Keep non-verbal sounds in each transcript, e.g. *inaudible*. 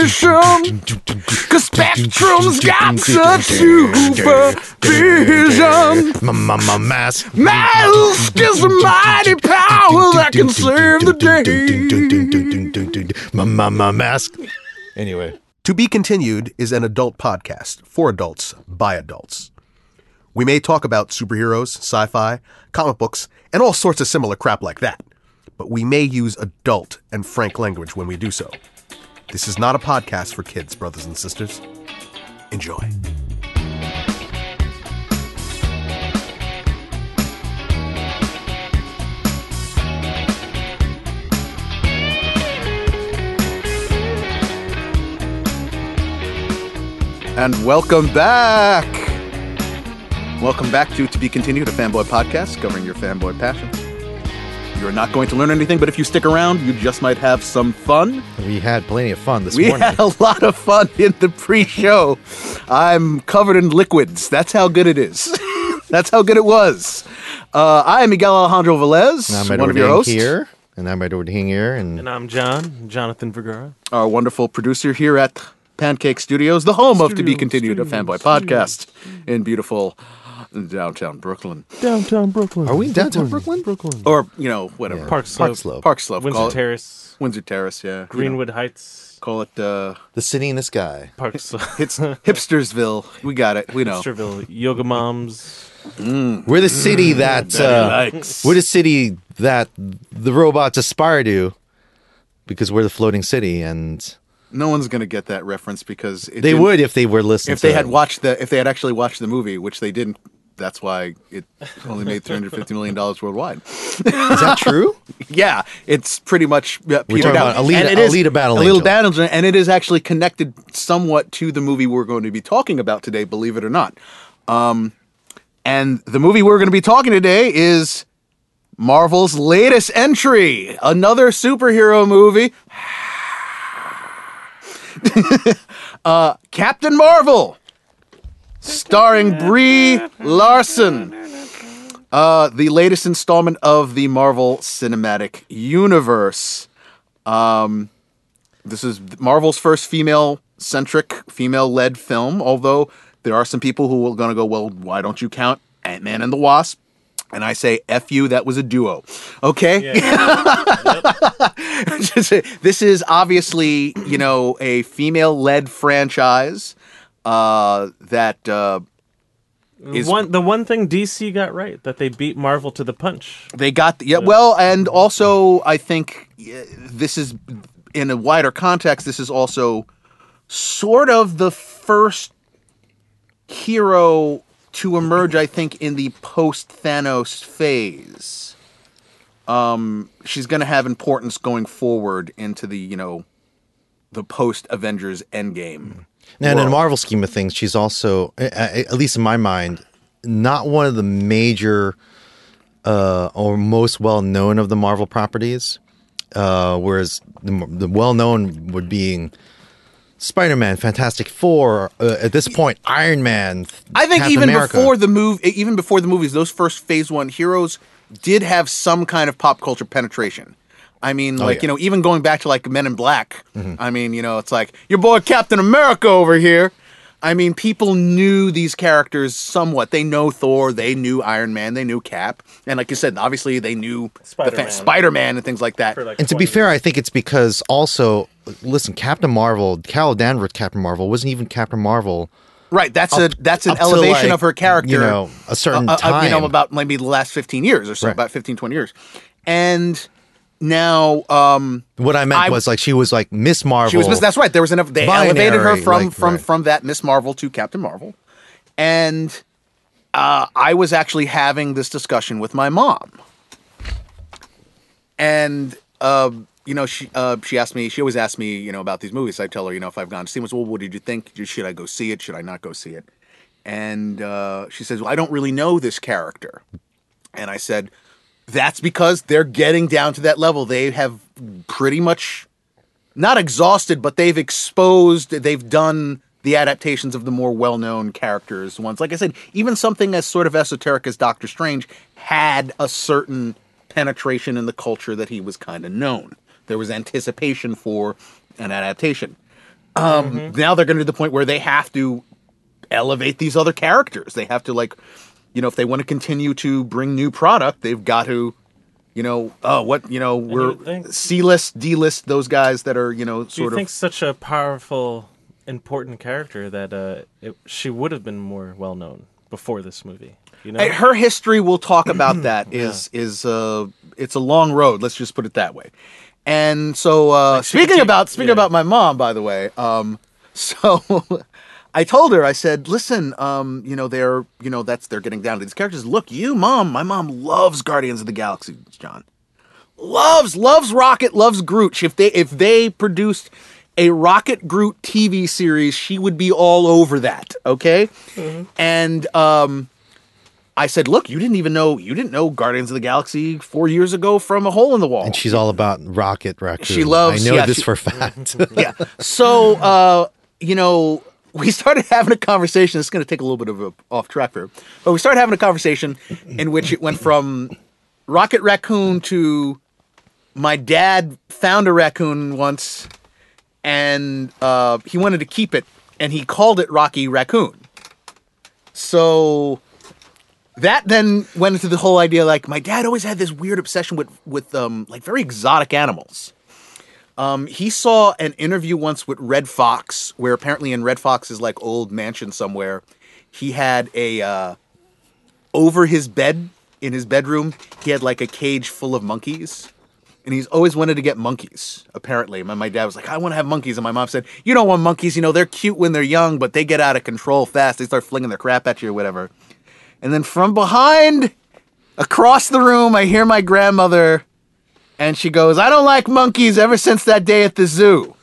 supervision. Cause Spectrum's got such supervision. Mask. Mask is a mighty power that can save the day. Mask. Anyway. To Be Continued is an adult podcast for adults by adults. We may talk about superheroes, sci fi, comic books, and all sorts of similar crap like that, but we may use adult and frank language when we do so. This is not a podcast for kids, brothers and sisters. Enjoy. And welcome back. Welcome back to To Be Continued, a fanboy podcast covering your fanboy passion. You're not going to learn anything, but if you stick around, you just might have some fun. We had plenty of fun this We morning. had a lot of fun in the pre-show. I'm covered in liquids. That's how good it is. *laughs* That's how good it was. Uh, I am Miguel Alejandro Velez, And I'm one Edward of your hosts. here. And I'm Edward Hing here. And, And I'm John, Jonathan Vergara. our wonderful producer here at Pancake Studios, the home of To Be Studios, Continued, a studios, fanboy podcast in beautiful downtown Brooklyn. Downtown Brooklyn. Are we in downtown Brooklyn? Brooklyn. Or, you know, whatever. Park Slope. Park Slope. Park Slope. Windsor call it- Terrace. Windsor Terrace, yeah. you know, Greenwood Heights. call it uh, The city in the sky. Park Slope. *laughs* it's Hipstersville. We got it. We know. Hipsterville. Yoga Moms. We're the city that. Uh, likes. we're the city that the robots aspire to because we're the floating city. And No one's gonna get that reference because it they would if they were listening if they to had watched the if they had actually watched the movie, which they didn't. That's why it only made three hundred fifty million dollars worldwide. Is that true? *laughs* Yeah, it's pretty much uh, petered out. about Alita- And it is Alita Battle a little Angel. battle, Angel, and it is actually connected somewhat to the movie we're going to be talking about today. Believe it or not, um, and the movie we're going to be talking today is Marvel's latest entry, another superhero movie. *laughs* uh, Captain Marvel, starring Brie Larson. Uh, the latest installment of the Marvel Cinematic Universe. Um, this is Marvel's first female-centric, female-led film. Although there are some people who are going to go, "Well, why don't you count Ant-Man and the Wasp?" And I say, "F you, that was a duo." Okay. Just *laughs* say, *laughs* this is obviously, you know, a female-led franchise uh, that uh, is one, the one thing DC got right that they beat Marvel to the punch. They got the, yeah, well, and also I think this is in a wider context. This is also sort of the first hero to emerge. I think in the post Thanos phase. Um, she's going to have importance going forward into the you know the post Avengers Endgame. Now, in the. Marvel scheme of things, she's also, at least in my mind, not one of the major uh, or most well known of the Marvel properties. Uh, whereas the, the well known would being Spider Man, Fantastic Four, uh, at this point, Iron Man. I think even America. before the move, even before the movies, those first Phase One heroes did have some kind of pop culture penetration. I mean, like yeah. you know, even going back to like Men in Black. I mean, you know, it's like your boy Captain America over here. I mean, people knew these characters somewhat. They know Thor, they knew Iron Man, they knew Cap, and like you said, obviously they knew Spider-Man. Spider Man and things like that. Like And to be 20 fair, I think it's because also, listen, Captain Marvel, Carol Danvers, Captain Marvel, wasn't even Captain Marvel. right? That's a that's an elevation like, of her character. you know, a certain uh, uh, you know, about maybe the last 15 years or so, Right. about 15, 20 years. And now, um, What I meant I- was like she was like Miss Marvel. she was, that's right. There was enough. they elevated her from, like, from, right. from that Miss Marvel to Captain Marvel. And, uh, I was actually having this discussion with my mom. And, uh, you know, she uh, she asked me. She always asked me, you know, about these movies. I tell her, you know, if I've gone to see them, well, what did you think? Should I go see it? Should I not go see it? And uh, she says, well, I don't really know this character. And I said, that's because they're getting down to that level. They have pretty much not exhausted, but they've exposed, they've done the adaptations of the more well-known characters ones. Like I said, even something as sort of esoteric as Doctor Strange had a certain penetration in the culture that he was kind of known. There was anticipation for an adaptation. Um, Now they're going to the point where they have to elevate these other characters. They have to like, you know, if they want to continue to bring new product, they've got to, you know, oh, what you know, we're C list, D list, those guys that are you know Do you sort think of. such a powerful, important character that uh, it, she would have been more well known before this movie? You know, Her history, we'll talk about *clears throat* that. Is is uh, it's a long road. Let's just put it that way. And so, uh, speaking about speaking yeah. about my mom, by the way, um, *laughs* so I told her, I said, listen, um, you know, they're you know that's they're getting down to these characters. Look, you, mom, my mom loves Guardians of the Galaxy, John. Loves loves Rocket, loves Groot. If they if they produced a Rocket Groot TV series, she would be all over that. Okay, and um. I said, "Look, you didn't even know you didn't know Guardians of the Galaxy four years ago from a hole in the wall." And she's all about Rocket Raccoon. She loves- I know yeah, this she- for a fact. *laughs* yeah. So, uh, you know, we started having a conversation. Is going to take a little bit of a off track here, but we started having a conversation in which it went from Rocket Raccoon to my dad found a raccoon once, and uh, he wanted to keep it, and he called it Rocky Raccoon. So that then went into the whole idea like my dad always had this weird obsession with with um like very exotic animals. Um, he saw an interview once with Redd Foxx, where apparently in Redd Foxx's like old mansion somewhere, he had a uh, over his bed in his bedroom, he had like a cage full of monkeys. And he's always wanted to get monkeys, apparently. My, my dad was like, I want to have monkeys. And my mom said, You don't want monkeys. You know, they're cute when they're young, but they get out of control fast. They start flinging their crap at you or whatever. And then from behind, across the room, I hear my grandmother, and she goes, I don't like monkeys ever since that day at the zoo.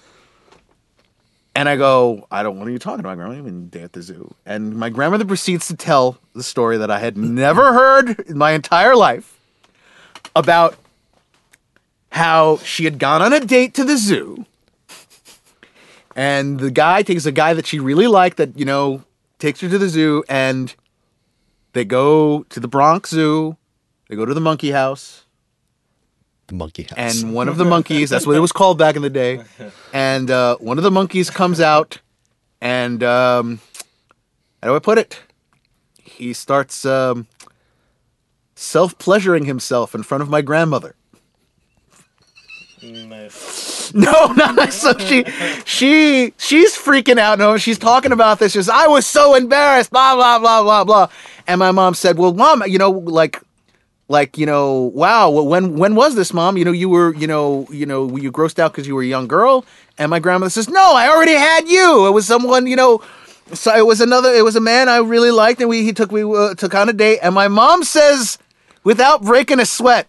And I go, I don't, what are you talking about, grandma? Even day at the zoo. And my grandmother proceeds to tell the story that I had *laughs* never heard in my entire life about how she had gone on a date to the zoo. And the guy takes a guy that she really liked that, you know, takes her to the zoo and they go to the Bronx Zoo. They go to the monkey house. The monkey house. And one of the monkeys, that's what it was called back in the day. And uh, one of the monkeys comes out and, um, how do I put it? He starts um, self pleasuring himself in front of my grandmother. Nice. *laughs* No, *laughs* no. So she, she, she's freaking out. No, she's talking about this. She's, I was so embarrassed. Blah blah blah blah blah. And my mom said, "Well, mom, you know, like, like, you know, wow. Well, when when was this, mom? You know, you were, you know, you know, were you grossed out because you were a young girl?" And my grandmother says, "No, I already had you. It was someone, you know." So it was another. It was a man I really liked, and we he took we uh, took on a date. And my mom says, without breaking a sweat,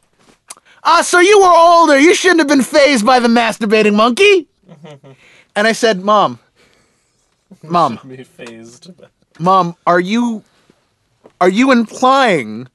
Ah, so you were older. You shouldn't have been fazed by the masturbating monkey. *laughs* and I said, Mom, Mom. Mom, are you are you implying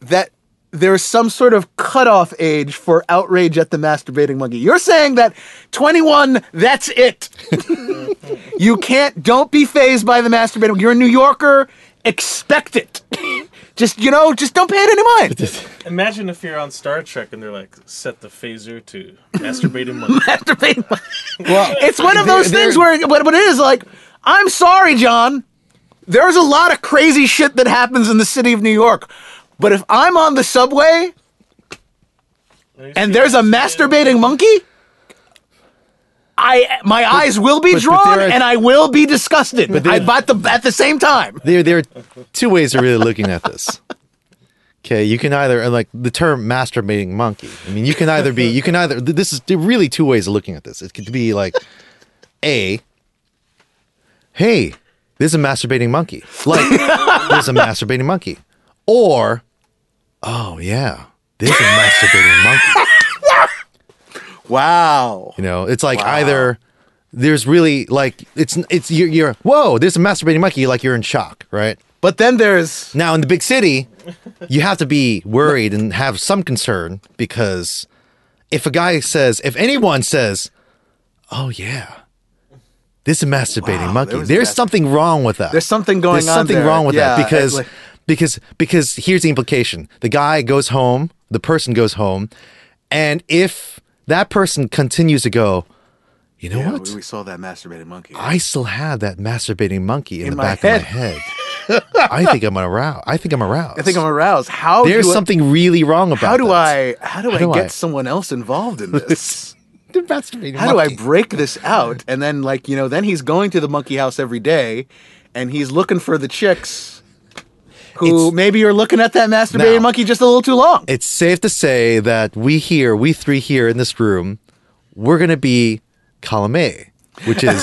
that there's some sort of cutoff age for outrage at the masturbating monkey? You're saying that 21, that's it. *laughs* you can't don't be fazed by the masturbating. You're a New Yorker, expect it. *laughs* just you know, just don't pay it any mind. *laughs* Imagine if you're on Star Trek and they're like, set the phaser to masturbating monkey. masturbating monkey. well, It's one of those things where, but, but it is like, I'm sorry, John. There's a lot of crazy shit that happens in the city of New York. But if I'm on the subway and there's a masturbating monkey, I my eyes will be but drawn there are- and I will be disgusted. there- I, but the, at the same time, there there are two ways of really looking at this. Okay, you can either and like the term masturbating monkey. I mean, you can either be you can either this is there are really two ways of looking at this. It could be like a hey, there's a masturbating monkey. Like there's a masturbating monkey. Or oh yeah, there's a masturbating monkey. *laughs* wow. You know, it's like either there's really like it's it's you're, you're whoa, there's a masturbating monkey like you're in shock, right? But then there's Now in the big city, you have to be worried and have some concern because if a guy says, if anyone says, "Oh yeah, this is a masturbating Wow, monkey," there there's something wrong with that. There's something going on. There's on something there. wrong with Yeah, that because like- because because here's the implication: the guy goes home, the person goes home, and if that person continues to go, You know Yeah, what? we, we saw that masturbating monkey. I still have that masturbating monkey in, In the back head. of my head. *laughs* I think I'm aroused. I think I'm aroused. I think I'm aroused. How There's do I- something really wrong about How do that. I? How do How I do get I? someone else involved in this? *laughs* The masturbating How do I break this *laughs* out? And then, like, you know, then he's going to the monkey house every day and he's looking for the chicks who It's- maybe are looking at that masturbating Now- monkey just a little too long. It's safe to say that we here, we three here in this room, we're gonna be column A, which is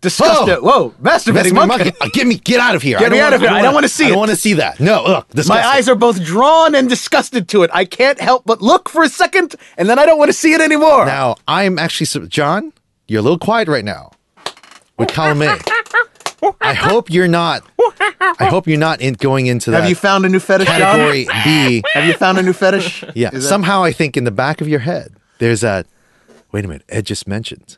Disgust *laughs* Whoa! Whoa, masturbating, masturbating monkey. monkey. Uh, Get me, get out of here! Get I don't me out wanna- of here. I don't wanna see I don't want to see that. No, ugh, My eyes are both drawn and disgusted to it. I can't help but look for a second and then I don't want to see it anymore. Now I'm actually John. You're a little quiet right now with column A. *laughs* I hope you're not. I hope you're not in, going into that Have you found a new fetish, John? category B. Have you found a new fetish? *laughs* Yeah. Is that- Somehow I think in the back of your head there's that. Wait a minute. Ed just mentioned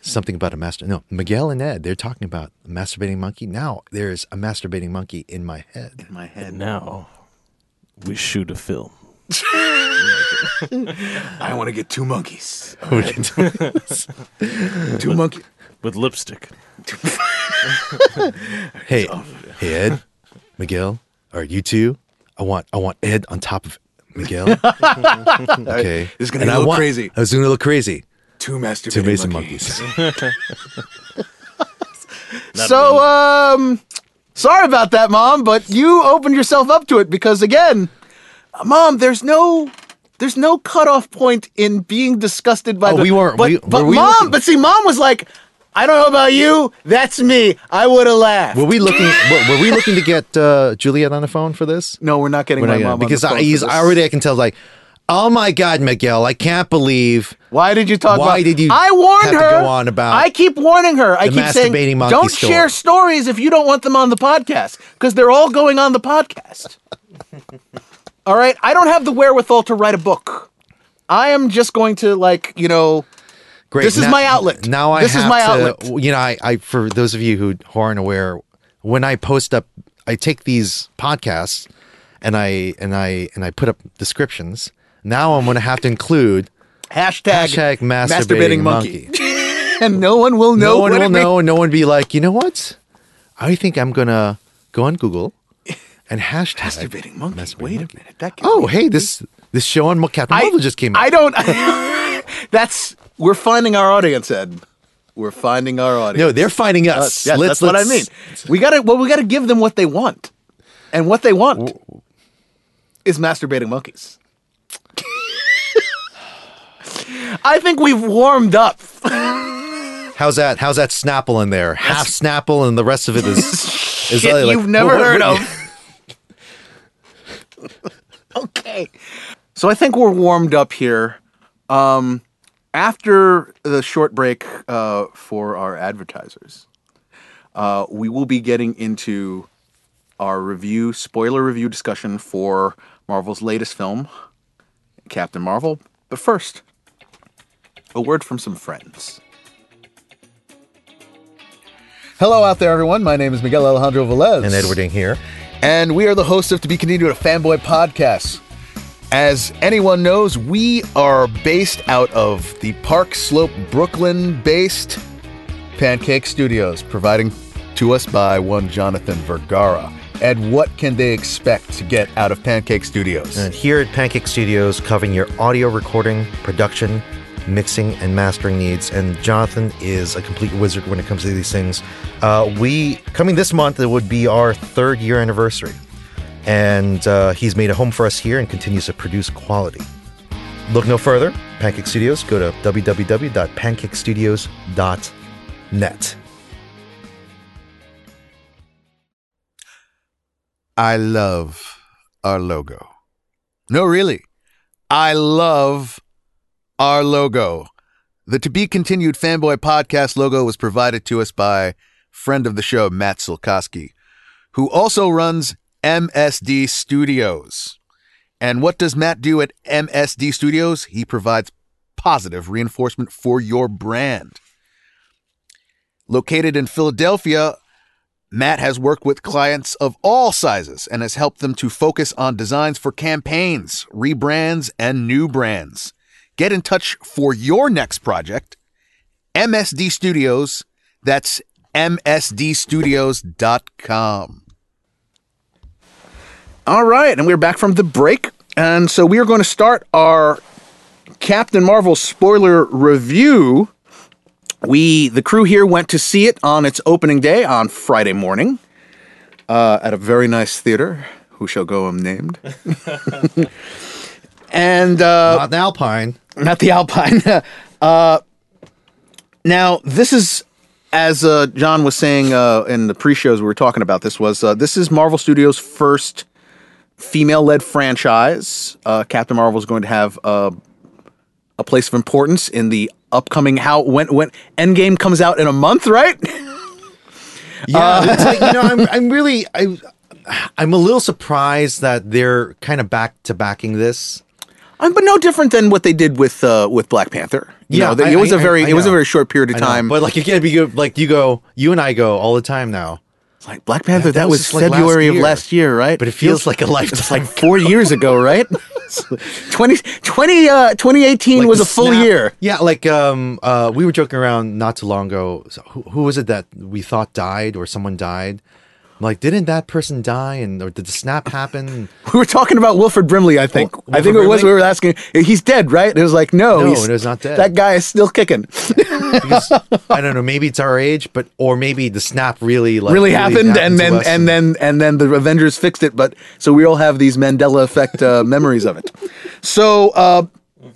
something about a master. No, Miguel and Ed. They're talking about a masturbating monkey. Now there's a masturbating monkey in my head. in my head. Now we shoot a film. *laughs* I want to get two monkeys. We can do- Two monkeys. with lipstick. *laughs* *laughs* hey, hey, Ed, Miguel, or you two. I want, I want Ed on top of Miguel. *laughs* Okay, This is gonna And be a I little want- crazy. It's gonna look crazy. Two masturbating Two Mason monkeys. monkeys. So, um, sorry about that, mom, but you opened yourself up to it because, again, mom, there's no. There's no cutoff point in being disgusted by Oh, the. we weren't- But, we- but were we mom, looking- but see, mom was like, "I don't know about you. That's me. I would have laughed." Were we looking? were, were we looking to get uh, Juliet on the phone for this? no, we're not getting We're my not gonna- mom on because the phone I, for he's, this. I already I can tell like, oh my God, Miguel, I can't believe Why did you talk Why about? did you I warned have to her. go on about I keep warning her. I the keep saying, masturbating monkey don't story?" share stories if you don't want them on the podcast because they're all going on the podcast. *laughs* all right, I don't have the wherewithal to write a book. I am just going to like you know. Great. This is my outlet. Now I This is my to- outlet. You know, I, I for those of you who aren't aware, when I post up, I take these podcasts and I and I and I put up descriptions. Now I'm going to have to include Hashtag, hashtag masturbating, monkey. *laughs* and no one will know. no one will know, and no one be like, you know what? I think I'm gonna go on Google and *laughs* hashtag Masturbating monkey. masturbating Wait monkey. a minute. That Oh, hey, this this show on Captain Marvel just came out. I don't. *laughs* that's we're finding our audience, Ed. We're finding our audience. no, they're finding us. Uh, yes, Let's- that's what I mean. We got to well, we got to give them what they want, and what they want is masturbating monkeys. *laughs* I think we've warmed up. *laughs* How's that? How's that Snapple in there? Half Snapple, and the rest of it is *laughs* is Shit like- you've never what- heard what- of. okay. So I think we're warmed up here. Um, after the short break uh, for our advertisers, uh, we will be getting into our review, spoiler review discussion for Marvel's latest film, Captain Marvel. But first, a word from some friends. Hello out there, everyone. My name is Miguel Alejandro Velez. And Edward in here. And we are the hosts of To Be Continued, a fanboy podcast. As anyone knows, we are based out of the Park Slope, Brooklyn based Pancake Studios, providing to us by one Jonathan Vergara. And what can they expect to get out of Pancake Studios? And here at Pancake Studios, covering your audio recording, production, mixing, and mastering needs. And Jonathan is a complete wizard when it comes to these things. Uh, we coming this month, it would be our third year anniversary, and uh, he's made a home for us here and continues to produce quality. Look no further. Pancake Studios. Go to www.pancakestudios.net. I love our logo. No, really. I love our logo. The To Be Continued Fanboy Podcast logo was provided to us by friend of the show, Matt Silkoski, who also runs MSD Studios. And what does Matt do at MSD Studios? He provides positive reinforcement for your brand. Located in Philadelphia, Matt has worked with clients of all sizes and has helped them to focus on designs for campaigns, rebrands, and new brands. Get in touch for your next project MSD Studios. That's MSDstudios.com. All right, and we're back from the break. And so we are going to start our Captain Marvel spoiler review. We, the crew here, went to see it on its opening day on Friday morning uh, at a very nice theater, who shall go unnamed. *laughs* and uh, Not the Alpine. not the Alpine. *laughs* uh, now, this is, as uh, John was saying uh, in the pre-shows we were talking about, this was uh, this is Marvel Studios' first female-led franchise. Uh, Captain Marvel is going to have uh, a place of importance in the upcoming how when when Endgame comes out in a month, right? *laughs* Yeah, it's like you know, I'm *laughs* I'm really I I'm a little surprised that they're kind of back to backing this. Um, but no different than what they did with uh, with Black Panther. You Yeah, know, I- it was I- a very I it was a very short period of time. but like again, you go, like you go, you and I go all the time now. Like Black Panther, that that, was was, just like last February of last year, right? But it feels like a lifetime. It's like four years ago, right? *laughs* 20, 20, uh, 2018 Like was a full snap- year. Yeah, like um, uh, we were joking around not too long ago. So who, who was it that we thought died or someone died? I'm like, didn't that person die? And or did the snap happen? *laughs* We were talking about Wilford Brimley, I think. Wil- I think it was. We were asking, he's dead, right? And it was like, no, No, he's, it was not dead. That guy is still kicking. *laughs* Because, I don't know. Maybe it's our age, but or maybe the snap really like really happened, and then us and then and then the Avengers fixed it. But so we all have these Mandela effect uh, memories of it. So uh,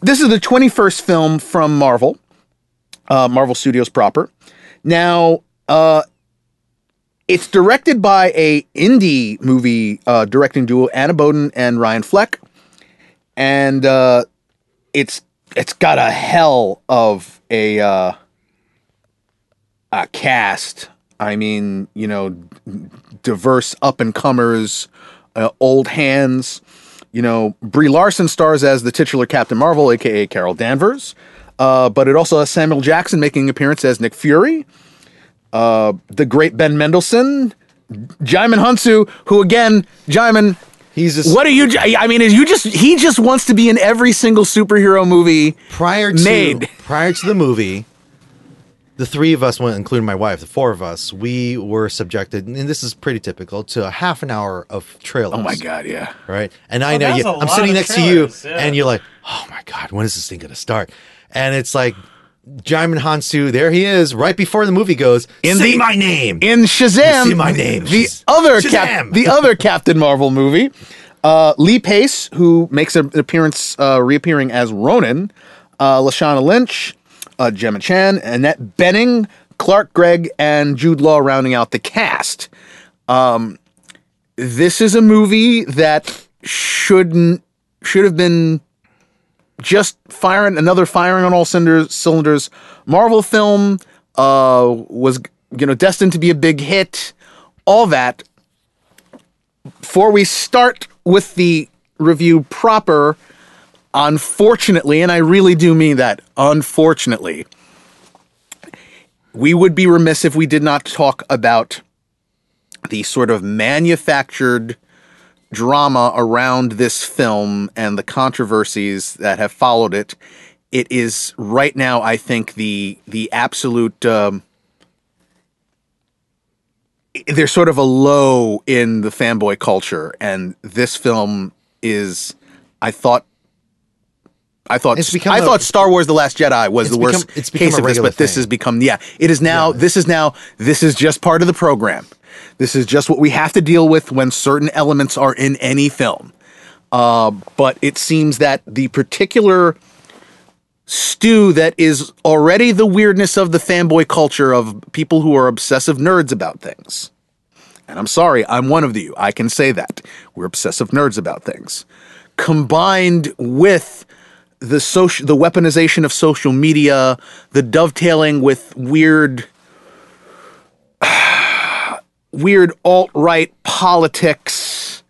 this is the twenty first film from Marvel, uh, Marvel Studios proper. Now uh, it's directed by a indie movie uh, directing duo Anna Boden and Ryan Fleck, and uh, it's it's got a hell of a. Uh, uh, cast. I mean, you know, diverse up and comers, uh, old hands. You know, Brie Larson stars as the titular Captain Marvel, aka Carol Danvers. Uh, but it also has Samuel Jackson making an appearance as Nick Fury. Uh, the great Ben Mendelsohn, Djimon Hounsou, who again, Jaimin, he's just what are you? I mean, is you just he just wants to be in every single superhero movie prior to made. prior to the movie. The three of us, well, including my wife, the four of us, we were subjected, and this is pretty typical, to a half an hour of trailers. Oh my god, yeah. right? And I Oh, know you, I'm sitting next trailers, to you, yeah. and you're like, "Oh my god, when is this thing gonna start?" And it's like, Djimon Hounsou, there he is, right before the movie goes. In say the- my name. in Shazam, You see my name. the Shaz- other cap, the other Captain Marvel movie. Uh, Lee Pace, who makes an appearance, uh, reappearing as Ronan, uh, Lashana Lynch, uh, Gemma Chan, Annette Bening, Clark Gregg, and Jude Law rounding out the cast. Um, this is a movie that shouldn't should have been just firing another firing on all cylinders. Cylinders. Marvel film uh, was you know destined to be a big hit. All that. Before we start with the review proper, unfortunately, and I really do mean that, unfortunately, we would be remiss if we did not talk about the sort of manufactured drama around this film and the controversies that have followed it. It is right now, I think, the the absolute. Um, there's sort of a low in the fanboy culture, and this film is. I thought. I thought. I a- thought Star Wars: The Last Jedi was the worst become- it's become case of this, but this has become. Yeah, it is now. This is now. This is just part of the program. This is just what we have to deal with when certain elements are in any film. Uh, but it seems that the particular stew that is already the weirdness of the fanboy culture of people who are obsessive nerds about things. And I'm sorry, I'm one of you. I can say that. We're obsessive nerds about things. Combined with the social the weaponization of social media, the dovetailing with weird weird alt-right politics,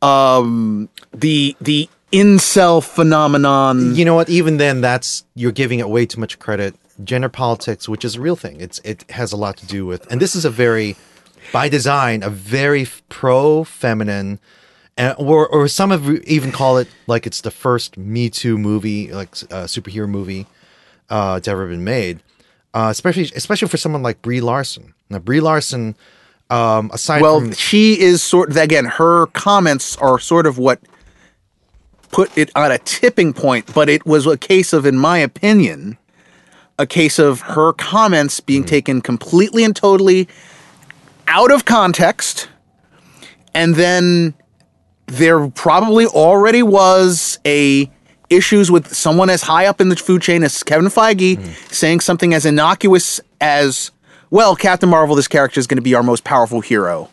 um the the incel phenomenon. you know what? Even then, that's you're giving it way too much credit. Gender politics, which is a real thing, it's it has a lot to do with, and this is a very, by design, a very pro feminine, and or or some have even call it like it's the first Me Too movie, like uh, superhero movie, uh, to ever been made. uh, especially especially for someone like Brie Larson. Now, Brie Larson, um, aside Well, from she is sort of, again, her comments are sort of what put it on a tipping point, but it was a case of, in my opinion, a case of her comments being taken completely and totally out of context. And then there probably already was a issues with someone as high up in the food chain as Kevin Feige saying something as innocuous as, "Well, Captain Marvel, this character is going to be our most powerful hero,"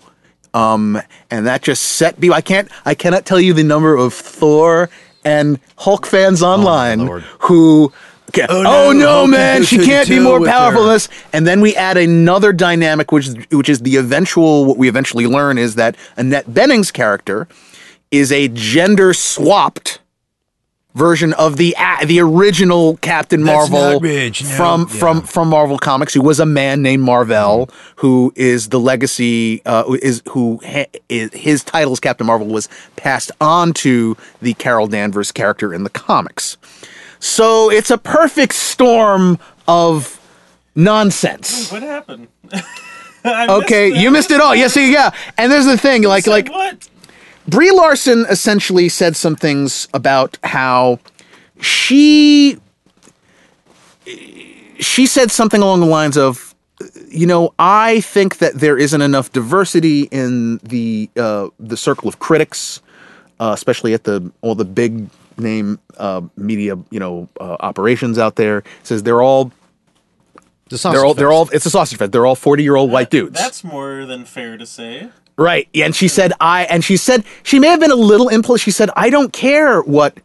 um, and that just set me. I can't. I cannot tell you the number of Thor and Hulk fans online Lord. who. Okay. Oh no, no, Hulk man! She can't be more powerful than this. And then we add another dynamic, which which is the eventual. What we eventually learn is that Annette Bening's character is a gender swapped version of the a- the original Captain That's Marvel not rich, no. from Yeah. from from Marvel Comics, who was a man named Mar-Vell, who is the legacy uh, who is who ha- is, his title as Captain Marvel was passed on to the Carol Danvers character in the comics. So it's a perfect storm of nonsense. What happened? *laughs* I missed Okay, you missed it all. Yes, yeah, yeah. And there's the thing, like Said like what? Brie Larson essentially said some things about how she she said something along the lines of you know I think that there isn't enough diversity in the uh, the circle of critics uh, especially at the all the big name uh, media you know uh, operations out there. Says they're all the they're all they're all it's a sausage fest. They're all 40 year old white dudes. That's more than fair to say. Right. And she said I and she said she may have been a little impulsive. She said I don't care what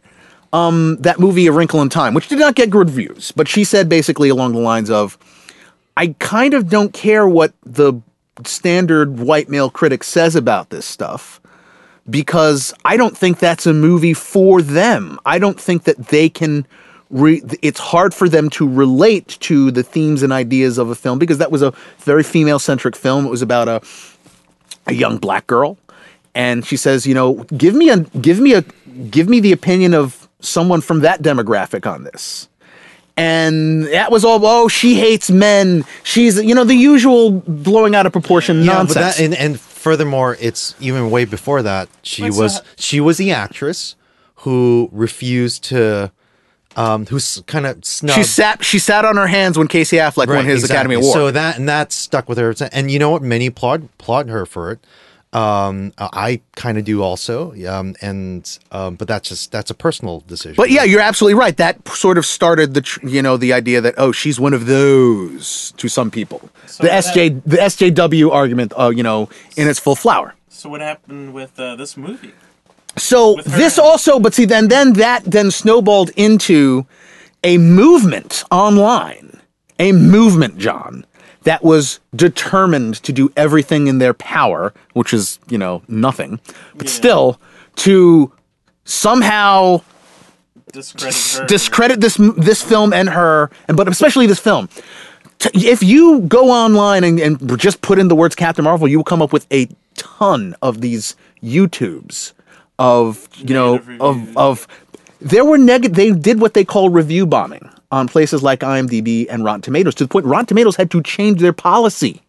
um that movie A Wrinkle in Time, which did not get good reviews, but she said basically along the lines of I kind of don't care what the standard white male critic says about this stuff because I don't think that's a movie for them. I don't think that they can re- it's hard for them to relate to the themes and ideas of a film because that was a very female centric film. It was about a a young black girl and she says you know give me a give me a give me the opinion of someone from that demographic on this. And that was all oh she hates men. She's you know the usual blowing out of proportion Yeah, nonsense but that, and, and furthermore, it's even way before that. She Wait, so was ha- she was the actress who refused to, um, who's kind of snubbed. she sat she sat on her hands when casey affleck won Right, his academy award So that and that stuck with her. And you know what? Many applaud applaud her for it. Um, I kind of do also. Um, and um, but that's just that's a personal decision. But yeah, you're absolutely right. That sort of started the tr- you know the idea that oh she's one of those to some people. the that- SJ the SJW argument, uh, you know, in its full flower. So what happened with uh, this movie? So this also, but see, then then that then snowballed into a movement online, a movement, John, that was determined to do everything in their power, which is you know nothing, but Yeah. still to somehow Discredit her. discredit this this film and her, and but especially this film. If you go online and, and just put in the words Captain Marvel, you will come up with a ton of these YouTubes of you know of of there were negative. They did what they call review bombing on places like IMDb and Rotten Tomatoes to the point Rotten Tomatoes had to change their policy.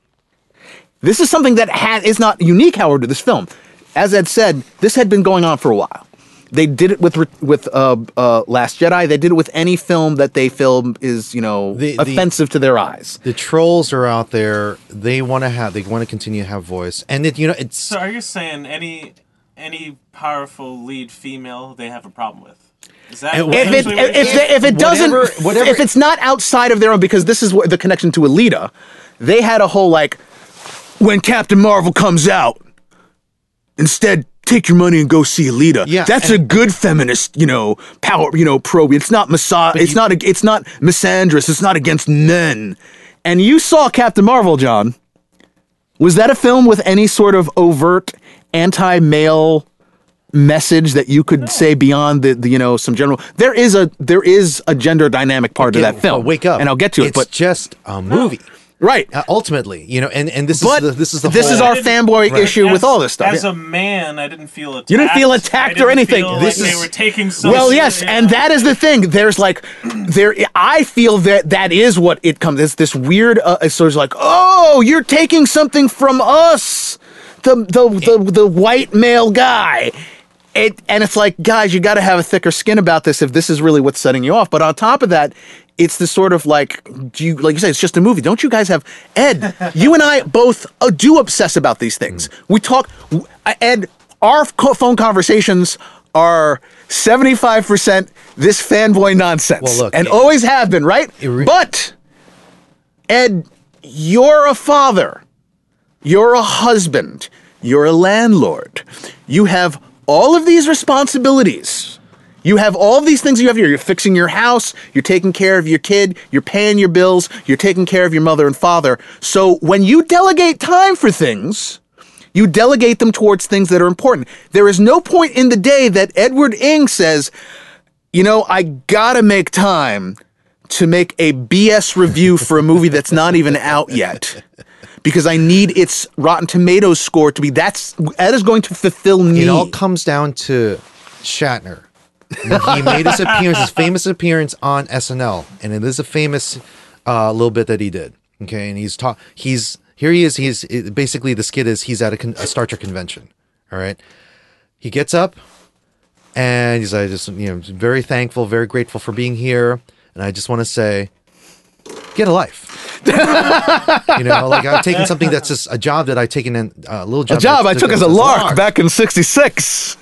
This is something that had, is not unique, however, to this film. As Ed said, this had been going on for a while. They did it with with uh, uh, Last Jedi. They did it with any film that they film is you know The- the- offensive to their eyes. the trolls are out there. They want to have. They want to continue to have voice. And it, you know, it's So are you saying any any powerful lead female they have a problem with? Is that If it if, you're if, it doesn't Whatever- whatever- if it's not outside of their own because this is what the connection to Alita, they had a whole like when Captain Marvel comes out, instead take your money and go see Alita. Yeah, that's a good feminist, you know, power, you know, pro. It's not misa- It's you- not. A, it's not misandrous. It's not against men. And you saw Captain Marvel, John. Was that a film with any sort of overt anti-male message that you could say beyond the, the you know some general? There is a there is a gender dynamic part of that film. but wake up. and I'll get to it. It's But just a movie. *gasps* Right. Uh, ultimately, you know, and and this But is the, this is the this whole, is our fanboy Right. issue with all this stuff. As Yeah. a man, I didn't feel attacked. You didn't feel attacked or anything. Feel This like is- they were taking some. well, yes, yeah. and that is the thing. There's like, *clears throat* there. I feel that that is what it comes. It's this weird. Uh, it's sort of like, oh, you're taking something from us, the the the, the white male guy. It and it's like, guys, you got to have a thicker skin about this if this is really what's setting you off. But on top of that, it's the sort of like, do you like you say, it's just a movie. Don't you guys have Ed? *laughs* you and I both uh, do obsess about these things. We talk, uh, Ed. Our phone conversations are seventy five percent this fanboy nonsense, Well, look, and it- always have been, right? Re- but Ed, you're a father. You're a husband. You're a landlord. You have all of these responsibilities. You have all of these things you have here. You're fixing your house. You're taking care of your kid. You're paying your bills. You're taking care of your mother and father. So when you delegate time for things, you delegate them towards things that are important. There is no point in the day that Edward Ing says, you know, I gotta make time to make a BS review for a movie that's not even out yet. Because I need its Rotten Tomatoes score to be that's that is going to fulfill me. It all comes down to Shatner. he made his appearance, his famous appearance on SNL, and it is a famous uh, little bit that he did. Okay, and he's taught. He's here. He is. He's basically the skit is he's at a, con- a Star Trek convention. All right, he gets up and he's like, just you know, very thankful, very grateful for being here, and I just want to say, get a life. *laughs* you know, like I've taken something that's just a job that I've taken in a little job. a job I took as a as lark back in '66.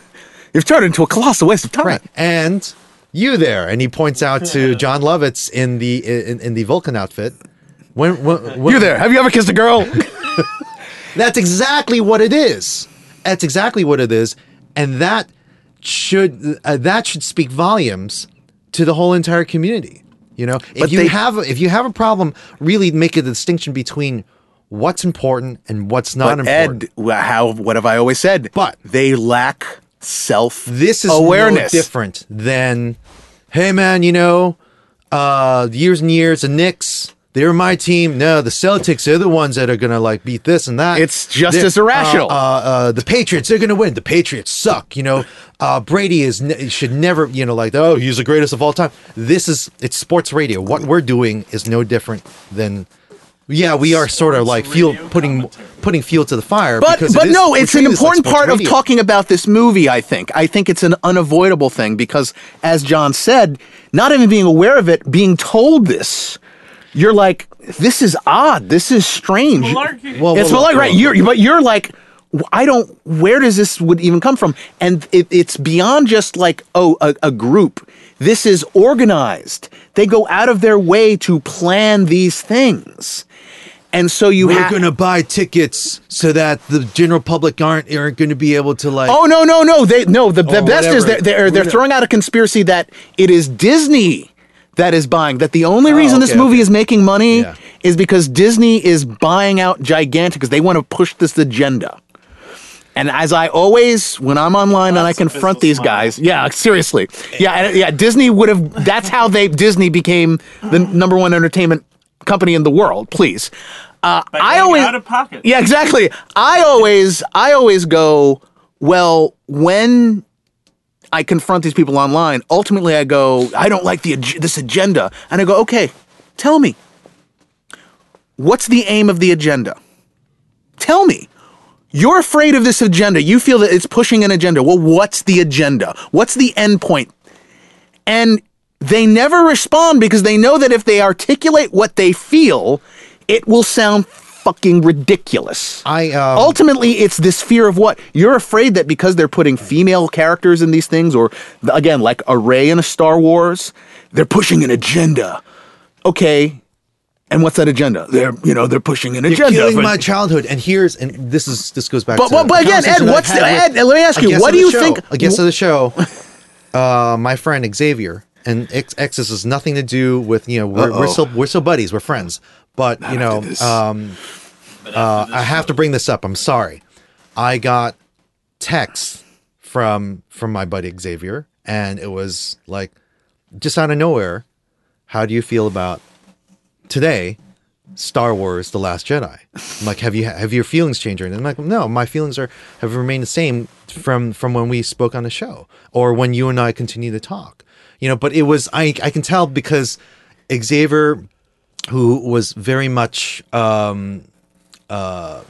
You've turned into a colossal waste of time. Right. And you there. And he points out to *laughs* Jon Lovitz in the in, in the Vulcan outfit. When, when, when You there? Have you ever kissed a girl? *laughs* That's exactly what it is. That's exactly what it is, and that should uh, that should speak volumes to the whole entire community. You know, if But you they- have a- if you have a problem, really make a distinction between what's important and what's not but important. Ed, how what have I always said? But- they lack self this is awareness. no different than, hey man, you know, uh, years and years, the Knicks, they're my team. No, the Celtics, they're the ones that are gonna like beat this and that. It's just They're- as irrational. Uh, uh, uh, the Patriots, they're gonna win. The Patriots suck. You know, uh, Brady is ne- should never, you know, like oh, he's the greatest of all time. This is it's sports radio. What we're doing is no different than. Yeah, we are sort of like fuel putting putting fuel to the fire. But because but is- no, it's an treating this like important sports part of talking about this movie. I think. I think it's an unavoidable thing because, as John said, not even being aware of it, being told this, you're like, this is odd. This is strange. Malarkey. Well, it's well, malarkey, right? well, You're but you're like. I don't. Where does this would even come from? And it, it's beyond just like oh a, a group. This is organized. They go out of their way to plan these things, and so you We're have. gonna buy tickets so that the general public aren't aren't going to be able to like. Oh no no no! They no. The, the Oh, best is whatever. they're they're, they're throwing out a conspiracy that it is Disney that is buying. That the only reason this Oh, okay, movie okay. is making money Yeah. is because Disney is buying out Gigantic because they want to push this agenda. And as I always, when I'm online and I confront business these guys, yeah, seriously, yeah, and, yeah, Disney would have. That's how they Disney became the number one entertainment company in the world. Please, uh, By I always out of pocket. yeah, exactly. I always I always go, well, when I confront these people online, ultimately I go, I don't like the this agenda. And I go, okay, tell me. What's the aim of the agenda? Tell me. You're afraid of this agenda. You feel that it's pushing an agenda. Well, what's the agenda? What's the end point? And they never respond because they know that if they articulate what they feel, it will sound fucking ridiculous. I um, Ultimately, it's this fear of what? You're afraid that because they're putting female characters in these things, or again, like a Rey in a Star Wars, they're pushing an agenda. Okay. And what's that agenda? They're, you know, they're pushing an You're agenda. killing my childhood, and here's and this is this goes back. But- to but- but again, Ed, what's the- Ed, let me ask you, what do you show- think- A guest of the show, *laughs* uh, my friend Xavier, and X, X this has nothing to do with you know we're, we're still we're still buddies, we're friends, but you know um, uh, I have to bring this up. I'm sorry, I got texts from from my buddy Xavier, and it was like just out of nowhere. How do you feel about today Star Wars: The Last Jedi. I'm like, have you have your feelings changed? And I'm like, no, my feelings are have remained the same from from when we spoke on the show or when you and I continue to talk. You know, but it was I I can tell because Xavier, who was very much um, uh,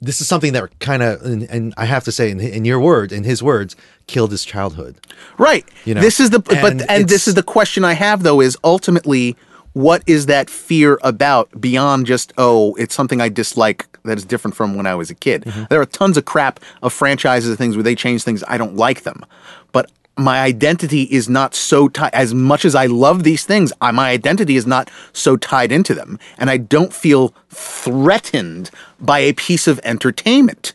this is something that kind of and, and I have to say in, in your words, in his words, killed his childhood. Right. You know, this is the but and and this is the question I have though is ultimately what is that fear about beyond just oh it's something I dislike that is different from when I was a kid. Mm-hmm. There are tons of crap of franchises and things where they change things I don't like them. But my identity is not so tied as much as I love these things, I, my identity is not so tied into them and I don't feel threatened by a piece of entertainment.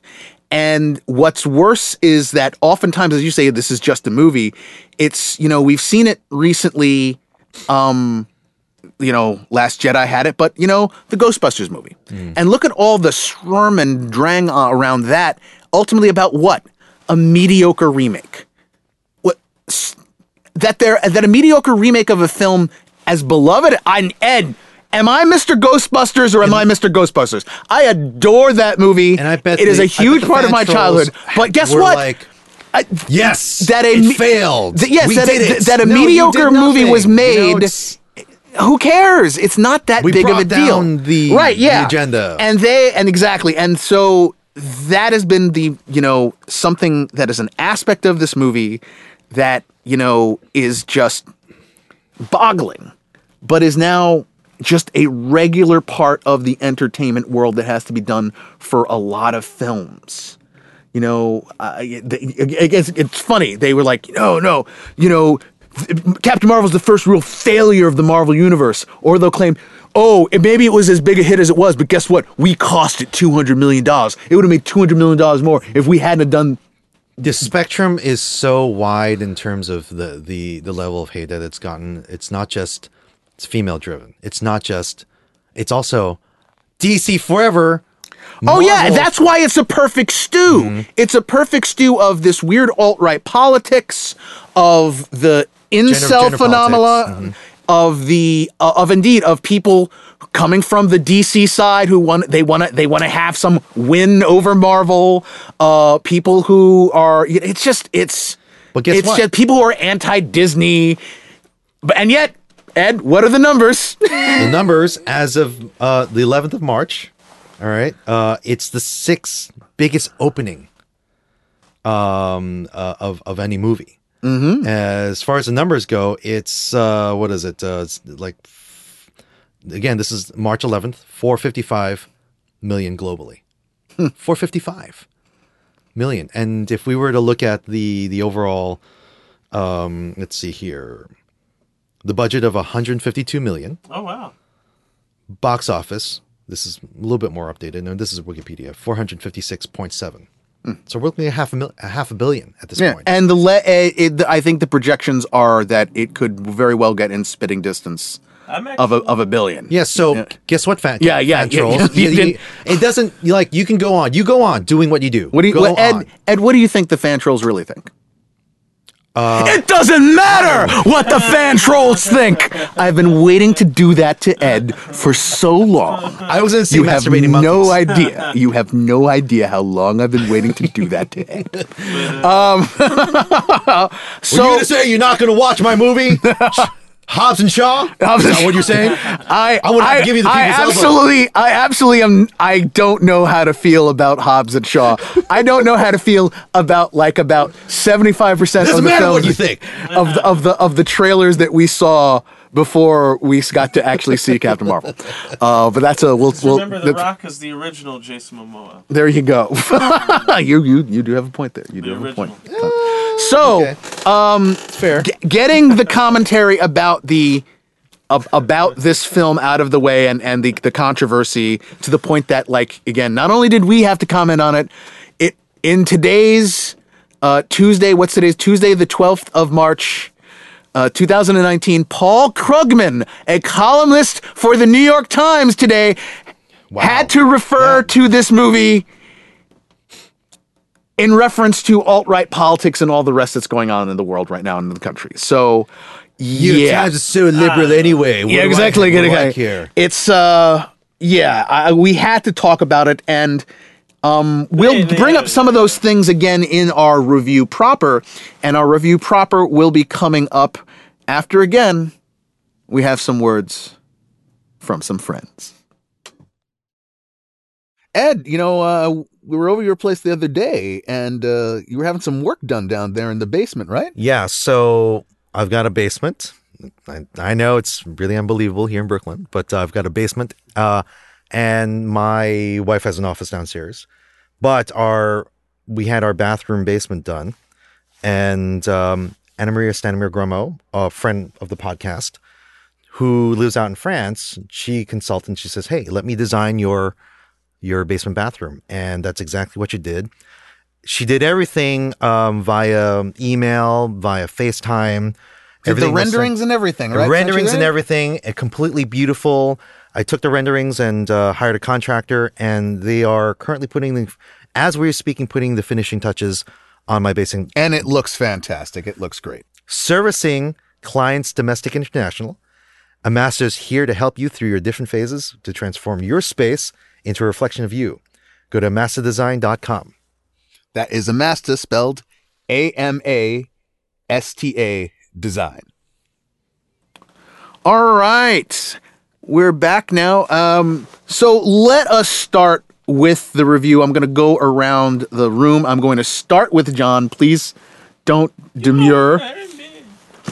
And what's worse is that oftentimes, as you say, this is just a movie. It's, you know, we've seen it recently. Um, you know, Last Jedi had it, but, you know, the Ghostbusters movie. And look at all the Sturm und Drang uh, around that. Ultimately, about what? A mediocre remake. That there, that a mediocre remake of a film as beloved. I, Ed, am I Mr. Ghostbusters or am I Mr. Ghostbusters? I adore that movie. And I bet it is the- a I bet huge part of my childhood. But guess what? Like, I- yes, that a me- failed. th- yes, We that a- that a No, mediocre movie was nothing. You know, made. who cares? It's not that big of a deal. the- right, the agenda. And they and exactly. And so that has been the, you know, something that is an aspect of this movie that, you know, is just boggling, but is now just a regular part of the entertainment world that has to be done for a lot of films. You know, uh, they, it's, funny. They were like, no, no, you know, Captain Marvel's the first real failure of the Marvel Universe. Or they'll claim, oh, it, maybe it was as big a hit as it was, but guess what? We cost it $200 million. It would have made $200 million more if we hadn't done. The spectrum is so wide in terms of the the the level of hate that it's gotten. It's not just it's female driven. It's not just. It's also DC forever. Oh, yeah, that's why it's a perfect stew. Mm-hmm. It's a perfect stew of this weird alt right politics, of the incel gender phenomenon, politics. Mm-hmm. Of the uh, of indeed of people coming from the DC side who want they want to they want to have some win over Marvel. Uh, people who are it's just it's But guess it's what? just people who are anti Disney, but and yet Ed, what are the numbers? *laughs* the numbers as of uh, the 11th of March. All right, uh, it's the sixth biggest opening um, uh, of of any movie. Mm-hmm. As far as the numbers go, it's uh, what is it? Uh, it's like again, this is March 11th, 455 million globally. Hmm. 455 million. And if we were to look at the the overall, um, let's see here, the budget of 152 million. Oh wow! Box office. This is a little bit more updated. And this is Wikipedia. 456.7. So we're looking at half a, mil- a half a billion at this yeah. point. And the le- eh, it, I think the projections are that it could very well get in spitting distance of a of a billion. Yeah. So yeah. guess what, fan? yeah yeah, yeah, trolls. *laughs* yeah, yeah. it doesn't like you can go on. You go on doing what you do. What do you, well, Ed? Ed, what do you think the fan trolls really think? It doesn't matter what the fan trolls think. I've been waiting to do that to Ed for so long. I was going to say You have no monkeys. idea. You have no idea how long I've been waiting to do that to Ed. *laughs* Um, *laughs* Were you so going to say you're not going to watch my movie, *laughs* Hobbs and Shaw? Hobbs is and that what you're saying? I I would have to give you the I people's elbow. absolutely I absolutely am I don't know how to feel about Hobbs and Shaw. I don't know how to feel about like about 75% of the matter films what you think. of the of the of the trailers that we saw before we got to actually see Captain Marvel. *laughs* Uh, but that's a we'll, we'll remember The that's- Rock is the original Jason Momoa. there you go. *laughs* you you you do have a point there. You do The have a point. Original. So, Okay. It's fair. getting the commentary about the ab- about this film out of the way and and the the controversy to the point that like again, not only did we have to comment on it, it in today's uh, Tuesday. What's today's Tuesday, the twelfth of March. Uh, 2019, Paul Krugman, a columnist for the New York Times today, had to refer to this movie in reference to alt right politics and all the rest that's going on in the world right now and in the country. So, You yeah, guys are so liberal anyway. What yeah, do I- exactly. what do I Okay. care? It's uh, yeah, I, we had to talk about it, and um, we'll They- they bring have up some of those things again in our review proper, and our review proper will be coming up after again we have some words from some friends. Ed, you know, uh, we were over your place the other day, and uh, you were having some work done down there in the basement, right? Yeah, so I've got a basement. I, I know it's really unbelievable here in Brooklyn, but uh, I've got a basement, uh, and my wife has an office downstairs. But our we had our bathroom basement done, and um, Anna Maria Stanimir Gromo, a friend of the podcast, who lives out in France, she consulted. and She says, "Hey, let me design your your basement bathroom," and that's exactly what you did she did everything um, via email, via FaceTime. Did the was sent- renderings and everything, the right? renderings and everything, uh, completely beautiful. I took the renderings and uh, hired a contractor, and they are currently putting the, as we're speaking, putting the finishing touches on my basement, And it looks fantastic. It looks great. servicing clients, domestic and international. Amasta is here to help you through your different phases to transform your space into a reflection of you. Go to amastadesign.com. That is Amasta spelled A M A S T A design. All right. We're back now. Um, so let us start with the review. I'm going to go around the room. I'm going to start with John. Please don't demur.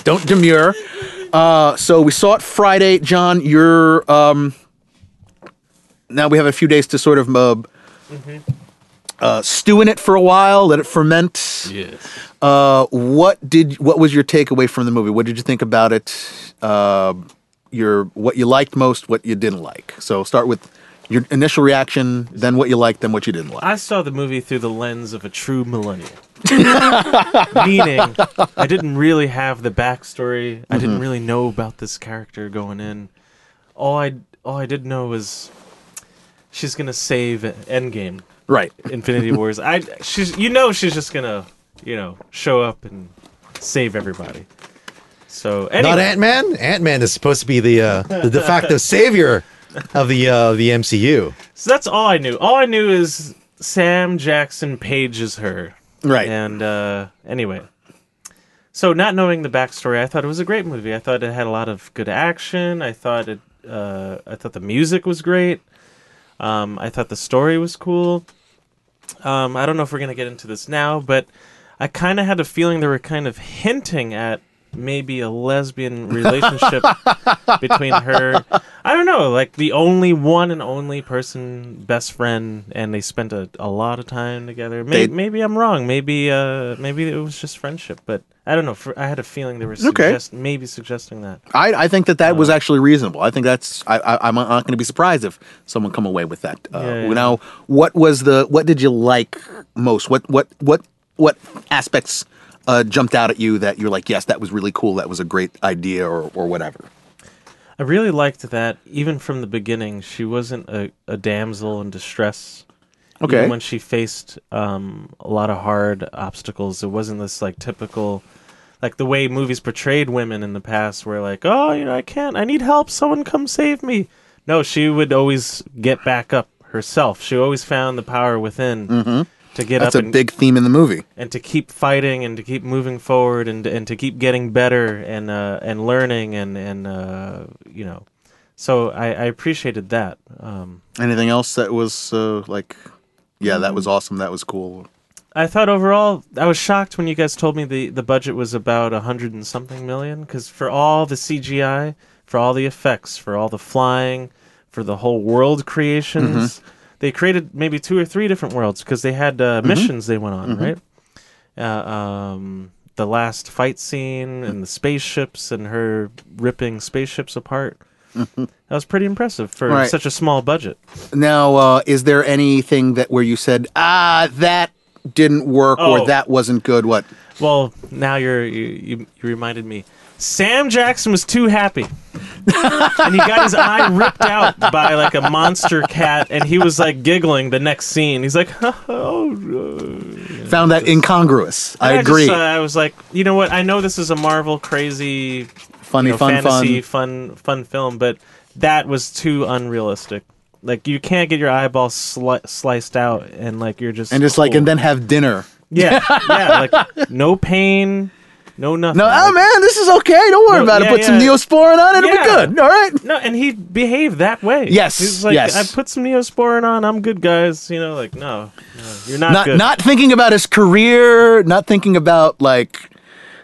Don't demur. Uh, so we saw it Friday. John, you're. Um, now we have a few days to sort of uh, uh, stew in it for a while, let it ferment. Yes. Uh, what did what was your takeaway from the movie? What did you think about it? Uh, your what you liked most, what you didn't like. So start with your initial reaction, then what you liked, then what you didn't like. I saw the movie through the lens of a true millennial. *laughs* Meaning, I didn't really have the backstory. I didn't really know about this character going in. All I all I did know was she's gonna save Endgame, Right. Infinity Wars. I she's you know she's just gonna you know show up and save everybody. So anyway, Not Ant Man. Ant Man is supposed to be the uh, the de facto *laughs* savior of the uh, the MCU. so that's all I knew. All I knew is Sam Jackson pages her. Right. And uh, anyway, so not knowing the backstory, I thought it was a great movie. I thought it had a lot of good action. I thought it. Uh, I thought the music was great. Um, I thought the story was cool. Um, I don't know if we're gonna get into this now, but I kind of had a feeling they were kind of hinting at maybe a lesbian relationship *laughs* between her. I don't know, like the only one and only person, best friend, and they spent a, a lot of time together. Maybe, They- maybe I'm wrong. Maybe uh, maybe it was just friendship, but I don't know. For, I had a feeling they were Okay. maybe suggesting that. I, I think that that was actually reasonable. I think that's I, I I'm not going to be surprised if someone come away with that. Uh, Yeah, yeah. Now, what was the what did you like most? What what what what aspects uh, jumped out at you that you're like, yes, that was really cool. That was a great idea, or or whatever. I really liked that even from the beginning, she wasn't a, a damsel in distress. Okay. Even when she faced um, a lot of hard obstacles, it wasn't this like typical, like the way movies portrayed women in the past, where like, oh, you know, I can't, I need help, someone come save me. No, she would always get back up herself. She always found the power within to get That's up a and, big theme in the movie. and to keep fighting and to keep moving forward and and to keep getting better and uh, and learning and and uh, you know. So I, I appreciated that. Um, Anything else that was uh, like, yeah, that was awesome. That was cool. I thought overall, I was shocked when you guys told me the, the budget was about a hundred and something million. Because for all the CGI, for all the effects, for all the flying, for the whole world creations, they created maybe two or three different worlds because they had uh, missions they went on, right? Uh, um, the last fight scene and the spaceships and her ripping spaceships apart. That was pretty impressive for Right. such a small budget. Now, uh, is there anything that where you said, ah, that didn't work or Oh. that wasn't good? What? Well, now you're you, you, you reminded me. Sam Jackson was too happy, and he got his eye ripped out by like a monster cat, and he was like giggling the next scene. He's like, *laughs* "Oh." uh." Found that incongruous. I And agree. just, uh, I was like, you know what? I know this is a Marvel crazy Funny, you know, fun, fantasy, fun, fun film, but that was too unrealistic. Like you can't get your eyeball sli- sliced out and like you're just and just like and then have dinner. yeah, *laughs* yeah, like no pain, no nothing. No, oh man, this is okay. Don't worry No, about yeah, it. Put some yeah. neosporin on it. It'll Yeah. be good. All right. No, and he behaved that way. Yes, he's like, yes. I put some neosporin on. I'm good, guys. You know, like no, no you're not, Not good. not thinking about his career. Not thinking about like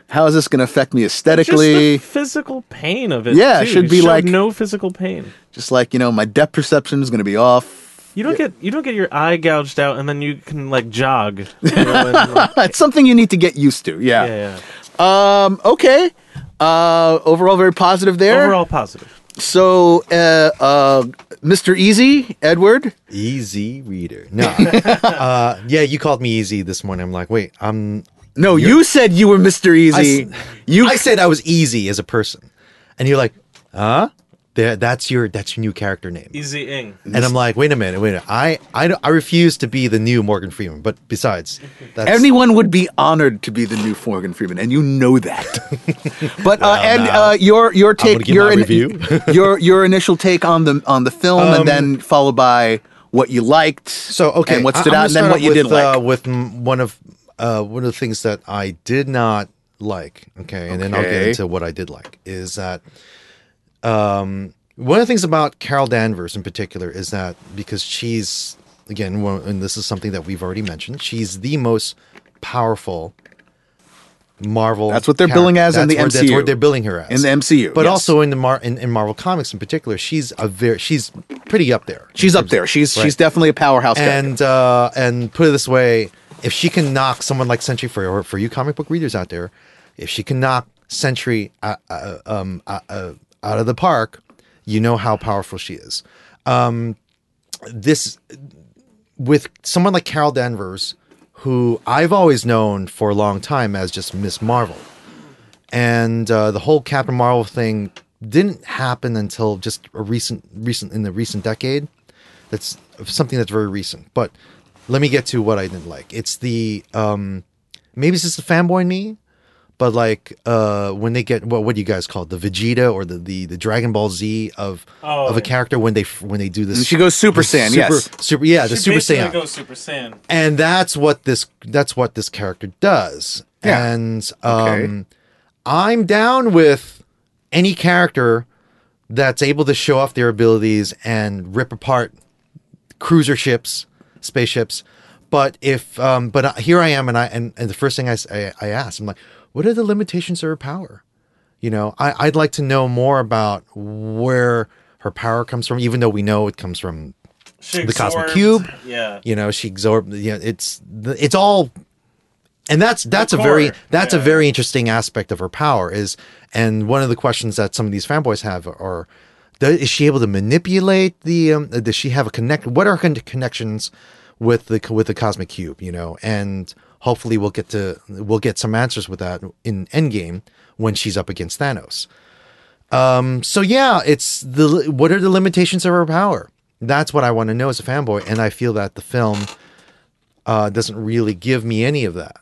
how is this going to affect me just the aesthetically. physical pain of it. Yeah, it too. should He be showed like- no physical pain. Just like you know, my depth perception is going to be off. You don't get you don't get your eye gouged out and then you can like jog. You know, and, *laughs* like, It's something you need to get used to. Yeah. yeah, yeah. Um. Okay. Uh. Overall, very positive there. Overall positive. So, uh, uh, Mr. Easy, Edward. Easy reader. No. *laughs* uh, yeah, you called me easy this morning. I'm like, wait, I'm. No, you said you were Mr. Easy. I s- you I said I was easy as a person, and you're like, huh? There, that's your that's your new character name. Easy ing. And I'm like, wait a minute, wait a minute. I, I, I refuse to be the new Morgan Freeman. But besides, that's Anyone would be honored to be the new Morgan Freeman, and you know that. *laughs* but uh, and now, uh, your your take, your in- review. *laughs* your your initial take on the on the film, and then followed by what you liked. So okay, and what I- stood I'm out, and then what you with, didn't like. Uh, with one of uh, one of the things that I did not like. Okay, and then I'll get into what I did like. Is that um, one of the things about Carol Danvers in particular is that because she's again, one, and this is something that we've already mentioned, she's the most powerful Marvel. That's what they're billing as in the where- That's what they're billing her as In the MCU, but yes. also in the Mar- in, in Marvel comics in particular, she's a very she's pretty up there. she's up there. She's she's Right. definitely a powerhouse. character. and uh, and put it this way, if she can knock someone like Sentry for or for you comic book readers out there, if she can knock Sentry uh, uh, um, uh, uh, out of the park, you know how powerful she is. Um, this with someone like Carol Danvers, who I've always known for a long time as just Miss Marvel, and uh, the whole Captain Marvel thing didn't happen until just a recent recent in the recent decade. That's something that's very recent. But let me get to what I didn't like. It's the um, maybe it's just the fanboy in me, but like uh, when they get what what do you guys call it? the Vegeta or the the, the Dragon Ball Z of Oh, of a character when they when they do this. She goes Super Saiyan, super, yes. super yeah, the Super Saiyan goes Super Saiyan. and that's what this that's what this character does Yeah. and Okay. um i'm down with any character that's able to show off their abilities and rip apart cruiser ships spaceships but if um but uh, here i am and i and, and the first thing I I asked i'm like what are the limitations of her power you know I, i'd like to know more about where her power comes from even though we know it comes from She The Cosmic Cube. Yeah. you know she absorbed you know it's it's all and that's that's a very that's a very interesting aspect of her power is and one of the questions that some of these fanboys have are is she able to manipulate the um, does she have a connect what are her connections with the with the cosmic cube you know and hopefully we'll get to we'll get some answers with that in endgame when she's up against thanos um so yeah it's the what are the limitations of her power that's what i want to know as a fanboy and i feel that the film uh, doesn't really give me any of that.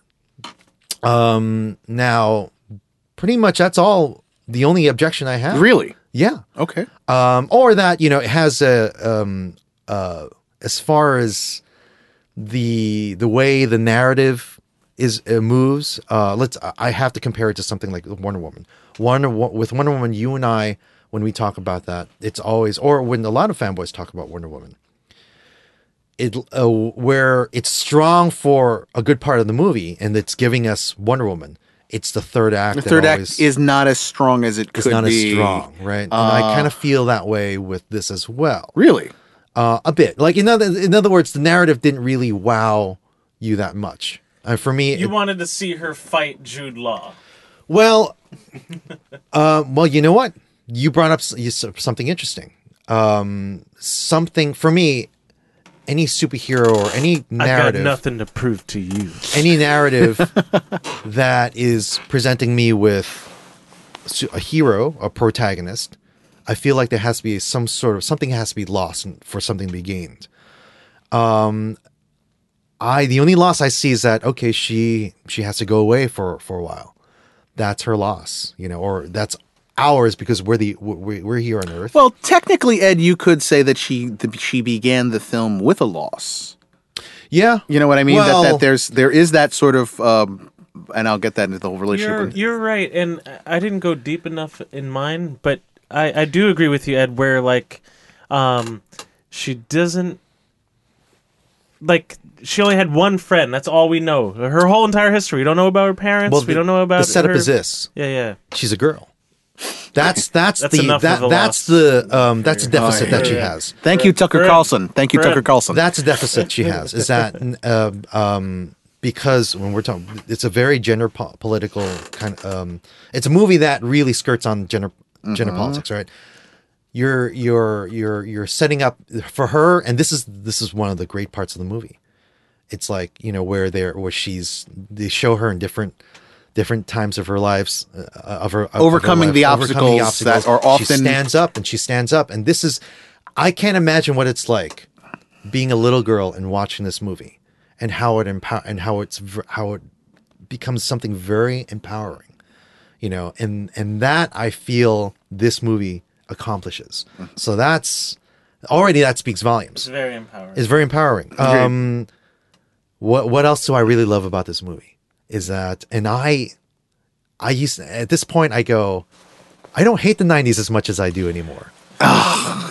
Um, now, pretty much that's all. The only objection I have, really? yeah, Okay. um, or that you know it has a um, uh, as far as the the way the narrative is uh, moves. Uh, let's I have to compare it to something like Wonder Woman. Wonder with Wonder Woman, you and I, when we talk about that, it's always or when a lot of fanboys talk about Wonder Woman. It uh, where it's strong for a good part of the movie, and it's giving us Wonder Woman. It's the third act. The third always- act is not as strong as it it's could not be. as strong, right? And I kind of feel that way with this as well, Really? Uh, a bit. Like in other in other words, the narrative didn't really wow you that much. Uh, for me, You it- wanted to see her fight Jude Law. well, *laughs* uh, well, you know what? You brought up s- you s- something interesting. Um, something for me, any superhero or any I've got narrative, nothing to prove to you. any *laughs* narrative *laughs* that is presenting me with a hero, a protagonist, I feel like there has to be some sort of something has to be lost for something to be gained. Um, I the only loss I see is that okay, she she has to go away for for a while. That's her loss, you know, or that's ours because we're the we're, we're here on Earth. Well, technically, Ed, you could say that she that she began the film with a loss. yeah, You know what I mean? Well- that, that there's there is that sort of, um, and I'll get that into the whole relationship. You're, you're right, and I didn't go deep enough in mine, but I, I do agree with you, Ed. Where like, um, she doesn't like she only had one friend. That's all we know. Her whole entire history. We don't know about her parents. we the- don't know about the setup her- is this. Yeah, yeah. She's a girl. That's that's, That's the enough that, of that's the um that's a deficit that she has. Thank you, Tucker Brett. Carlson. Thank you, Brett. Tucker Carlson. That's a deficit she has. Is that *laughs* uh, um because when we're talking, it's a very gender po- political kind of um. It's a movie that really skirts on gender gender politics, right? You're you're you're you're setting up for her, and this is this is one of the great parts of the movie. It's like you know where they're where she's they show her in different different times of her lives uh, of her of her Overcoming the overcoming obstacles that are often She stands up and she stands up, and this is I can't imagine what it's like being a little girl and watching this movie and how it empower and how it's how it becomes something very empowering you know and and that i feel this movie accomplishes. So that's already that speaks volumes. It's very empowering. it's very empowering. Um what what else do i really love about this movie? Is that and i i used at this point i go i don't hate the 90s as much as i do anymore.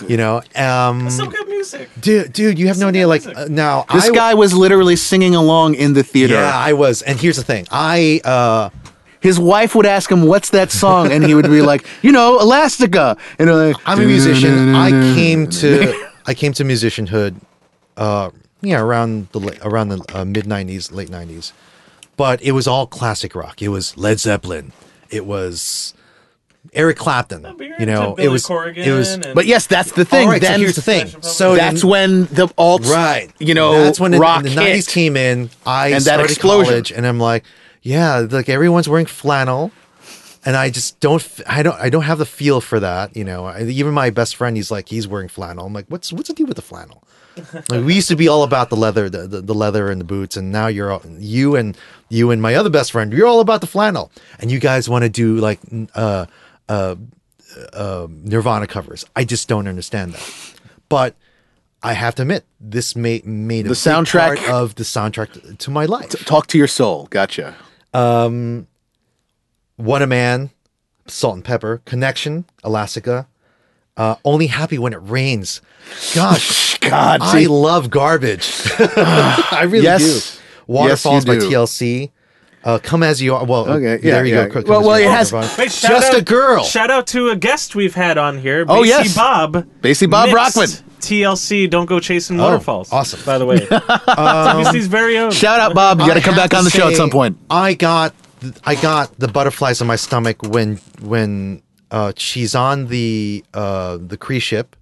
You know um so good music. dude dude you have no idea like uh, now this I, guy was literally singing along in the theater. yeah i was and here's the thing. I uh His wife would ask him, "What's that song?" and he would be like, "You know, Elastica." And like, i'm a musician i came to i came to musicianhood uh yeah around the around the uh, mid 90s late 90s but it was all classic rock it was led zeppelin it was eric clapton but you're you know it was Corrigan it was But yes, that's the thing. all right then so here's the thing so that's then- when the alt, right You know, that's when the, rock the hit. 90s came in i And that started explosion. college and i'm like yeah like everyone's wearing flannel and i just don't f- i don't i don't have the feel for that you know I, even my best friend he's like he's wearing flannel i'm like what's what's the deal with the flannel *laughs* like we used to be all about the leather the, the, the leather and the boots and now you're all, you and you and my other best friend you're all about the flannel and you guys want to do like uh uh uh, Nirvana covers. I just don't understand that. But I have to admit, this made made a The big soundtrack- part of the soundtrack to my life. Talk to your soul. Gotcha. What a man, Salt-N-Pepa, Connection, Elastica. Uh, only happy when it rains. Gosh, *laughs* God, I see- love garbage. *laughs* I really Yes. do. Waterfalls Yes, you by. TLC. Uh, Come as you are. Well, Okay, yeah, there you yeah. go. Come Well, well, You it Are, has- Wait, Just out, a girl. Shout out to a guest we've had on here. Oh, Basie yes. Bob. Basie Bob mixed Rockman. TLC. Don't go chasing Oh, waterfalls. awesome. By the way, *laughs* TBC's very own. Shout out, Bob. You got to come back on the show at some point. I got I got the butterflies in my stomach when when uh, she's on the uh, the cruise ship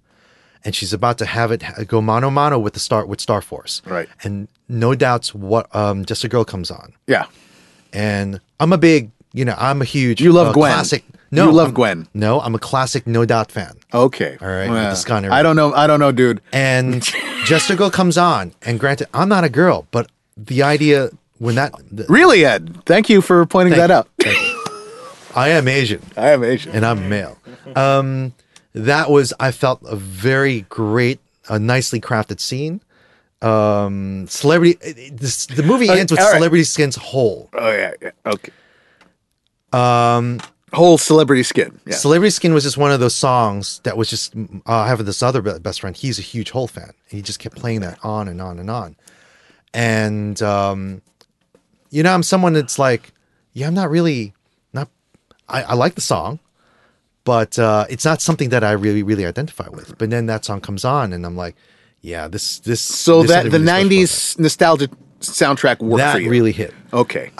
and she's about to have it go mano mano with the star with Star Force. Right. And no doubts what um, just a girl comes on. Yeah. And I'm a big, you know, I'm a huge You love uh, Gwen. classic. No, You love I'm- Gwen. No, I'm a classic No Doubt fan. Okay. All right, with the Scott era. I don't know. I don't know, dude. And *laughs* Just a Girl comes on, and granted, I'm not a girl, but the idea when that the, Really, Ed? Thank you for pointing that out. You. I am Asian I am Asian. and I'm male. Um, that was I felt a very great, a nicely crafted scene. Um, celebrity. it- it- this, the movie ends with right. celebrity skins whole. Oh yeah. yeah. Okay. Um, whole celebrity skin. Yeah. Celebrity Skin was just one of those songs that was just. Uh, I have this other best friend. He's a huge Hole fan. And he just kept playing that on and on and on. And um, you know, I'm someone that's like, yeah, I'm not really not. I, I like the song, but uh, it's not something that I really really identify with. But then that song comes on, and I'm like, yeah, this this. so there's that the '90s nostalgia soundtrack worked that. for you. really hit. Okay.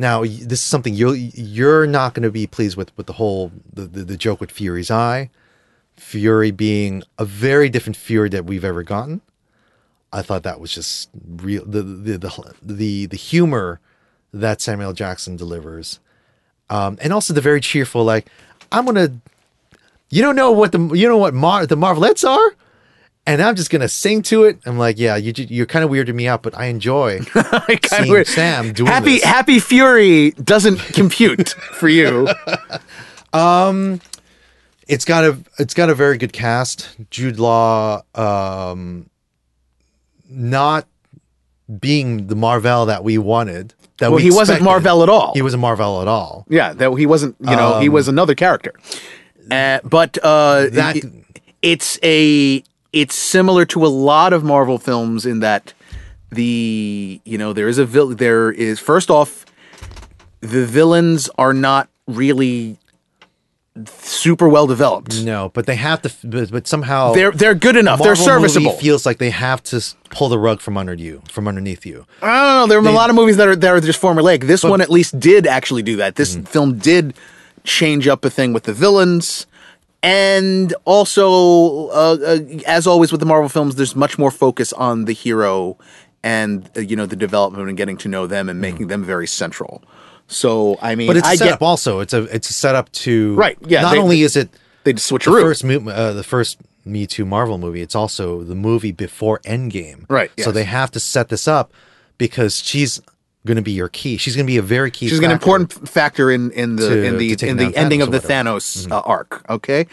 Now this is something you're you're not going to be pleased with with the whole the, the the joke with Fury's eye, Fury being a very different Fury that we've ever gotten. I thought that was just real the the the the, the humor that Samuel Jackson delivers, um, and also the very cheerful like I'm gonna you don't know what the you know what Mar- the Marvelettes are. And I'm just gonna sing to it. I'm like, yeah, you, you're kind of weirding me out, but I enjoy *laughs* seeing weird. Sam doing Happy this. Happy Fury doesn't compute for you. *laughs* um, It's got a it's got a very good cast. Jude Law, um, not being the Marvel that we wanted. That Well, we he wasn't expected. Marvel at all. He wasn't Marvel at all. Yeah, that he wasn't. You know, he was another character. Uh, but uh, That- it- it's a it's similar to a lot of Marvel films in that the you know there is a vil- there is first off the villains are not really super well developed. No, but they have to. But, but somehow They're they're good enough. they're serviceable. Feels like they have to pull the rug from under you, from underneath you. I don't know. There are a lot of movies that are that are just formulaic. This one at least did actually do that. This mm. film did change up a thing with the villains, and also, uh, uh, as always with the Marvel films, there's much more focus on the hero and uh, you know the development and getting to know them and making them very central. So I mean, But it's a I setup get also. It's a it's a setup to Right, yeah, Not they- only is it they switch the first mo- uh, the first Me Too Marvel movie, it's also the movie before Endgame. Right, So they have to set this up because she's going to be your key. She's going to be a very key. She's an important factor in in the To- in the in the ending Thanos of or the whatever. Thanos uh, arc. Okay.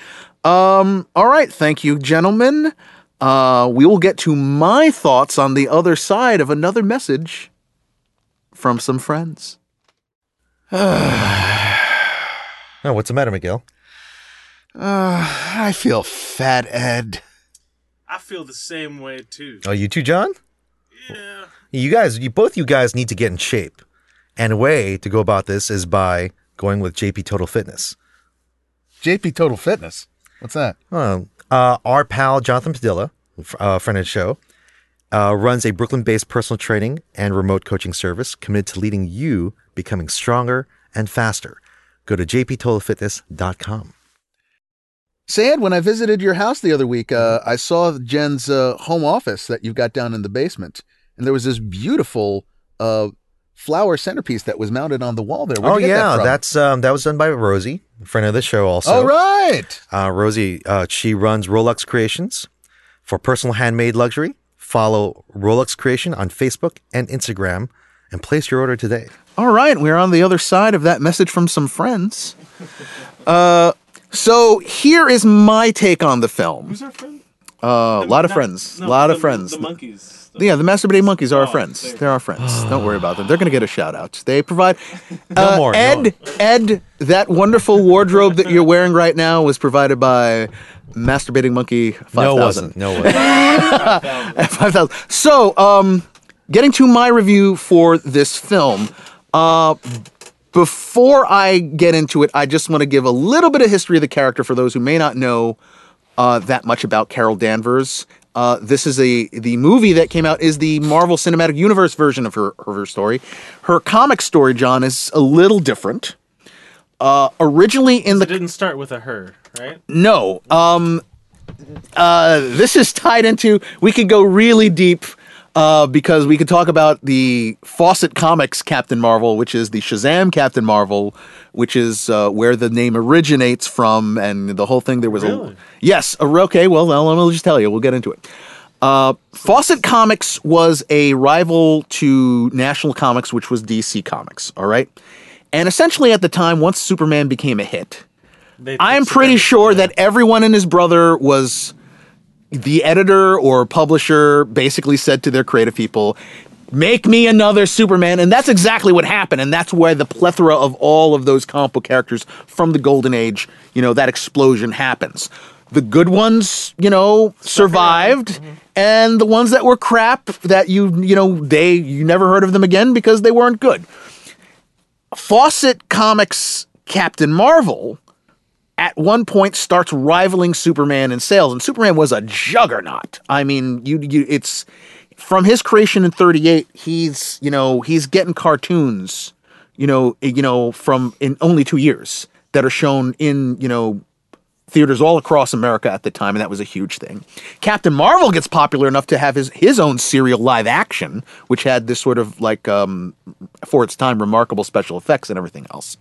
Um. All right. Thank you, gentlemen. Uh, we will get to my thoughts on the other side of another message from some friends. *sighs* Oh, what's the matter, Miguel? I feel fat, Ed. I feel the same way too. Oh, you too, John? Yeah. You guys, you both you guys need to get in shape. And a way to go about this is by going with JP Total Fitness. JP Total Fitness. What's that? Uh, uh, our pal Jonathan Padilla, uh, friend of the show, uh, runs a Brooklyn-based personal training and remote coaching service committed to leading you becoming stronger and faster. Go to jptotalfitness.com. Sad, when I visited your house the other week, uh, I saw Jen's uh, home office that you've got down in the basement, and there was this beautiful uh, flower centerpiece that was mounted on the wall there. Where'd oh you get that yeah, from? that's um, that was done by Rosie, friend of the show. Also, All right. Uh, Rosie, uh, she runs Rolex Creations for personal handmade luxury. Follow Rolex Creation on Facebook and Instagram and place your order today. All right, we're on the other side of that message from some friends. Uh, so here is my take on the film. Who's our friend? Uh, a lot of Not- friends, a no, lot the- of friends. The monkeys. yeah, the masturbating monkeys are our Oh, friends. there. They're our friends. Don't worry about them. They're going to get a shout out. They provide. *sighs* Uh, more, Ed, more. Ed, that wonderful wardrobe that you're wearing right now was provided by Masturbating Monkey 5000. No, it wasn't. No, it *laughs* wasn't. 5000. So, um, getting to my review for this film, uh, before I get into it, I just want to give a little bit of history of the character for those who may not know uh, that much about Carol Danvers. Uh, this is a the movie that came out is the Marvel Cinematic Universe version of her her story. Her comic story, John, is a little different. Uh, originally in the It didn't start with a her, right? no. Um uh this is tied into we could go really deep uh because we could talk about the Fawcett Comics Captain Marvel, which is the Shazam Captain Marvel, which is uh, where the name originates from and the whole thing. There was a Yes, uh, okay, well, let me just tell you, we'll get into it. Uh, Fawcett Comics was a rival to National Comics, which was DC Comics, all right? And essentially at the time, once Superman became a hit, I'm pretty sure that everyone and his brother was the editor or publisher basically said to their creative people, make me another Superman. And that's exactly what happened. And that's why the plethora of all of those comic book characters from the golden age, you know, that explosion happens. The good ones, you know, survived, mm-hmm. and the ones that were crap that you, you know, they you never heard of them again because they weren't good. Fawcett Comics Captain Marvel at one point starts rivaling Superman in sales, and Superman was a juggernaut. I mean, you, you it's from his creation in 38, he's, you know, he's getting cartoons, you know, you know, from in only 2 years that are shown in, you know, theaters all across America at the time, and that was a huge thing. Captain Marvel gets popular enough to have his his own serial live action, which had this sort of like um, for its time remarkable special effects and everything else.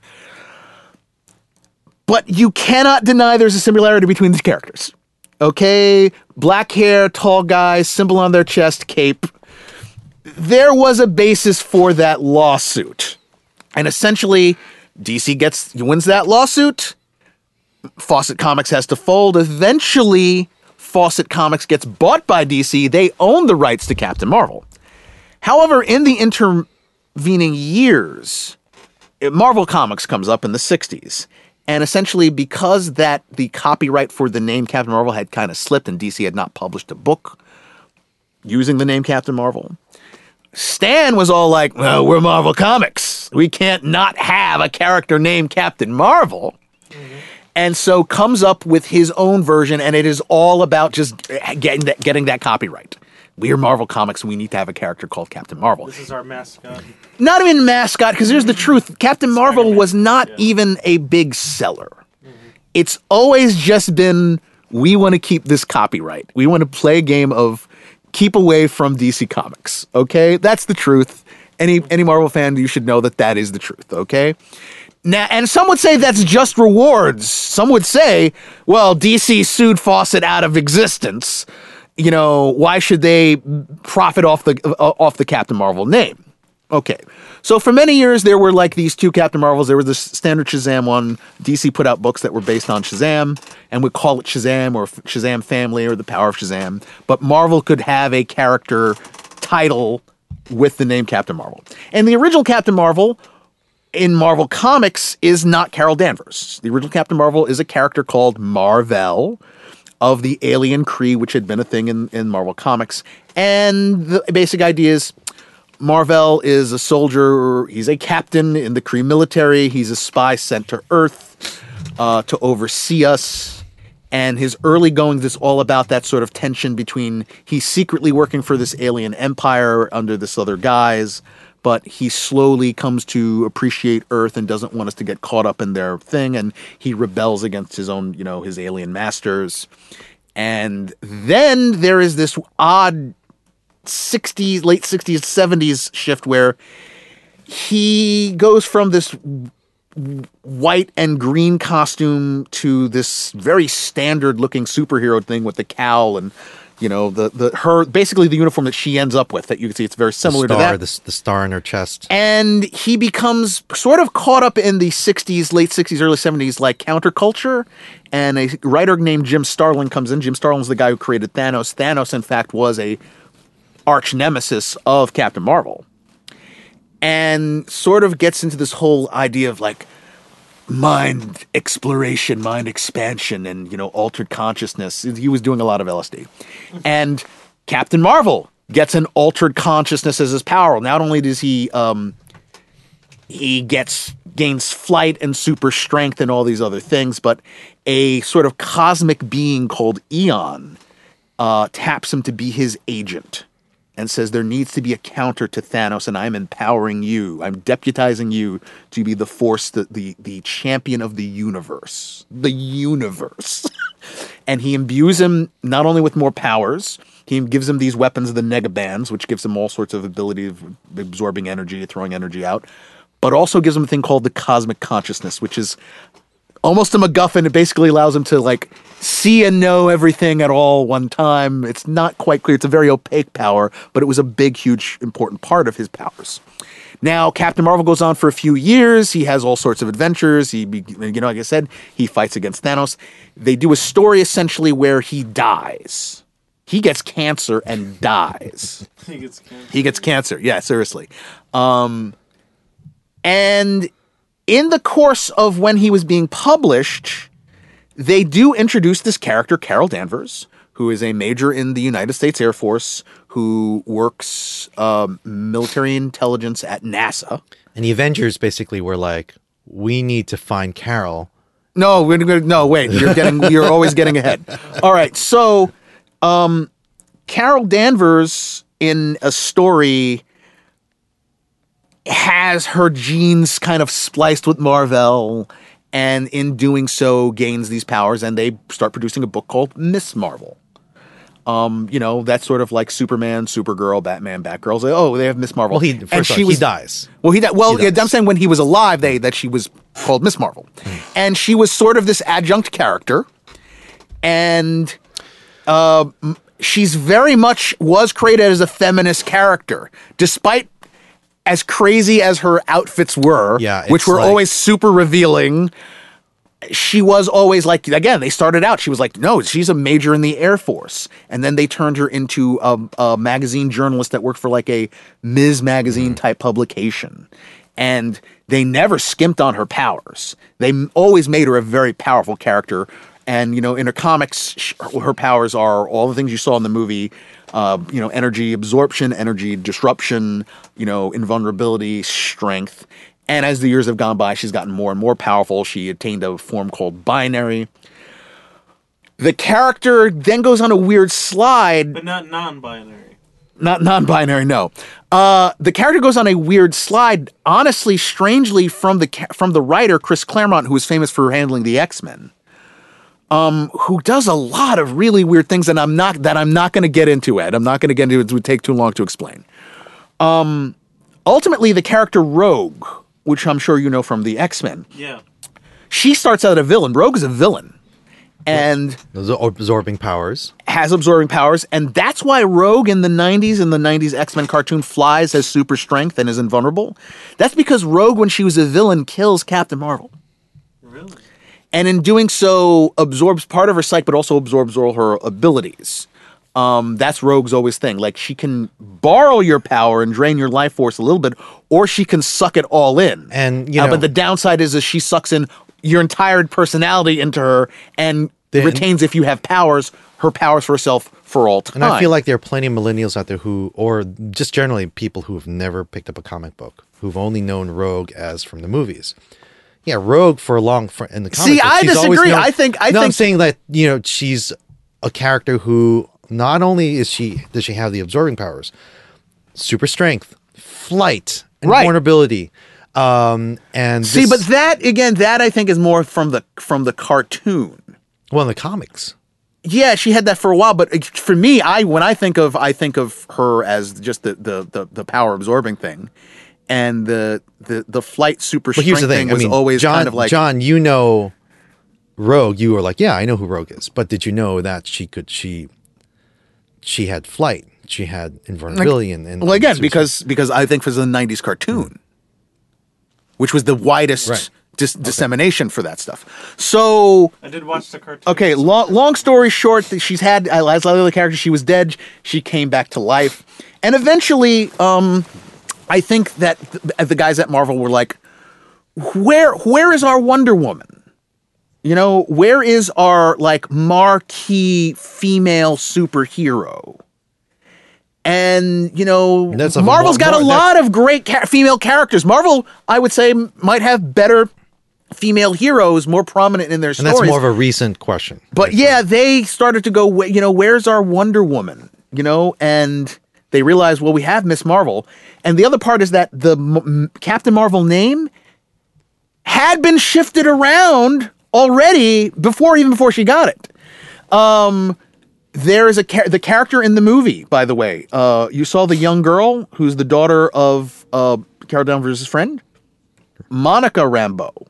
But you cannot deny there's a similarity between these characters. Okay, black hair, tall guy, symbol on their chest, cape. There was a basis for that lawsuit. And essentially, DC gets wins that lawsuit. Fawcett Comics has to fold. Eventually, Fawcett Comics gets bought by DC. They own the rights to Captain Marvel. However, in the intervening years, Marvel Comics comes up in the 60s. And essentially, because that the copyright for the name Captain Marvel had kind of slipped and DC had not published a book using the name Captain Marvel, Stan was all like, well, we're Marvel Comics. We can't not have a character named Captain Marvel. Mm-hmm. And so comes up with his own version, and it is all about just getting that, getting that copyright. We're Marvel Comics. We need to have a character called Captain Marvel. This is our mascot. not even mascot because here's the mm-hmm. truth. Captain marvel was not even a big seller. Mm-hmm. It's always just been we want to keep this copyright. We want to play a game of keep away from dc comics okay? That's the truth. Any any marvel fan you should know that that is the truth okay? Now, and some would say that's just rewards. Some would say, well, DC sued Fawcett out of existence. You know, why should they profit off the uh, off the Captain Marvel name? Okay. So for many years there were like these two Captain Marvels. There was this standard Shazam one. DC put out books that were based on Shazam and would call it Shazam or Shazam Family or the Power of Shazam. But Marvel could have a character title with the name Captain Marvel. And the original Captain Marvel in Marvel Comics is not Carol Danvers. The original Captain Marvel is a character called Marvel of the alien Kree, which had been a thing in, in Marvel Comics. And the basic idea is Marvel is a soldier, he's a captain in the Kree military, he's a spy sent to Earth uh, to oversee us. And his early goings is all about that sort of tension between he's secretly working for this alien empire under this other guise, but he slowly comes to appreciate Earth and doesn't want us to get caught up in their thing, and he rebels against his own, you know, his alien masters. And then there is this odd 60s, late 60s, 70s shift where he goes from this white and green costume to this very standard looking superhero thing with the cowl and you know the the her basically the uniform that she ends up with that you can see it's very similar the to that. the, the star in her chest. and he becomes sort of caught up in the 60s late 60s early 70s like counterculture. And a writer named jim starlin comes in. Jim starlin's the guy who created thanos. Thanos in fact was a arch nemesis of captain marvel. And sort of gets into this whole idea of like mind exploration, mind expansion, and you know, altered consciousness. He was doing a lot of LSD. And Captain Marvel gets an altered consciousness as his power. Not only does he um he gets gains flight and super strength and all these other things, but a sort of cosmic being called Eon uh, taps him to be his agent and says there needs to be a counter to Thanos, and I'm empowering you. I'm deputizing you to be the force, the the, the champion of the universe, the universe. *laughs* and he imbues him not only with more powers, he gives him these weapons, the negabands, which gives him all sorts of ability of absorbing energy, throwing energy out, but also gives him a thing called the cosmic consciousness, which is almost a MacGuffin. It basically allows him to like see and know everything at all one time. It's not quite clear. It's a very opaque power, but it was a big, huge, important part of his powers. Now, Captain Marvel goes on for a few years. He has all sorts of adventures. He, you know, like I said, he fights against Thanos. They do a story essentially where he dies. He gets cancer and dies. *laughs* He gets cancer. He gets cancer. Yeah, seriously. Um, and in the course of when he was being published, they do introduce this character, Carol Danvers, who is a major in the United States Air Force who works um, military intelligence at NASA. And the Avengers basically were like, we need to find Carol. No, we're gonna no wait. You're getting *laughs* you're always getting ahead. All right, so um, Carol Danvers in a story has her genes kind of spliced with Marvel, and in doing so gains these powers, and they start producing a book called Miss Marvel. Um, you know, that's sort of like Superman, Supergirl, Batman, Batgirl. Like, oh, they have Miss Marvel. Well, he first off, he dies. Well, he died. Well, He yeah, does. I'm saying when he was alive, they that she was called Miss Marvel, and she was sort of this adjunct character, and uh, she's very much was created as a feminist character, despite as crazy as her outfits were, Yeah, which were like- always super revealing. she was always like again they started out she was like no she's a major in the air force. And then they turned her into a, a magazine journalist that worked for like a ms. Magazine mm. type publication. And they never skimped on her powers. They m- always made her a very powerful character. And you know in her comics sh- her powers are all the things you saw in the movie uh, you know energy absorption energy disruption you know invulnerability strength and as the years have gone by, she's gotten more and more powerful. She attained a form called binary. The character then goes on a weird slide, But not non-binary. not non-binary, no. Uh, the character goes on a weird slide, honestly, strangely, from the from the writer Chris Claremont, who is famous for handling the X Men, um, who does a lot of really weird things, and I'm not that I'm not going to get into. it. I'm not going to get into it. It would take too long to explain. Um, ultimately, the character Rogue, which I'm sure you know from the X Men, Yeah. she starts out as a villain. Rogue is a villain. And Those are absorbing powers. has absorbing powers, and that's why Rogue in the 90s in the 90s X-Men cartoon flies has super strength and is invulnerable. That's because Rogue, when she was a villain, kills Captain Marvel. And in doing so, absorbs part of her psyche, but also absorbs all her abilities. Um, that's Rogue's always thing. Like she can borrow your power and drain your life force a little bit, or she can suck it all in. And, you Uh, but the downside is, is she sucks in your entire personality into her and The- retains, if you have powers, her powers for herself for all time. And I feel like there are plenty of millennials out there who, or just generally people who have never picked up a comic book, who've only known Rogue as from the movies. Yeah, Rogue for a long fr- in the comic See, I disagree. known- I think- I no, I'm think- saying that you know she's a character who not only is she does she have the absorbing powers, super strength, flight, and Right. vulnerability, um, and See, this- but that again, that I think is more from the from the cartoon. well in the comics, Yeah, she had that for a while, but for me, I when I think of I think of her as just the the the, the power absorbing thing, and the the the flight super But strength here's the thing. thing I was mean, always John, kind of like John, you know, Rogue. You were like, yeah, I know who Rogue is. But did you know that she could she she had flight, she had invulnerability, and, and well again and- because because I think it was the '90s cartoon, which was the widest Right. dis- dissemination for that stuff. So I did watch the cartoon. Okay, long, long story short, that she's had as other characters. She was dead. She came back to life, and eventually, um, I think that th- the guys at Marvel were like, "Where, where is our Wonder Woman? You know, where is our like marquee female superhero?" And you know, That's a- Marvel's got a lot of great ca- female characters. Marvel, I would say, might have better female heroes, more prominent in their and stories. And that's more of a recent question. But yeah, they started to go, you know, where's our Wonder Woman? You know, and they realized, well, we have Miss Marvel. And the other part is that the M- Captain Marvel name had been shifted around already before, even before she got it. Um, there is a char- the character in the movie, by the way. Uh, you saw the young girl who's the daughter of uh, Carol Danvers' friend, Monica Rambeau.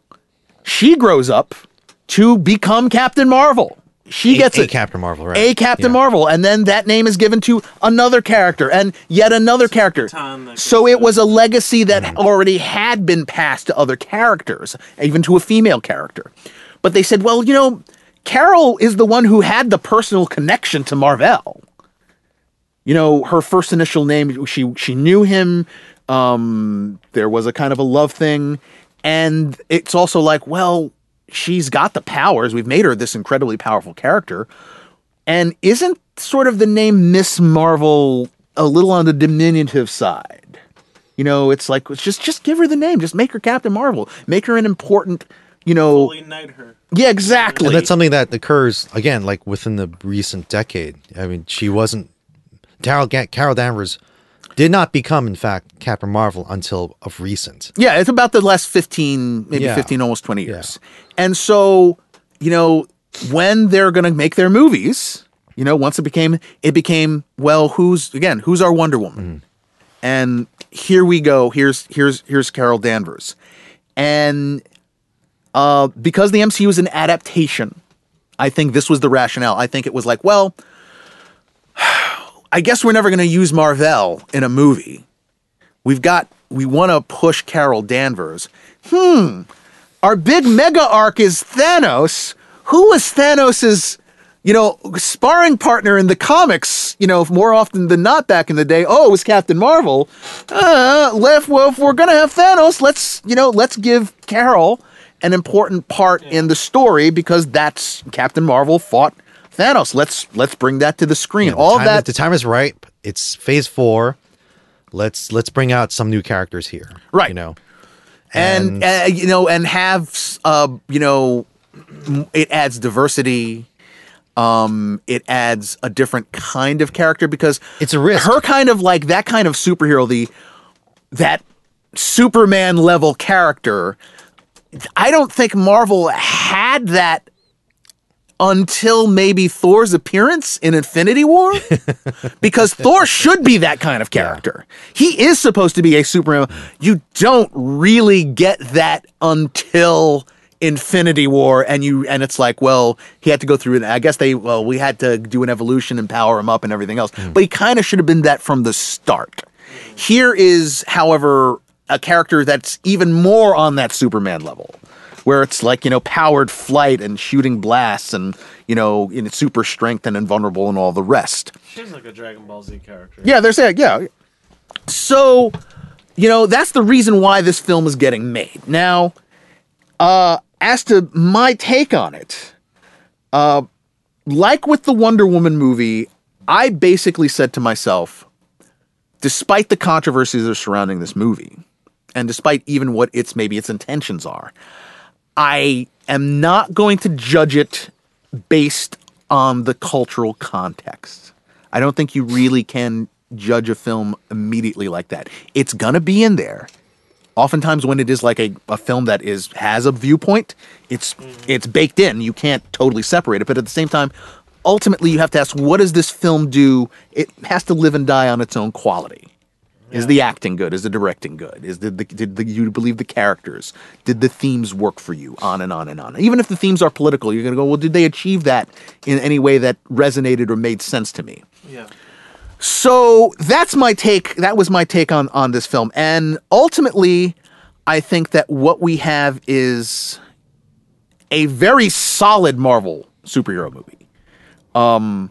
She grows up to become Captain Marvel. She A- gets a it. Captain Marvel, right? A Captain Yeah. Marvel, and then that name is given to another character and yet another character. So it was a legacy that Mm-hmm. already had been passed to other characters, even to a female character. But they said, well, you know, Carol is the one who had the personal connection to Marvel. You know, her first initial name, she she knew him. Um, there was a kind of a love thing, and it's also like, well, she's got the powers. We've made her this incredibly powerful character, and isn't sort of the name Miss Marvel a little on the diminutive side? You know, it's like it's just just give her the name, just make her Captain Marvel, make her an important, you know, Fully knight her. yeah, exactly. And that's something that occurs again, like within the recent decade. I mean, she wasn't Carol, Carol Danvers did not become, in fact, Captain Marvel until of recent. Yeah, it's about the last 15, maybe Yeah. 15, almost 20 years. And so, you know, when they're going to make their movies, you know, once it became, it became, well, who's, again, who's our Wonder Woman? And here we go. Here's, here's, here's Carol Danvers. And uh, because the MCU is an adaptation, I think this was the rationale. I think it was like, well, I guess we're never going to use Marvel in a movie we've got we want to push Carol Danvers. Hmm. our big mega arc is Thanos. Who was Thanos's, you know, sparring partner in the comics? You know, more often than not back in the day. Oh, it was Captain Marvel. Uh, left. Well, if we're gonna have Thanos, let's you know, let's give Carol an important part in the story because that's Captain Marvel fought Thanos. Let's let's bring that to the screen. The All time- that the time is right. It's phase four. Let's let's bring out some new characters here. Right. You know. and, uh, you know and have uh you know it adds diversity um it adds a different kind of character because It's a risk. her kind of like that kind of superhero the that superman level character i don't think marvel had that until maybe Thor's appearance in Infinity War *laughs* because Thor should be that kind of character. He is supposed to be a Superman. You don't really get that until Infinity War and you and it's like, well, he had to go through it. I guess they well, we had to do an evolution and power him up and everything else. Hmm. But he kind of should have been that from the start. Here is, however, a character that's even more on that Superman level where it's like you know powered flight and shooting blasts and you know in super strength and invulnerable and all the rest. She's like a Dragon Ball Z character. Yeah, there's that. Yeah. So, you know, that's the reason why this film is getting made. Now, uh, as to my take on it, uh, like with the Wonder Woman movie, I basically said to myself, despite the controversies that are surrounding this movie, and despite even what its maybe its intentions are, I am not going to judge it based on the cultural context. I don't think you really can judge a film immediately like that. It's gonna be in there. Oftentimes when it is like a, a film that is has a viewpoint, it's mm. it's baked in. You can't totally separate it. But at the same time, ultimately you have to ask what does this film do? It has to live and die on its own quality. Is the acting good? Is the directing good? Is the, the did the, you believe the characters? Did the themes work for you? On and on and on. Even if the themes are political, you're gonna go, well, did they achieve that in any way that resonated or made sense to me? Yeah. So that's my take. That was my take on on this film, and ultimately, I think that what we have is a very solid Marvel superhero movie. Um,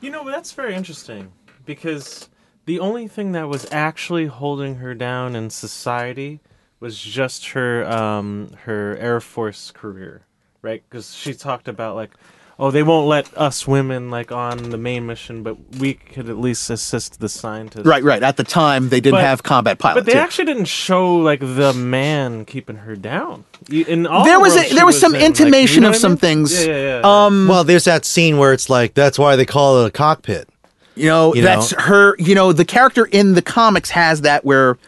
You know, that's very interesting because the only thing that was actually holding her down in society was just her um her Air Force career, right? Because she talked about like, oh, they won't let us women like on the main mission, but we could at least assist the scientists. Right, right. At the time, they didn't But- have combat pilots. But they yeah. actually didn't show like the man keeping her down. In all There was roles a- there was some in, like, intimation you know of what I some mean? things. Yeah, yeah, yeah. Um, Well, there's that scene where it's like that's why they call it a cockpit. You know, You that's know? her. You know, the character in the comics has that where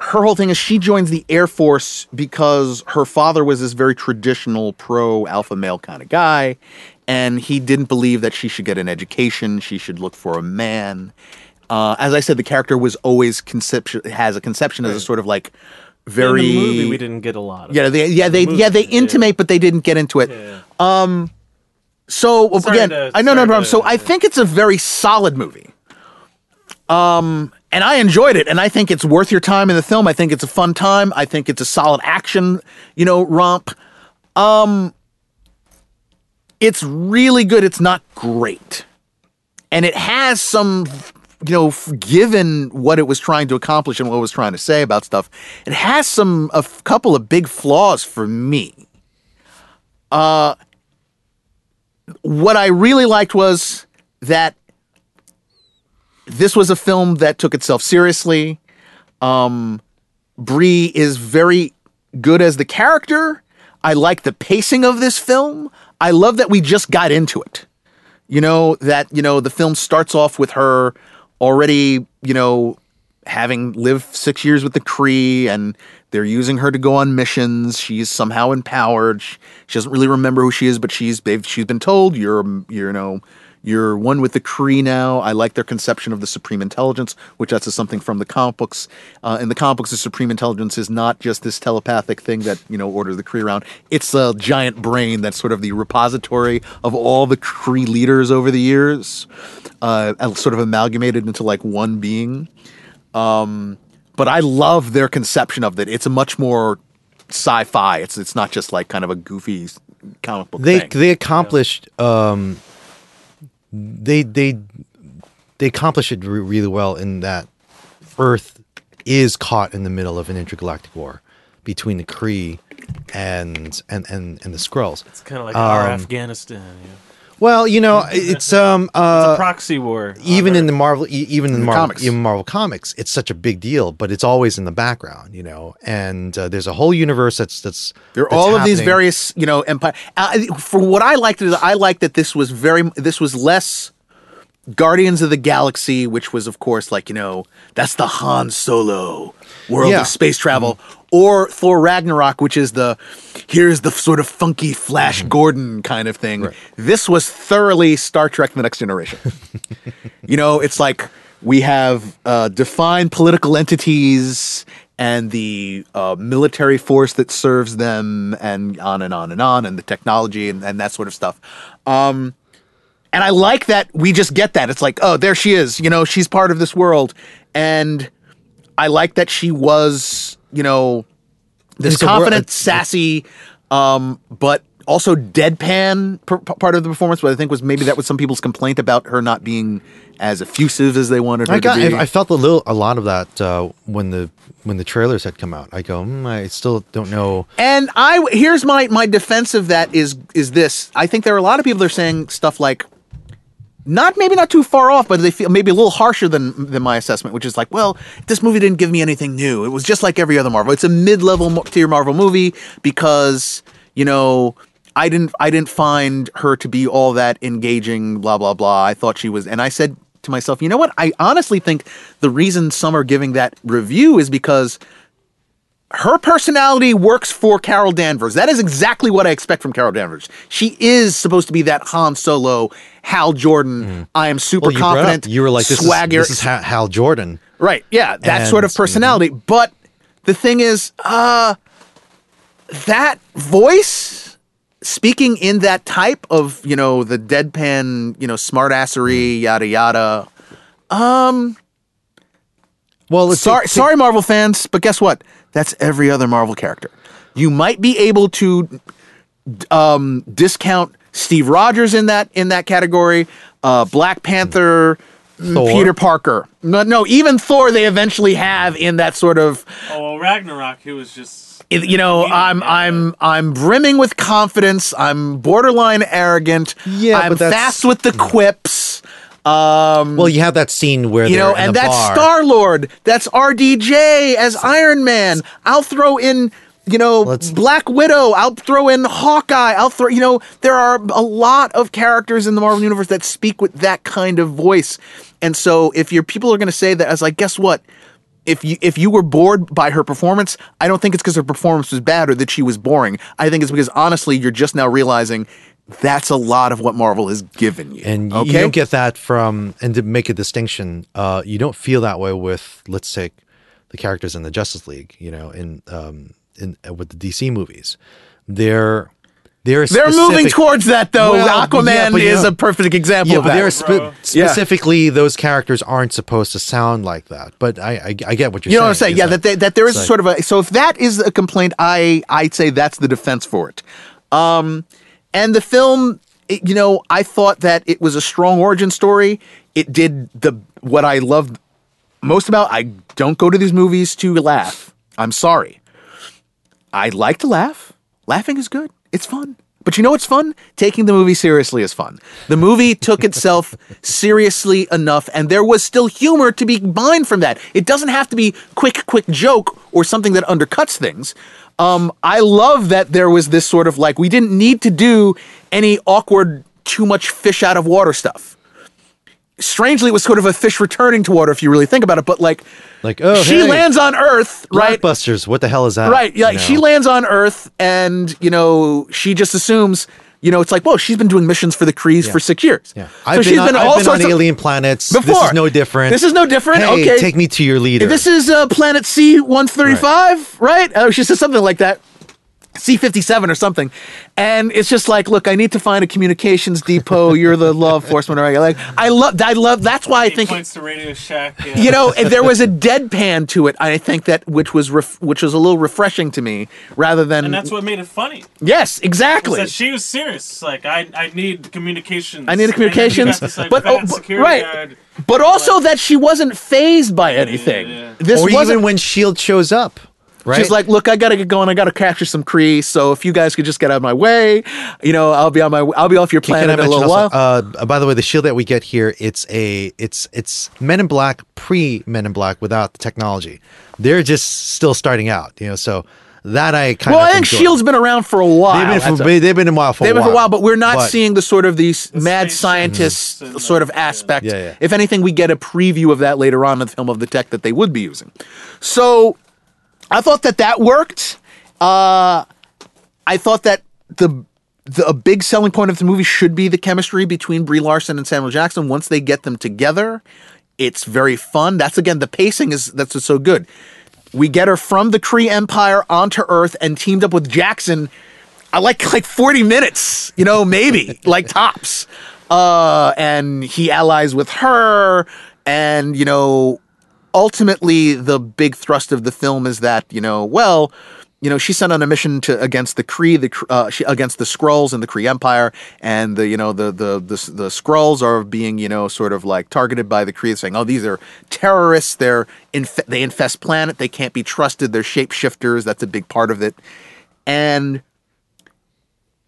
her whole thing is she joins the Air Force because her father was this very traditional pro alpha male kind of guy, and he didn't believe that she should get an education. She should look for a man. Uh, as I said, the character was always conception has a conception as a sort of like very in the movie, we didn't get a lot. Of yeah they yeah they movie, yeah they yeah. intimate but they didn't get into it. Yeah. So Sorry again, to- I know no problem. to- So I think it's a very solid movie. Um, and I enjoyed it, and I think it's worth your time in the film. I think it's a fun time. I think it's a solid action, you know, romp. Um, it's really good. It's not great, and it has some, you know, given what it was trying to accomplish and what it was trying to say about stuff, it has some a couple of big flaws for me. What I really liked was that this was a film that took itself seriously. Um, Brie is very good as the character. I like the pacing of this film. I love that we just got into it. You know, that, you know, the film starts off with her already, you know, having lived six years with the Kree and they're using her to go on missions. She's somehow empowered. She, she doesn't really remember who she is, but she's she's been told you're you're know you're one with the Kree now. I like their conception of the supreme intelligence, which that's something from the comic books. Uh, in the comic books, the supreme intelligence is not just this telepathic thing that you know orders the Kree around. It's a giant brain that's sort of the repository of all the Kree leaders over the years, uh, sort of amalgamated into like one being but I love their conception of it. It's a much more sci-fi. It's it's not just like kind of a goofy comic book they thing. they accomplished um they they they accomplished it re- really well in that earth is caught in the middle of an intergalactic war between the kree and and and, and the skrulls It's kind of like our Um, Afghanistan. Yeah. Well you know *laughs* it's um uh Proxy war. even on in the Marvel, e- even in the Marvel, comics. even Marvel comics, it's such a big deal, but it's always in the background, you know. And uh, there's a whole universe that's that's There are that's all of these various, you know, empire. Uh, for what I liked, is I liked that this was very, this was less Guardians of the Galaxy, which was, of course, like you know, that's the Han Solo world Yeah. of space travel, or Thor Ragnarok, which is the here's the sort of funky Flash Gordon kind of thing. This was thoroughly Star Trek: The Next Generation. *laughs* you know, it's like we have uh, defined political entities and the uh, military force that serves them, and on and on and on, and the technology and, and that sort of stuff. Um, and I like that we just get that. It's like, oh, there she is. You know, she's part of this world, and I like that she was, you know, this It's a wor- confident, sassy, um, but also deadpan per- part of the performance. But I think was maybe that was some people's complaint about her not being as effusive as they wanted her I got. to be. I, I felt a little, a lot of that uh, when the when the trailers had come out. I go, mm, I still don't know. And I here's my my defense of that is is this. I think there are a lot of people that are saying stuff like not maybe not too far off, but they feel maybe a little harsher than than my assessment, which is like, well, this movie didn't give me anything new. It was just like every other Marvel. It's a mid-level tier Marvel movie because, you know, I didn't I didn't find her to be all that engaging, blah blah blah. I thought she was and I said to myself, you know what? I honestly think the reason some are giving that review is because her personality works for Carol Danvers. That is exactly what I expect from Carol Danvers. She is supposed to be that Han Solo, Hal Jordan. I am super Mm. Well, you brought up- confident. You were like, this swagger. is this is Ha- Hal Jordan. right? Yeah, that And- sort of personality. But the thing is, uh, that voice speaking in that type of you know the deadpan, you know, smartassery, yada yada. Um, well, it's sorry, sorry, Marvel fans, but guess what? That's every other Marvel character. You might be able to um, discount Steve Rogers in that in that category. Uh, Black Panther, mm, Thor. Peter Parker. No, no, even Thor. They eventually have in that sort of Oh, well, Ragnarok, he was just. you know I'm I'm I'm brimming with confidence. I'm borderline arrogant. Yeah, I'm but fast with the quips. Um, Well, you have that scene where you know, and the that's. Star Lord. That's RDJ as Iron Man. I'll throw in, you know, Let's- Black Widow. I'll throw in Hawkeye. I'll throw, you know, there are a lot of characters in the Marvel universe that speak with that kind of voice. And so, if your people are going to say that, as like, guess what? If you if you were bored by her performance, I don't think it's because her performance was bad or that she was boring. I think it's because honestly, you're just now realizing that's a lot of what Marvel has given you. and you- okay? you don't get that from and to make a distinction uh you don't feel that way with let's say the characters in the justice league you know in um in uh, with the dc movies they're they're They're moving towards that though. Well, Aquaman but you is know- a perfect example yeah, of but that. they're spe- Bro. Yeah. specifically those characters aren't supposed to sound like that. But I, I, I get what you're you know saying. what I'm saying? is Yeah, that they, that there is it's sort of a so if that is a complaint, I I'd say that's the defense for it. Um, and the film, it- you know, I thought that it was a strong origin story. It did the what I loved most about. I don't go to these movies to laugh. I'm sorry. I like to laugh. Laughing is good. It's fun. But you know what's fun? Taking the movie seriously is fun. The movie *laughs* took itself seriously enough, and there was still humor to be mined from that. It doesn't have to be quick, quick joke or something that undercuts things. Um, I love that there was this sort of like we didn't need to do any awkward, too much fish out of water stuff. Strangely, it was sort of a fish returning to water if you really think about it. But like, like oh she hey, lands on Earth, right? Blockbusters. What the hell is that? Right. Yeah. You She lands on Earth and, you know, she just assumes, you know, it's like, whoa, she's been doing missions for the Krees for six years. Yeah, I've been, on, I've been on alien planets. Before. This is no different. This is no different. Hey, okay. take me to your leader. This is uh, planet C 135, right? Oh, she says something like that. C57 or something. And it's just like, look, I need to find a communications depot. You're the law enforcement. Right? Like, I love, I love, that's why I He think, points to Radio Shack. Yeah. you know, and there was a deadpan to it. I think that, which was, ref, which was a little refreshing to me rather than, and that's what made it funny. yes, exactly. That she was serious. Like I, I need communications. I need a And then you communications, got this, like, but- oh, but- right. guard. but also that she wasn't fazed by anything. yeah. This or wasn't, even when Shield shows up, right? She's like, "Look, I gotta get going. I gotta capture some Kree. So if you guys could just get out of my way, you know, I'll be on my. I'll be off your planet in a mention little while." uh, by the way, the shield that we get here, it's a it's it's Men in Black pre Men in Black without the technology. They're just still starting out, you know. So that I kind well, of I think Shield's been around for a while. They've been for, a- they've been a while for they've a been for a while, but we're not But- seeing the sort of these mad spaceships scientist and the- sort of aspect. Yeah, yeah. If anything, we get a preview of that later on in the film of the tech that they would be using. So I thought that that worked. Uh, I thought that the, the a big selling point of the movie should be the chemistry between Brie Larson and Samuel Jackson. Once they get them together, it's very fun. That's again the pacing is that's what's so good. We get her from the Kree Empire onto Earth and teamed up with Jackson. I like like 40 minutes, you know, maybe *laughs* like tops. Uh, and he allies with her, and you know, ultimately the big thrust of the film is that you know, well, you know, she's sent on a mission to against the Kree, the uh, she, against the Skrulls and the Kree Empire, and the you know the the the the Skrulls are being you know sort of like targeted by the Kree, saying, oh, these are terrorists. They're inf- they infest planet. They can't be trusted. They're shapeshifters. That's a big part of it, and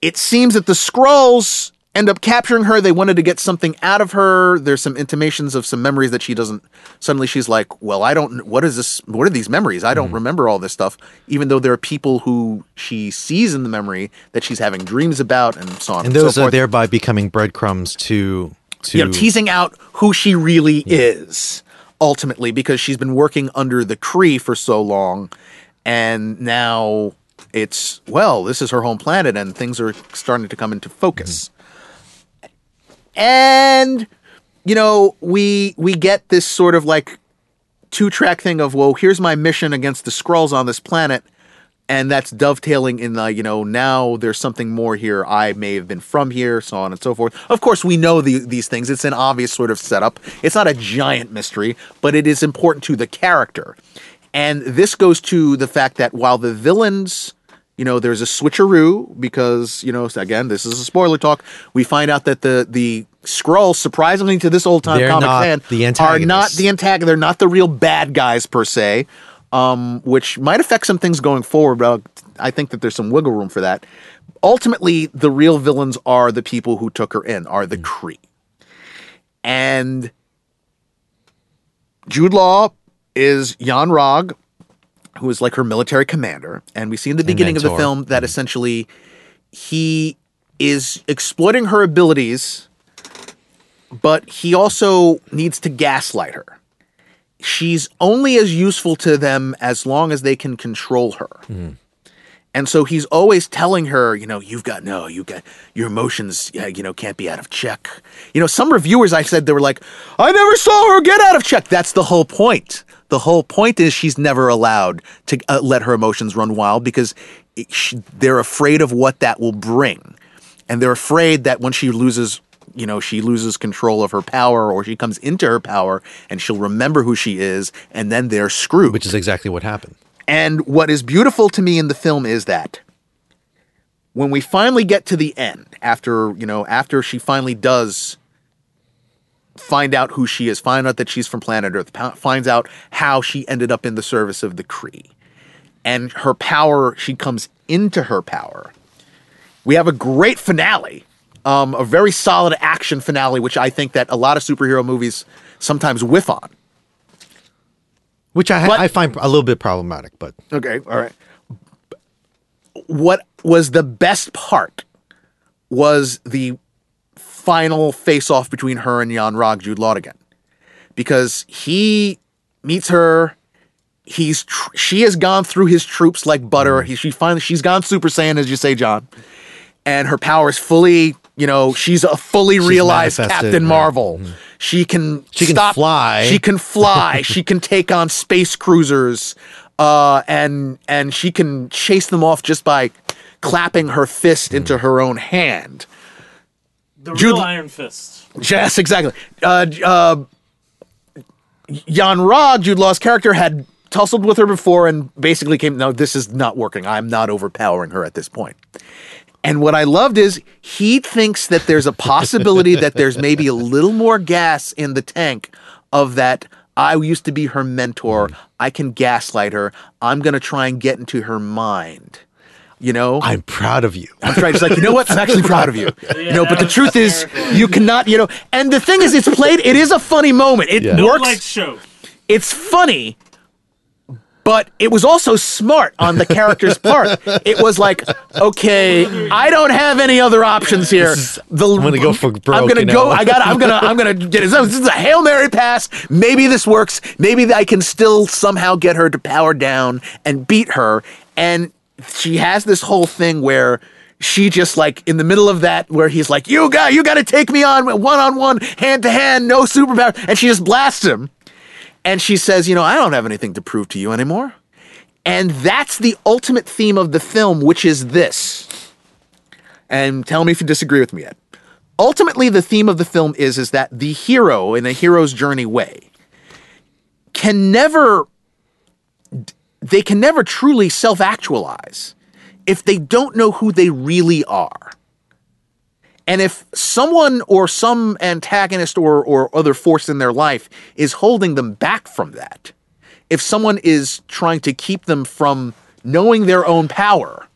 it seems that the Skrulls end up capturing her. They wanted to get something out of her. There's some intimations of some memories that she doesn't. Suddenly, she's like, "Well, I don't. What is this? What are these memories? I don't mm-hmm. remember all this stuff." Even though there are people who she sees in the memory that she's having dreams about, and so on and so those are forth. thereby becoming breadcrumbs to to you know, teasing out who she really is ultimately because she's been working under the Kree for so long, and now it's well, this is her home planet, and things are starting to come into focus. Mm-hmm. And you know, we we get this sort of like two track thing of well, here's my mission against the Skrulls on this planet. And that's dovetailing in the, you know, now there's something more here. I may have been from here, so on and so forth. Of course, we know the, these things. It's an obvious sort of setup. It's not a giant mystery, but it is important to the character. And this goes to the fact that while the villains, you know, there's a switcheroo because, you know, again, this is a spoiler talk. We find out that the the Skrulls, surprisingly to this old time comic fan, the are not the antagonist. They're not the real bad guys per se, um, which might affect some things going forward. But I think that there's some wiggle room for that. Ultimately, the real villains are the people who took her in, are the Kree, and Jude Law is Yon-Rogg, who is like her military commander, and we see in the beginning of the film that essentially he is exploiting her abilities but he also needs to gaslight her. She's only as useful to them as long as they can control her. And so he's always telling her, you know, you've got no, you've got your emotions, uh, you know, can't be out of check. You know, some reviewers I said they were like, I never saw her get out of check. That's the whole point. The whole point is she's never allowed to uh, let her emotions run wild because it, sh they're afraid of what that will bring and they're afraid that when she loses you know she loses control of her power or she comes into her power and she'll remember who she is and then they're screwed which is exactly what happened. and what is beautiful to me in the film is that when we finally get to the end after you know after she finally does find out who she is find out that she's from planet earth po- finds out how she ended up in the service of the kree. And her power she comes into her power. We have a great finale um, a very solid action finale which i think that a lot of superhero movies sometimes whiff on. Which I, But- I find a little bit problematic, but Okay, all right. What was the best part was the final face off between her and Yon-Rogg, Jude Law again. Because he meets her, he's tr- she has gone through his troops like butter. He, she finally she's gone Super Saiyan, as you say, John. And her power is fully, you know, she's a fully realized Captain right. Marvel. She can She can fly. She can fly. *laughs* she can take on space cruisers, uh, and and she can chase them off just by clapping her fist into her own hand. The Jude- real Iron Fist. Yes, exactly. Uh, uh, Jan Ra, Jude Law's character, had tussled with her before and basically came, no, this is not working. I'm not overpowering her at this point. And what I loved is he thinks that there's a possibility that there's maybe a little more gas in the tank of that. I used to be her mentor. I can gaslight her. I'm going to try and get into her mind. You know? I'm proud of you. I'm trying. She's like, you know what? I'm actually proud of you. *laughs* you know, but the truth is, hysterical. you cannot. You know, and the thing is, it's played. It is a funny moment. It Yeah. Works. light show. it's funny, but it was also smart on the character's *laughs* part. It was like, okay, I don't have any other options here. The, I'm gonna go for broke, I'm gonna go. know? I got. I'm gonna. I'm gonna get it. This is a hail mary pass. Maybe this works. Maybe I can still somehow get her to power down and beat her. And she has this whole thing where she just like in the middle of that where he's like, "You got, you got to take me on one on one, hand to hand, no superpower," and she just blasts him. And she says, You know, I don't have anything to prove to you anymore. And that's the ultimate theme of the film, which is this. And tell me if you disagree with me yet. Ultimately, the theme of the film is, is that the hero, in a hero's journey way, can never they can never truly self-actualize if they don't know who they really are. And if someone or some antagonist or, or other force in their life is holding them back from that, if someone is trying to keep them from knowing their own power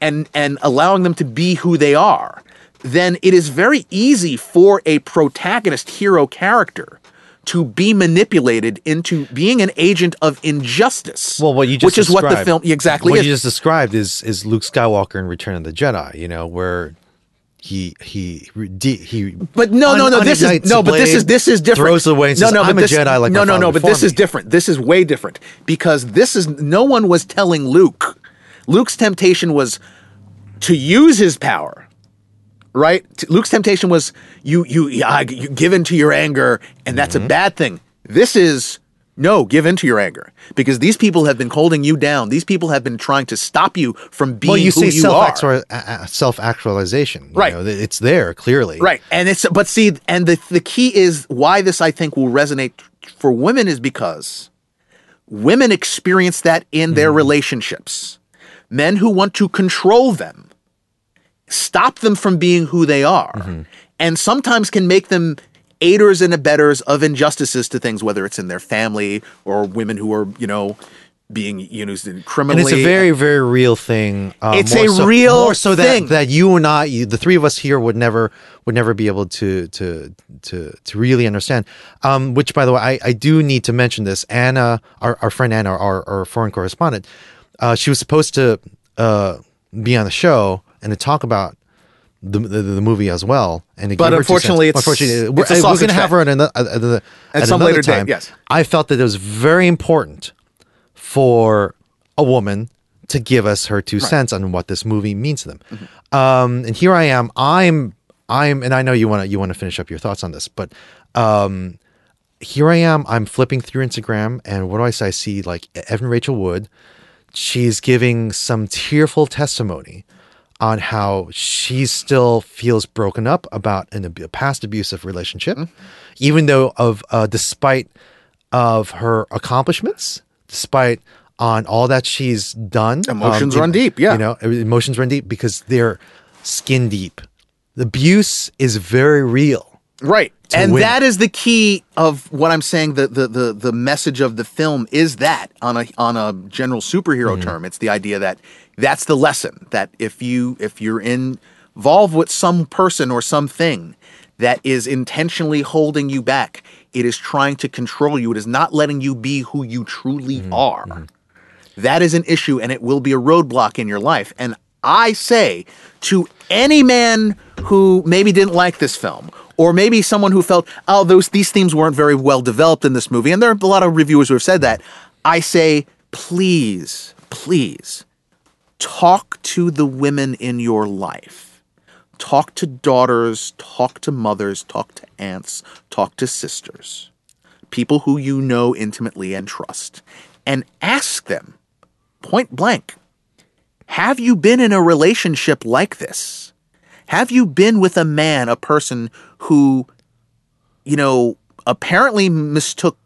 and, and allowing them to be who they are, then it is very easy for a protagonist hero character to be manipulated into being an agent of injustice. Well, what you just which is what the described- film exactly What is. you just described is is Luke Skywalker in Return of the Jedi. You know where he he he. But no, no, un- no. This is no, but this is this is different. Throws away and no, says, no, "I'm but a this, Jedi." Like no, no, no. But this is different. This is way different because this is no one was telling Luke. Luke's temptation was to use his power. Right? Luke's temptation was you you yeah, you give in to your anger and that's Mm-hmm. a bad thing. This is no, give in to your anger because these people have been holding you down. These people have been trying to stop you from being Well, you who say you self are. Uh, uh, self actualization. Right. Know, it's there clearly. Right. And it's but see, and the the key is why this I think will resonate for women is because women experience that in their mm-hmm. relationships. Men who want to control them, stop them from being who they are, and sometimes can make them aiders and abettors of injustices to things, whether it's in their family or women who are, you know, being used in And it's a very, very real thing. Uh, It's a so, real more so thing. that that you and I, you, the three of us here, would never would never be able to to to to really understand. Um, which, by the way, I, I do need to mention this. Anna, our, our friend Anna, our, our foreign correspondent, uh, she was supposed to uh, be on the show and to talk about the, the, the movie as well. And But unfortunately, it's- unfortunately, we're, we're going to have her at, another, at, at, at some later date, time. yes. I felt that it was very important for a woman to give us her two cents on what this movie means to them. Mm-hmm. Um, and here I am. I'm I'm and I know you want to you want to finish up your thoughts on this, but um, here I am. I'm flipping through Instagram, and what do I see? I see like Evan Rachel Wood. She's giving some tearful testimony on how she still feels broken up about an, ab- past abusive relationship, even though of uh, despite of her accomplishments, despite on all that she's done. um, Emotions you- run deep, yeah. You know, emotions run deep because they're skin deep. The abuse is very real. Right. And win. that is the key of what I'm saying. The, the the the message of the film is that on a on a general superhero Mm-hmm. term, it's the idea that that's the lesson that if you if you're involved with some person or something that is intentionally holding you back, it is trying to control you. It is not letting you be who you truly Mm-hmm. are. That is an issue and it will be a roadblock in your life. And I say to any man who maybe didn't like this film, or maybe someone who felt, oh, those these themes weren't very well developed in this movie, and there are a lot of reviewers who have said that, I say, please, please talk to the women in your life. Talk to daughters, talk to mothers, talk to aunts, talk to sisters, people who you know intimately and trust, and ask them point blank have you been in a relationship like this? Have you been with a man, a person who, you know, apparently mistook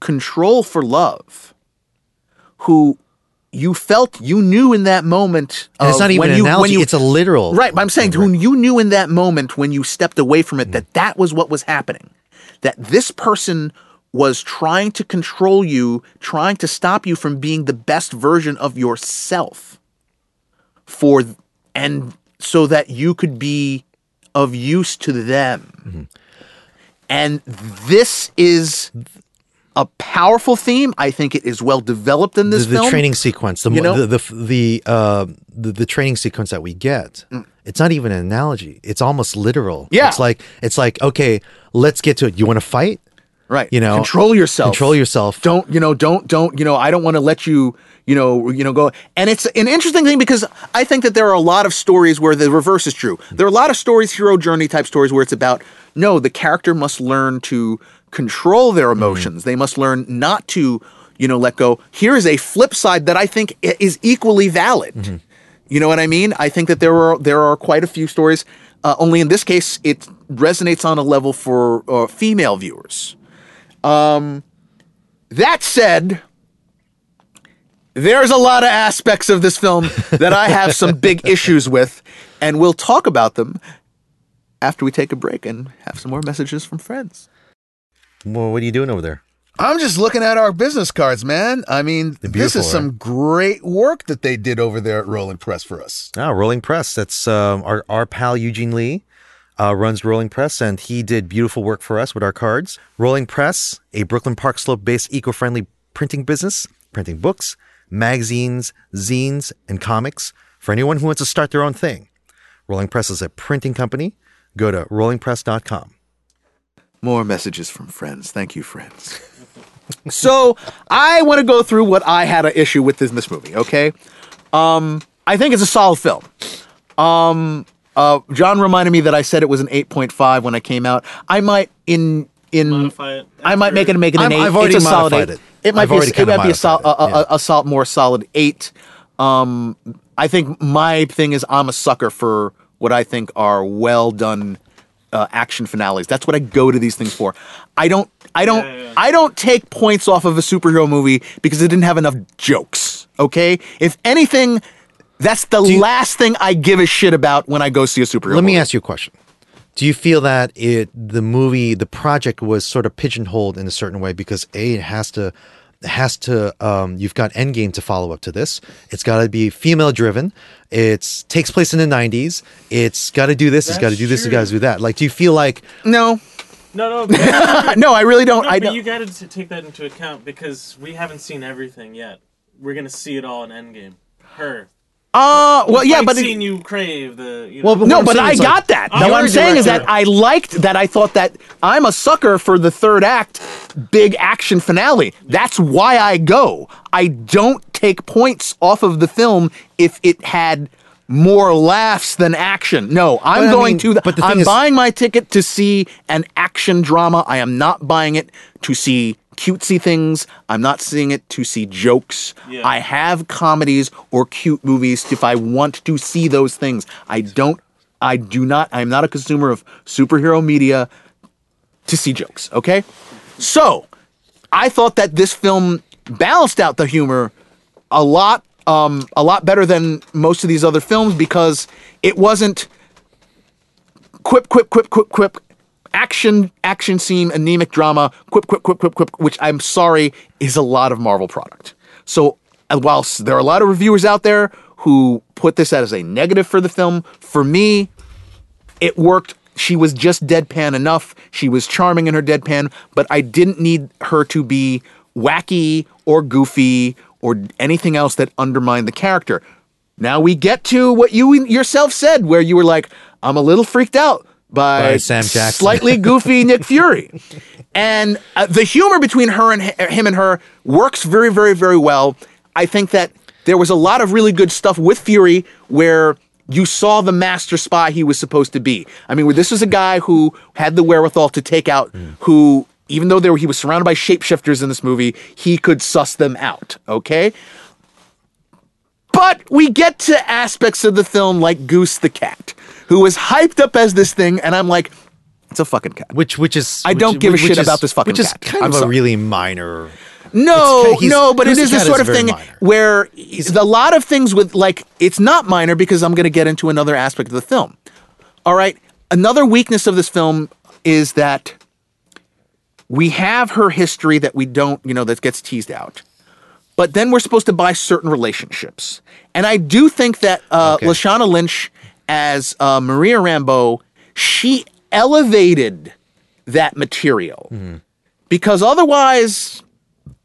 control for love, who you felt you knew in that moment. And it's not even when an you, analogy, When you, it's a literal. Right, but I'm saying who you knew in that moment when you stepped away from it mm. that that was what was happening. That this person was trying to control you, trying to stop you from being the best version of yourself. For and so that you could be of use to them. Mm-hmm. And this is a powerful theme. I think it is well developed in this the film. training sequence, the You know? the the the, uh, the the training sequence that we get, it's not even an analogy. It's almost literal. Mm. Yeah. it's like it's like okay, let's get to it. You want to fight? right. you know, control yourself. Control yourself. don't you know don't don't you know i don't want to let you you know you know go and it's an interesting thing because i think that there are a lot of stories where the reverse is true there are a lot of stories hero journey type stories where it's about no the character must learn to control their emotions. They must learn not to you know let go. Here is a flip side that i think is equally valid. You know what i mean? I think that there are there are quite a few stories uh, only in this case it resonates on a level for uh, female viewers. That said, there's a lot of aspects of this film *laughs* that I have some big issues with, and we'll talk about them after we take a break and have some more messages from friends. Well, what are you doing over there? I'm just looking at our business cards, man. I mean, this is some great work that they did over there at Rolling Press for us. Ah, Rolling Press. That's um, our our pal Eugene Lee. Uh, runs Rolling Press, and he did beautiful work for us with our cards. Rolling Press, a Brooklyn Park Slope based eco friendly printing business, printing books, magazines, zines, and comics for anyone who wants to start their own thing. Rolling Press is a printing company. Go to rollingpress.com. More messages from friends. Thank you, friends. *laughs* so I want to go through what I had an issue with in this movie. Okay, um, I think it's a solid film. Um, uh, John reminded me that I said it was an eight point five when I came out. I might in in Modify it I might make it after- make it an I'm- 8 I've already it's a solid modified eight. it. It might I've be a, already it might be a, sol- a, modified it, a, a, a sol- more solid eight. Um, I think my thing is I'm a sucker for what I think are well done uh, action finales. That's what I go to these things for. I don't. I don't. Yeah, yeah, yeah. I don't take points off of a superhero movie because it didn't have enough jokes. Okay. If anything, that's the you- last thing I give a shit about when I go see a superhero. Let me ask you a question. Do you feel that it the movie the project was sort of pigeonholed in a certain way because a it has to it has to um, you've got Endgame to follow up to this. It's got to be female driven. It takes place in the '90s. It's got to do this. it's got to do this. It's true. got to do that. Like, do you feel like No. No, no, *laughs* No, I really don't. no, I but don't. you got to take that into account because we haven't seen everything yet. We're gonna see it all in Endgame. Her. Uh, well, yeah, Fight but it- scene you crave the. You know, Well, but No, but I is, like, got that. I'm No, what I'm saying is that. I liked that. I thought that I'm a sucker for the third act, big action finale. That's why I go. I don't take points off of the film if it had more laughs than action. No, I'm But I going mean, to the. but the I'm is- buying my ticket to see an action drama. I am not buying it to see cutesy things. I'm not seeing it to see jokes. Yeah. I have comedies or cute movies if I want to see those things. I don't. I do not. I'm not a consumer of superhero media to see jokes. Okay, so I thought that this film balanced out the humor a lot, um, a lot better than most of these other films because it wasn't quip, quip, quip, quip, quip, action, action scene, anemic drama, quip, quip, quip, quip, quip, which I'm sorry is a lot of Marvel product. So uh, whilst there are a lot of reviewers out there who put this as a negative for the film, for me, it worked. She was just deadpan enough. She was charming in her deadpan, but I didn't need her to be wacky or goofy or anything else that undermined the character. Now we get to what you yourself said, where you were like, I'm a little freaked out by, By Sam Jackson. slightly goofy Nick Fury. And uh, the humor between her and h- him and her works very, very, very well. I think that there was a lot of really good stuff with Fury where you saw the master spy he was supposed to be. I mean, this was a guy who had the wherewithal to take out who, even though there were, he was surrounded by shapeshifters in this movie, he could suss them out. Okay. But we get to aspects of the film like Goose the cat, who was hyped up as this thing, and I'm like, it's a fucking cat. which which is I don't give a shit is- about this fucking which is cat. kind I'm of a really minor. No, he's- no, but it is the sort is of thing minor. where a lot of things with like it's not minor because I'm going to get into another aspect of the film. All right, another weakness of this film is that we have her history that we don't, you know, that gets teased out. But then we're supposed to buy certain relationships, and I do think that uh, Okay. Lashana Lynch as uh, Maria Rambeau, she elevated that material. Mm-hmm. because otherwise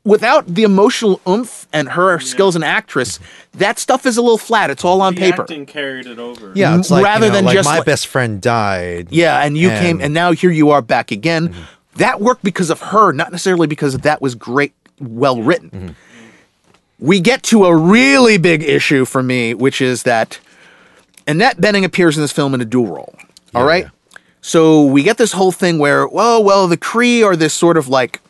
without the emotional oomph and her skills as an actress that stuff is a little flat. It's all on The paper. acting carried it over. Yeah, it's like rather you know, than like just my like- best friend died. yeah and you And- came and now here you are back again. That worked because of her not necessarily because that was great well written. We get to a really big issue for me which is that annette bening appears in this film in a dual role all right so we get this whole thing where well well the kree are this sort of like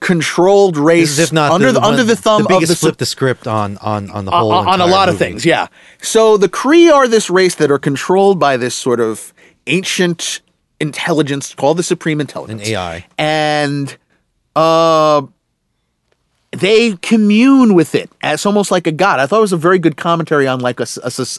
controlled race if not under the, under the thumb the of biggest the flip the script on on on the whole on a entire lot of things, yeah. So the Kree are this race that are controlled by this sort of ancient intelligence called the Supreme Intelligence. An AI. And uh they commune with it It's almost like a god. I thought it was a very good commentary on like a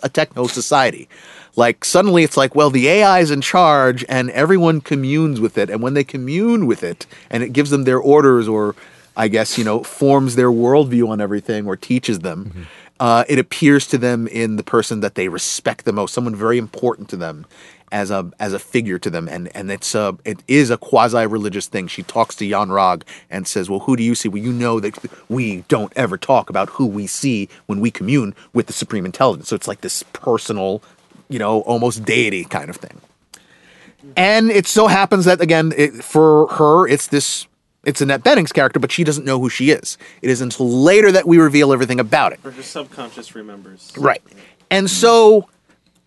techno society. Like suddenly it's like, well, the AI is in charge and everyone communes with it. And when they commune with it and it gives them their orders or I guess, you know, forms their worldview on everything or teaches them, uh, it appears to them in the person that they respect the most, someone very important to them as a as a figure to them, and and it's a it is a quasi religious thing. She talks to Yon-Rogg and says, "Well, who do you see? Well, you know that we don't ever talk about who we see when we commune with the supreme intelligence. So it's like this personal, you know, almost deity kind of thing. And it so happens that again, it, for her, it's this. It's Annette Bening's character, but she doesn't know who she is. It is until later that we reveal everything about it. Or her subconscious remembers. Right. And so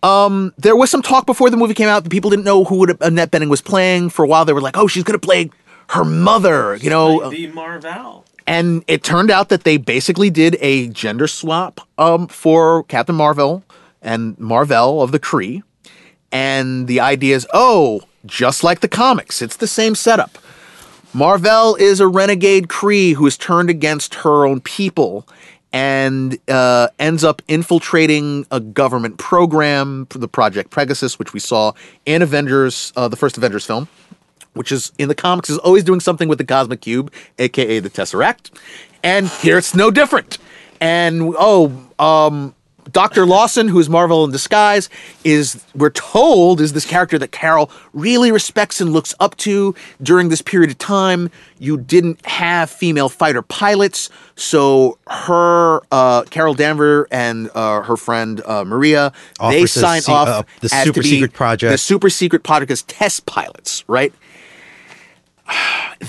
um, there was some talk before the movie came out that people didn't know who Annette Bening was playing. For a while, they were like, "Oh, she's going to play her mother," you know. The Mar-Vell. and it turned out that they basically did a gender swap um, for Captain Marvel and Mar-Vell of the Kree. And the idea is, oh, just like the comics, it's the same setup. Mar-Vell is a renegade Kree who is turned against her own people and uh, ends up infiltrating a government program, the Project Pegasus, which we saw in Avengers, uh, the first Avengers film which is in the comics is always doing something with the cosmic cube, aka the Tesseract. And here it's no different. And oh, um Dr. Lawson, who is Mar-Vell in disguise, is we're told is this character that Carol really respects and looks up to during this period of time. You didn't have female fighter pilots, so her uh, Carol Danver and uh, her friend uh, Maria they Offers a sign se- off uh, the super secret project. the super secret project as test pilots, right?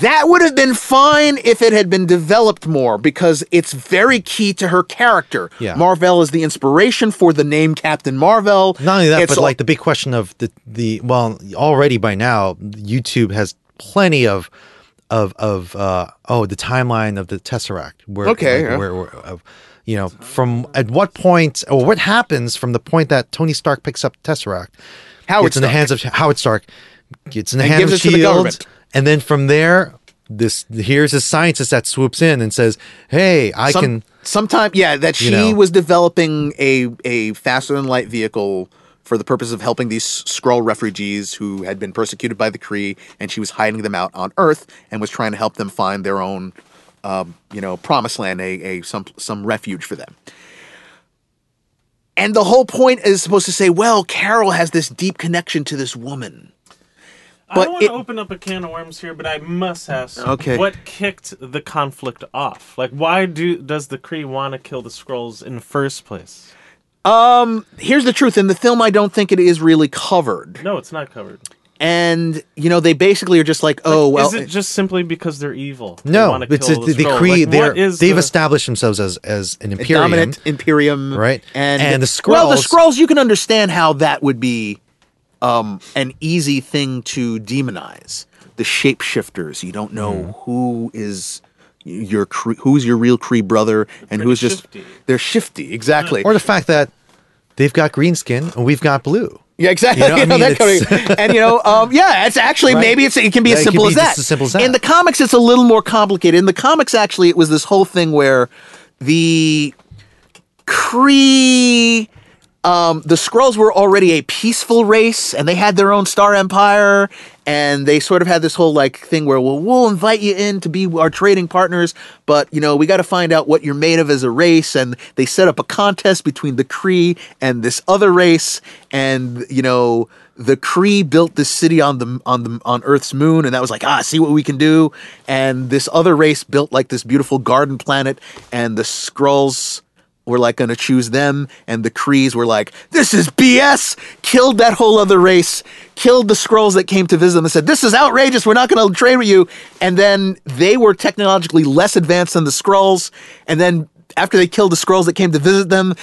That would have been fine if it had been developed more because it's very key to her character. Yeah. Mar-Vell is the inspiration for the name Captain Marvel. Not only that, It's but all- like the big question of the the well, already by now, YouTube has plenty of of of uh oh the timeline of the Tesseract. Where, Okay, like, yeah. where, where of, you know from at what point or what happens from the point that Tony Stark picks up Tesseract. Howard it's in the hands of Howard Stark. It's in the And hands of it to the Shields, government. and then from there. This here's a scientist that swoops in and says, "Hey, I Some, can." sometime yeah that she you know. was developing a a faster than light vehicle for the purpose of helping these Skrull refugees who had been persecuted by the Kree, and she was hiding them out on Earth and was trying to help them find their own, um, you know, promised land, a, a some some refuge for them. And the whole point is supposed to say, well, Carol has this deep connection to this woman. I don't want it- to open up a can of worms here, but I must ask. Okay. What kicked the conflict off? Like, why do does the Kree want to kill the Skrulls in the first place? Um, here's the truth: in the film, I don't think it is really covered. No, it's not covered. And you know, they basically are just like, oh well, is it just simply because they're evil? No, wanna it's a, the, the Kree. Like, they're what is they've the- established themselves as as an a imperium. dominant Imperium, Right. And And the Skrulls. well, the Skrulls- Skrulls, you can understand how that would be um, an easy thing to demonize. The shapeshifters, you don't know Mm-hmm. who is your who's your real Kree brother and who's just shifty. they're shifty exactly. Or the fact that they've got green skin and we've got blue. Yeah, exactly. You know, I *laughs* mean, that *laughs* and you know, um, yeah, it's actually Right. maybe it's it can be Yeah, as it can simple be as that. as simple as that. In the comics, it's a little more complicated. In the comics, actually, it was this whole thing where the Kree. Um, the Skrulls were already a peaceful race, and they had their own star empire, and they sort of had this whole like thing where, well, we'll invite you in to be our trading partners, but you know, we got to find out what you're made of as a race, and they set up a contest between the Kree and this other race, and you know, the Kree built this city on the on the on Earth's moon, and that was like, ah, see what we can do, and this other race built like this beautiful garden planet, and the Skrulls were like going to choose them, and the Krees were like, "This is BS." Killed that whole other race, killed the Skrulls that came to visit them, and said, "This is outrageous. We're not going to trade with you." And then they were technologically less advanced than the Skrulls, and then after they killed the Skrulls that came to visit them.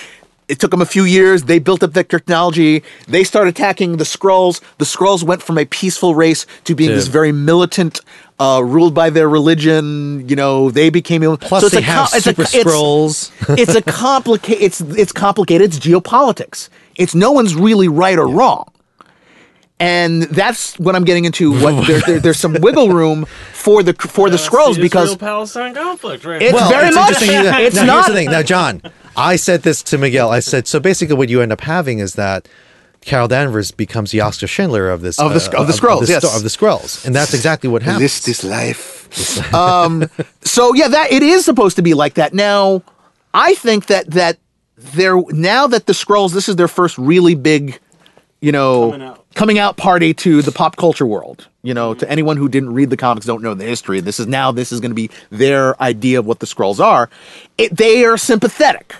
It took them a few years. They built up their technology. They started attacking the Skrulls. The Skrulls went from a peaceful race to being To- this very militant, uh, ruled by their religion. You know, they became Plus, so it's they a have co- it's a- super it's- Skrulls. *laughs* it's a complicated it's it's complicated it's geopolitics it's no one's really right or wrong and that's what i'm getting into what *laughs* there, there, there's some wiggle room for the for the Skrulls because Palestine conflict, right? It's well, very it's much- interesting that- it's now, not- Here's the thing. Now, John, I said this to Miguel. I said so. Basically, what you end up having is that Carol Danvers becomes the Oskar Schindler of this Of the Sk- of the Of, Skrulls, the, yes. of the Skrulls, and that's exactly what happens. this this life *laughs* um so yeah that it is supposed to be like that now i think that that they're now that the Skrulls this is their first really big you know Coming out. coming out party to the pop culture world you know to anyone who didn't read the comics don't know the history this is now this is going to be their idea of what the Skrulls are it, they are sympathetic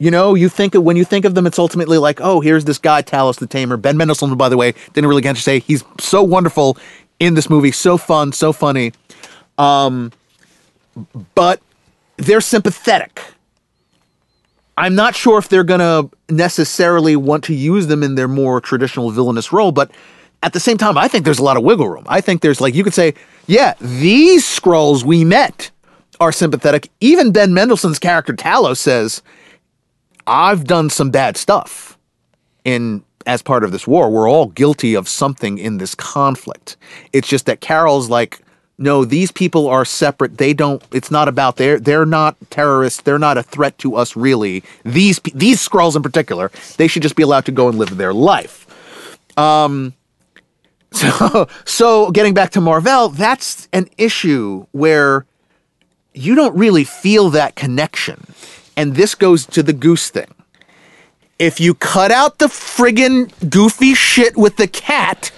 you know, you think of when you think of them, it's ultimately like, oh, here's this guy, Talos the Tamer. Ben Mendelsohn, by the way, didn't really get to say he's so wonderful in this movie, so fun, so funny. Um, but they're sympathetic. I'm not sure if they're gonna necessarily want to use them in their more traditional villainous role, but at the same time, I think there's a lot of wiggle room. I think there's like you could say, yeah, these Skrulls we met are sympathetic. Even Ben Mendelsohn's character Talos says, I've done some bad stuff in as part of this war. We're all guilty of something in this conflict. It's just that Carol's like, no, these people are separate. They don't. It's not about they're they're not terrorists. They're not a threat to us really. These these Skrulls in particular, they should just be allowed to go and live their life. Um. *laughs* So so getting back to Marvel, that's an issue where you don't really feel that connection. And this goes to the goose thing. If you cut out the friggin' goofy shit with the cat,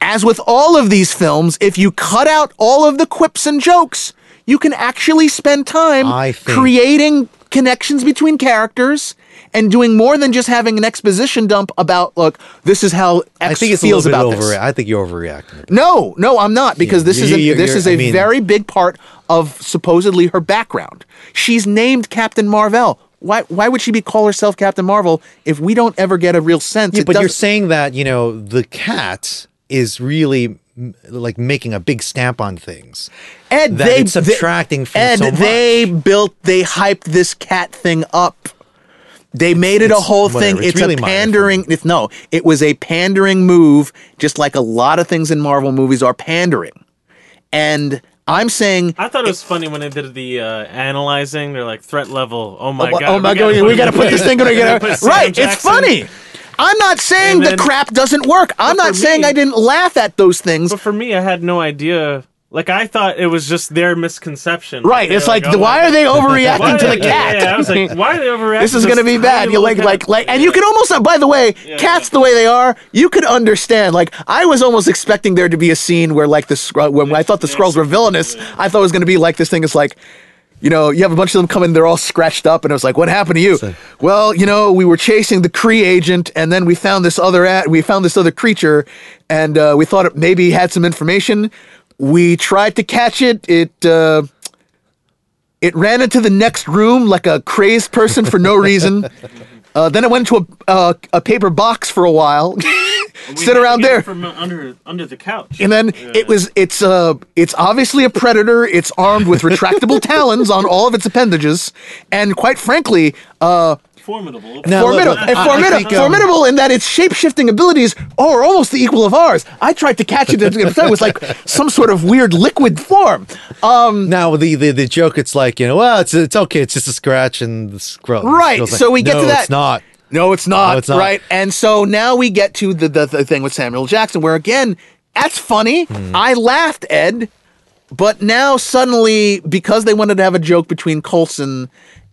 as with all of these films, if you cut out all of the quips and jokes, you can actually spend time I think- creating connections between characters and doing more than just having an exposition dump about, look, this is how X I think it's feels about over. this. I think you're overreacting. No, no, I'm not because Yeah, this is a, this is a I mean- very big part of supposedly her background. She's named Captain Marvel. Why why would she be call herself Captain Marvel if we don't ever get a real sense? Yeah, but you're saying that you know the cat is really m- like making a big stamp on things. Ed, they subtracting from Ed, so they built, they hyped this cat thing up. They made it a whole whatever, thing. it's It's, really a pandering. It's no, it was a pandering move, just like a lot of things in Marvel movies are pandering. And I'm saying I thought it was funny when they did the uh, analyzing. They're like threat level. Oh my oh, god! oh my god, gotta we got to put this thing together. gotta *laughs* put Sam Right, it's funny. I'm not saying And the crap doesn't work. I'm not saying me- I didn't laugh at those things. But for me, I had no idea. Like I thought it was just their misconception. Right, They're it's like, oh why are they *laughs* overreacting to the cat? Yeah, yeah, I was like, why are they *laughs* overreacting? This is going to be bad. You like, like, like, and you can almost, by the way, cats the way they are, you could understand. Like, I was almost expecting there to be a scene where, like, the Skrull, when I thought the Skrulls were villainous, I thought it was going to be like this thing is like, you know, you have a bunch of them come in, they're all scratched up, and it was like, what happened to you? well, you know, we were chasing the Kree agent, and then we found this other at, we found this other creature, and uh, we thought it maybe had some information. We tried to catch it. It. Uh, it ran into the next room like a crazed person for no reason. *laughs* Uh, then it went into a uh, a paper box for a while. *laughs* Sit around there. from under under the couch. And then it was it's uh it's obviously a predator. It's armed with retractable talons on all of its appendages, and quite frankly, uh, formidable. Now, formidable, look, and I- I formidable, think, um, formidable in that its shape shifting abilities are almost the equal of ours. I tried to catch it; it was like *laughs* some sort of weird liquid form. Um, Now the, the the joke, it's like you know, well, it's it's okay, it's just a scratch and the Skrull. Right, the Skrull's so we get no, to that- It's not. No, it's not. No, it's not. Right. And so now we get to the, the, the thing with Samuel Jackson, where again, that's funny. Hmm. I laughed, Ed. But now suddenly, because they wanted to have a joke between Coulson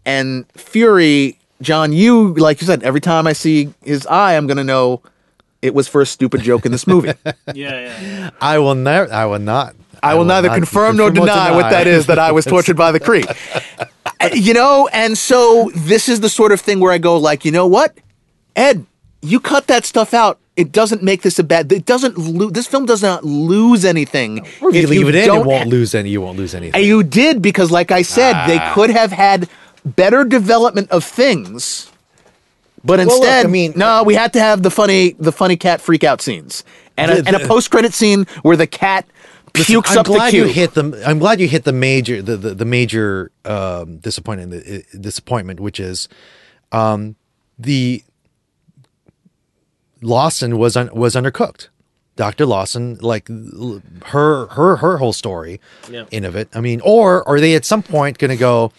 and Fury, John, you, like you said, every time I see his eye, I'm going to know it was for a stupid joke in this movie. *laughs* Yeah, yeah, yeah. I will never. I will not. I will neither confirm nor deny what that is that I was tortured by the *laughs* Kree. Uh, you know, and so this is the sort of thing where I go like, you know what, Ed, you cut that stuff out. It doesn't make this a bad. It doesn't. Lo- this film does not lose anything. Or if you leave it in, it don't won't lose any. You won't lose anything. And you did because, like I said, they Ah. could have had better development of things. But look, instead, I mean- no, we had to have the funny, the funny cat freak out scenes, and a, The- and a post credit scene where the cat pukes Listen, pukes I'm up the glad cube. you hit the. I'm glad you hit the major the the, the major um, disappointment the, uh, disappointment, which is um, the Lawson was un, was undercooked. Dr. Lawson, like her her her whole story Yeah. in of it. I mean, or are they at some point going to go?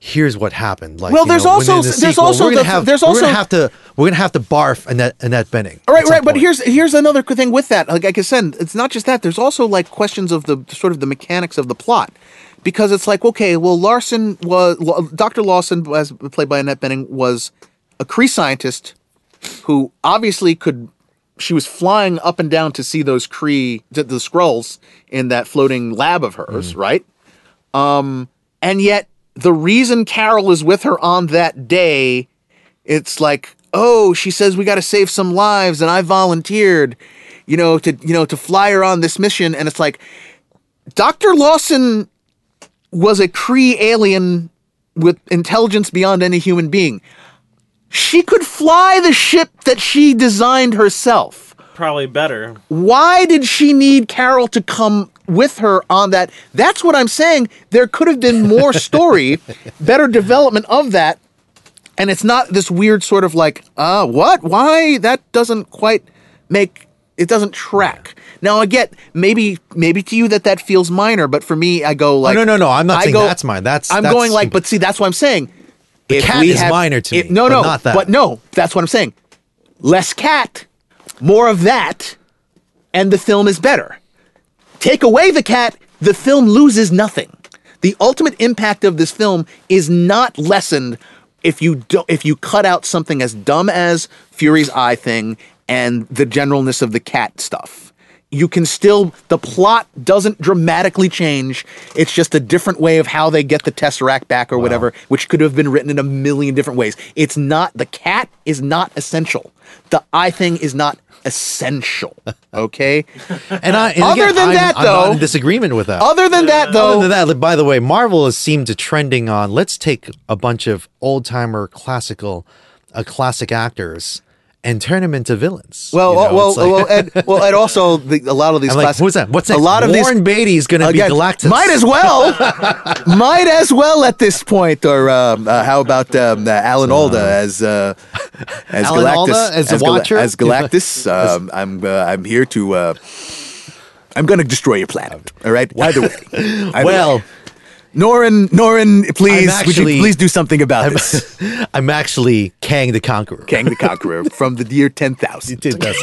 Here's what happened. Like, Well, there's know, also- the there's sequel, also the- have there's we're also- gonna have to we're gonna have to barf Annette Annette Bening. All right, at some right, but here's here's another thing with that. Like, like I said, it's not just that. There's also like questions of the sort of the mechanics of the plot, because it's like, okay, well, Larson was Dr. Lawson, as played by Annette Bening, was a Kree scientist who obviously could. She was flying up and down to see those Kree, the, the Skrulls in that floating lab of hers, right? Um, and yet the reason Carol is with her on that day it's like oh she says we got to save some lives and i volunteered you know to you know to fly her on this mission. And it's like dr lawson was a kree alien with intelligence beyond any human being. She could fly the ship that she designed herself. Probably better. why did she need Carol to come with her on that? That's what I'm saying. There could have been more *laughs* story, better development of that. And it's not this weird sort of like, uh, what? Why? That doesn't quite make it doesn't track. Now I get maybe maybe to you that that feels minor, but for me I go like no, no, no, I'm not I saying that's mine. That's- I'm that's- going like, but see, that's what I'm saying. The cat is minor to me, no, but no, not that. But no, that's what I'm saying. Less cat, more of that, and the film is better. Take away the cat, the film loses nothing. The ultimate impact of this film is not lessened if you do, if you cut out something as dumb as Fury's eye thing and the generalness of the cat stuff. You can still the plot doesn't dramatically change. It's just a different way of how they get the Tesseract back or whatever, which could have been written in a million different ways. It's not the cat is not essential. The eye thing is not essential. Okay? *laughs* And I, and Other again, than I'm- that, I'm not though- in disagreement with that. Other than that though, Other than that, by the way, Marvel has seemed to trending on. Let's take a bunch of old timer classical, uh, classic actors and turn them into villains. Well, You know, well, like- well, Ed, well, Ed also the, a lot of these I'm like, classic- what's that? What's a lot of Warren these Beatty is going to be Galactus. might as well, *laughs* might as well at this point. Or um, uh, how about um, uh, Alan Alda as uh, as Alan Galactus Alda as Gal- Watcher? as Galactus? *laughs* Um, I'm uh, I'm here to. Uh, I'm going to destroy your planet. All right. Either way. *laughs* Either well, way. Norin, Norin, please, I'm would you please do something about I'm, this? *laughs* I'm actually Kang the Conqueror. Kang the Conqueror *laughs* from the year ten thousand. It does.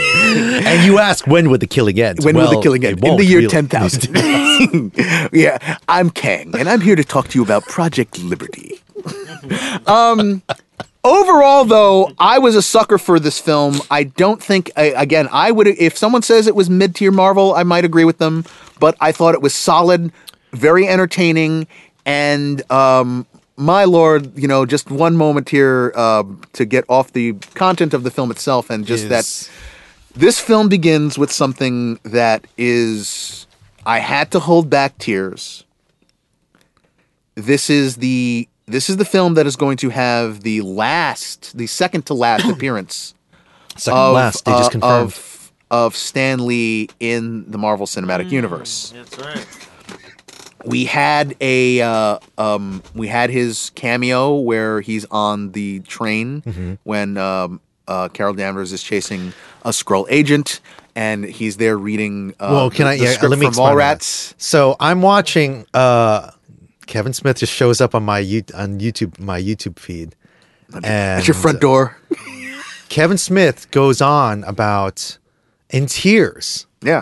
and you ask when would the killing end? When well, will the killing end? In the year really. 10,000. *laughs* yeah, I'm Kang, and I'm here to talk to you about Project Liberty. um, overall, though, I was a sucker for this film. I don't think, I, again, I would, if someone says it was mid tier Marvel, I might agree with them, but I thought it was solid, very entertaining, and, um, my lord, you know, just one moment here uh, to get off the content of the film itself and just that this film begins with something that is I had to hold back tears. This is the this is the film that is going to have the last, the second to last *coughs* appearance Second of, last, they just uh, confirmed. of of Stan Lee in the Marvel Cinematic Universe. That's right. We had a uh, um, we had his cameo where he's on the train Mm-hmm. when um, uh, Carol Danvers is chasing a Skrull agent, and he's there reading. Uh, well, can the- I? the Yeah, let me from. Mallrats. So I'm watching. uh Kevin Smith just shows up on my you on YouTube my YouTube feed, and At your front door. Kevin Smith goes on about in tears Yeah.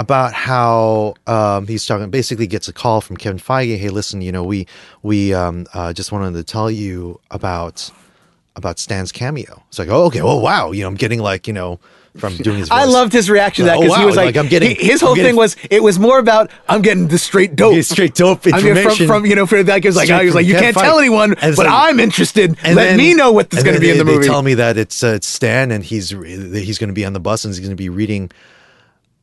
About how um, he's talking. Basically, gets a call from Kevin Feige. Hey, listen, you know, we we um, uh, just wanted to tell you about about Stan's cameo. It's like, oh, okay, oh wow, you know, I'm getting like you know from doing his. *laughs* I loved his reaction to that Oh, because he was like, like, I'm getting- he- his whole getting- thing was it was more about I'm getting the straight dope. Straight dope I'm getting information from, from you know for that. he was like he was like you can't tell anyone, but like- I'm interested. And Let then- me know what's going to be in the movie. They tell me that it's uh, it's Stan, and he's he's going to be on the bus, and he's going to be reading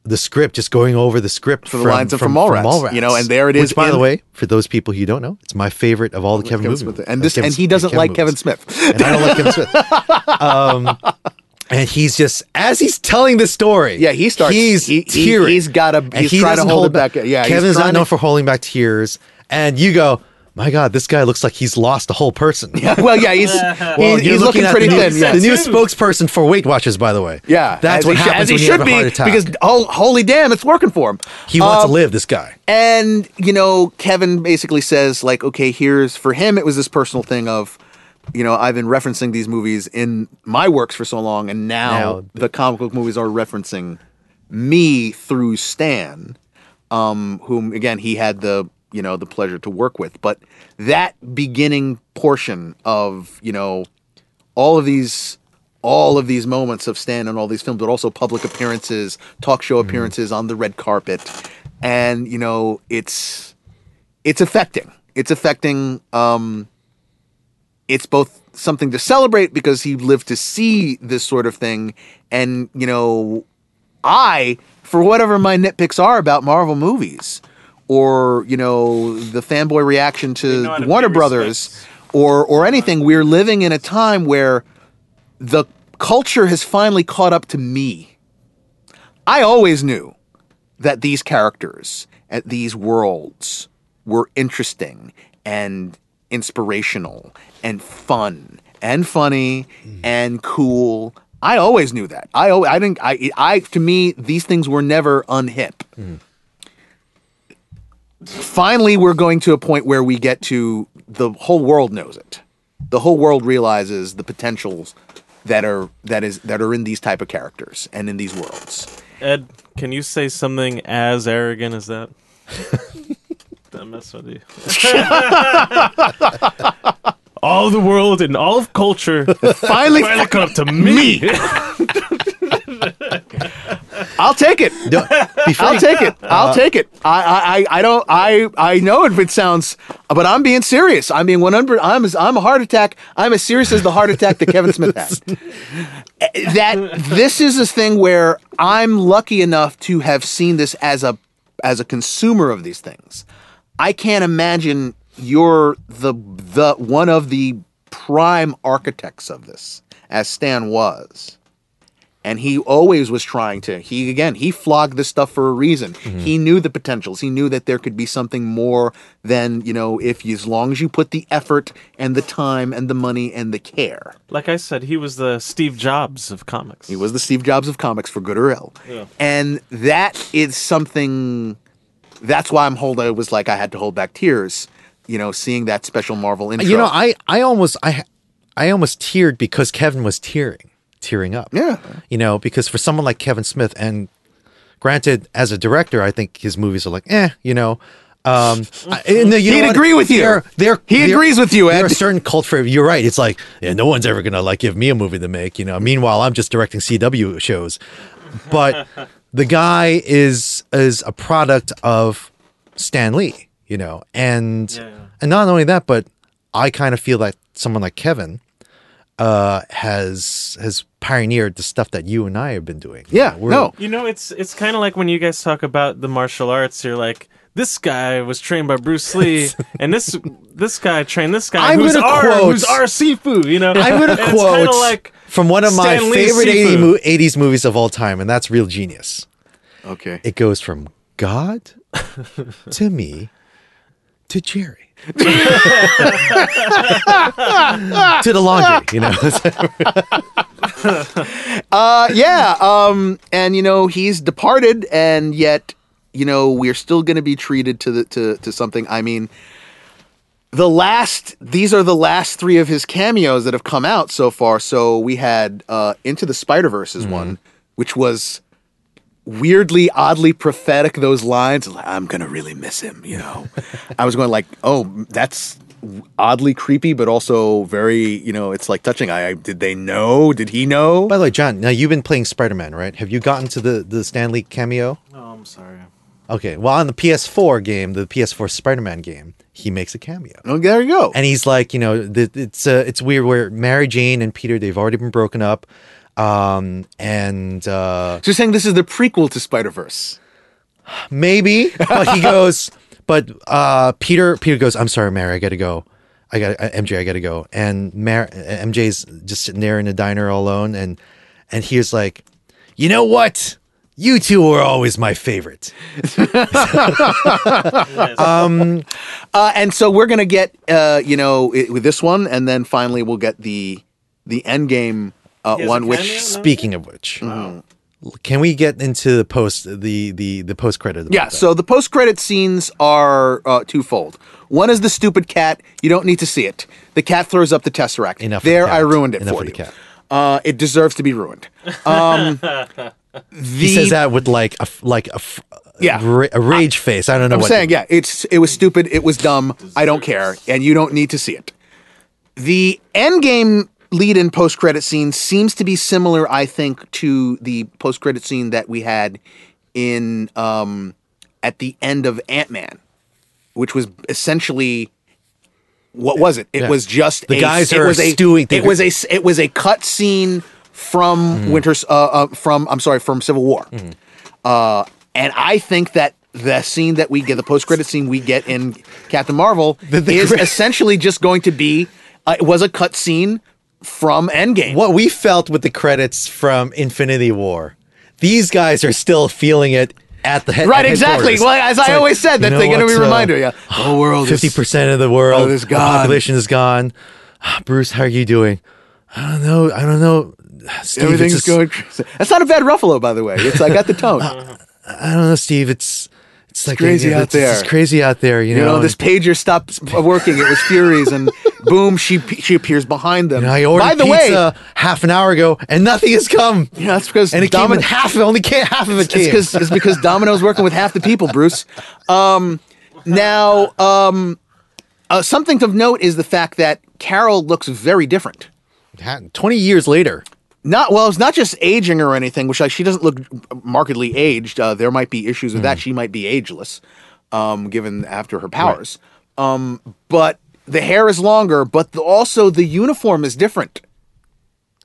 the script, just going over the script For the lines of From Mallrats, you know, and there it is Which, by the way, for those people who don't know, it's my favorite of all the Kevin, Kevin movies. And this Kevin and he doesn't like Kevin. Smith. and I don't like Kevin Smith. *laughs* Um, and he's just as he's telling the story. Yeah, he starts- He's he- he- tearing. he's gotta- And he's he trying to doesn't hold it back. Yeah, he's Kevin is not known to- for holding back tears. And you go, my God, this guy looks like he's lost a whole person. well, yeah, he's *laughs* Well, he's, he's looking at pretty the new, thin. Yeah. the new spokesperson for Weight Watchers, by the way. yeah, that's what he happens as he when you should have a be heart attack. because oh, holy damn, it's working for him. he wants Um, to live. This guy. And, you know, Kevin basically says, like, okay, here's for him, it was this personal thing of, you know, I've been referencing these movies in my works for so long, and now, Now- the comic book movies are referencing me through Stan, um, whom, again, he had the, you know, the pleasure to work with. But that beginning portion of, you know, all of these all of these moments of Stan and all these films, but also public appearances, talk show appearances on the red carpet, and you know it's it's affecting. It's affecting. Um, it's both something to celebrate because he lived to see this sort of thing, and you know, I for whatever my nitpicks are about Marvel movies, or you know the fanboy reaction to know how to Warner Brothers, respects. or or anything. We're living in a time where the culture has finally caught up to me. I always knew that these characters at these worlds were interesting and inspirational and fun and funny hmm. and cool. I always knew that. I al- I didn't I I to me these things were never unhip. Hmm. Finally we're going to a point where we get to the whole world knows it. The whole world realizes the potentials that are that is that are in these type of characters and in these worlds. Ed, can you say something as arrogant as that? *laughs* Did I mess with you? *laughs* all the world and all of culture Finally, finally come up to *laughs* me. I'll take it. Before I'll take it. I'll uh, take it. I, I, I I don't. I, I know if it sounds, but I'm being serious. I'm being 100. I'm, I'm a heart attack. I'm as serious as the heart attack that Kevin Smith had. *laughs* that this is a thing where I'm lucky enough to have seen this as a, as a consumer of these things. I can't imagine you're the, the one of the prime architects of this, as Stan was and he always was trying to he again he flogged this stuff for a reason. Mm-hmm. He knew the potentials. He knew that there could be something more than you know if you, as long as you put the effort and the time and the money and the care. Like I said, he was the Steve Jobs of comics. he was the steve jobs of comics for good or ill. Yeah. and that is something that's why i'm holding it was like i had to hold back tears you know seeing that special marvel intro. You know, I I almost I I almost teared because Kevin was tearing, tearing up. yeah You know, because for someone like Kevin Smith, and granted, as a director, I think his movies are like, eh, you know. Um, I- and you He'd what? agree with you. They're, they're, He they're- agrees with you, There are Ed. certain cult for you're right. It's like, yeah, no one's ever gonna like give me a movie to make. You know, meanwhile, I'm just directing CW shows. But *laughs* the guy is is a product of Stan Lee. You know, and Yeah. and not only that, but I kind of feel like someone like Kevin uh, has has pioneered the stuff that you and I have been doing. Yeah, know, we're- no. You know, it's it's kind of like when you guys talk about the martial arts. You're like, this guy was trained by Bruce Lee, *laughs* and this this guy trained this guy I'm who's gonna our quote- who's our Sifu. You know, *laughs* I'm gonna And quote kinda like from one of my Stan favorite 80 Sifu. mo- 80s movies of all time, and that's Real Genius. Okay. It goes from God *laughs* to me to Jerry. *laughs* to the laundry, you know. *laughs* Uh, yeah. Um, and you know he's departed, and yet you know we're still going to be treated to the to to something. I mean, the last these are the last three of his cameos that have come out so far. So we had uh, Into the Spider Verse is one, which was weirdly, oddly prophetic. Those lines, like, I'm gonna really miss him. You know, I was going like, oh, that's oddly creepy, but also very, you know, it's like touching. I, I did they know? Did he know? By the way, John, now you've been playing Spider Man, right? Have you gotten to the, the Stan Lee cameo? oh, I'm sorry. Okay, well, on the PS4 game, the PS4 Spider Man game, he makes a cameo. Oh, there you go. and he's like, you know, the, it's uh, it's weird where Mary Jane and Peter they've already been broken up, um, and uh, So you're saying this is the prequel to Spider Verse? maybe, but he goes, but uh, Peter Peter goes, I'm sorry, Mary, I gotta go, I got to MJ, I gotta go, and Mar- MJ's just sitting there in the diner all alone, and and he was like, you know what? You two were always my favorite. *laughs* um, Uh, and so we're gonna get, uh, you know, i with this one, and then finally we'll get the the end game uh, He has a one, which? No? Speaking of which, can we get into the post the the the post credit? yeah. So the post credit scenes are uh, twofold. One is the stupid cat. You don't need to see it. The cat throws up the tesseract. Enough of the There, cat. I ruined it Enough for of the you. cat. Uh, it deserves to be ruined. *laughs* Um, He says that with like a like a Yeah. ra- a rage face. I don't know. I'm what saying, yeah, it's it was stupid, it was dumb. I don't care, and you don't need to see it. The end game lead in post credit scene seems to be similar, I think, to the post credit scene that we had in um, at the end of Ant Man, which was essentially what was it? It Yeah. was just The a, guys it are was a, stewing- It was a it was a cut scene from Mm-hmm. Winter's uh, uh, from I'm sorry from Civil War. Uh, and I think that the scene that we get, the post credit scene we get in Captain Marvel, the is cre- *laughs* essentially just going to be, uh, it was a cut scene from Endgame. what we felt with the credits from Infinity War. These guys are still feeling it at the head. Right, exactly. Well, as I always said, that they're going to be reminded. Yeah, *sighs* the whole world Fifty percent of the world is the gone. population is gone. *sighs* Bruce, how are you doing? I don't know. I don't know. Steve, Everything's it's just- going. crazy. That's not a bad Ruffalo, by the way. It's I got the tone. *laughs* I don't know, Steve. It's it's like crazy out it's, It's there. crazy out there. You You know, know, this pager stops working. It was Furies, and *laughs* boom, she she appears behind them. And I ordered By the pizza way, half an hour ago, and nothing has come. yeah, that's because And it came in half. Only came, half of it It's came. because it's because Domino's working with half the people, Bruce. Um, now, um, uh, something of note is the fact that Carol looks very different. Twenty years later, Not well, it's not just aging or anything, which like, she doesn't look markedly aged. Uh, there might be issues with that. She might be ageless, um, given after her powers. Um, but the hair is longer, but the, also the uniform is different.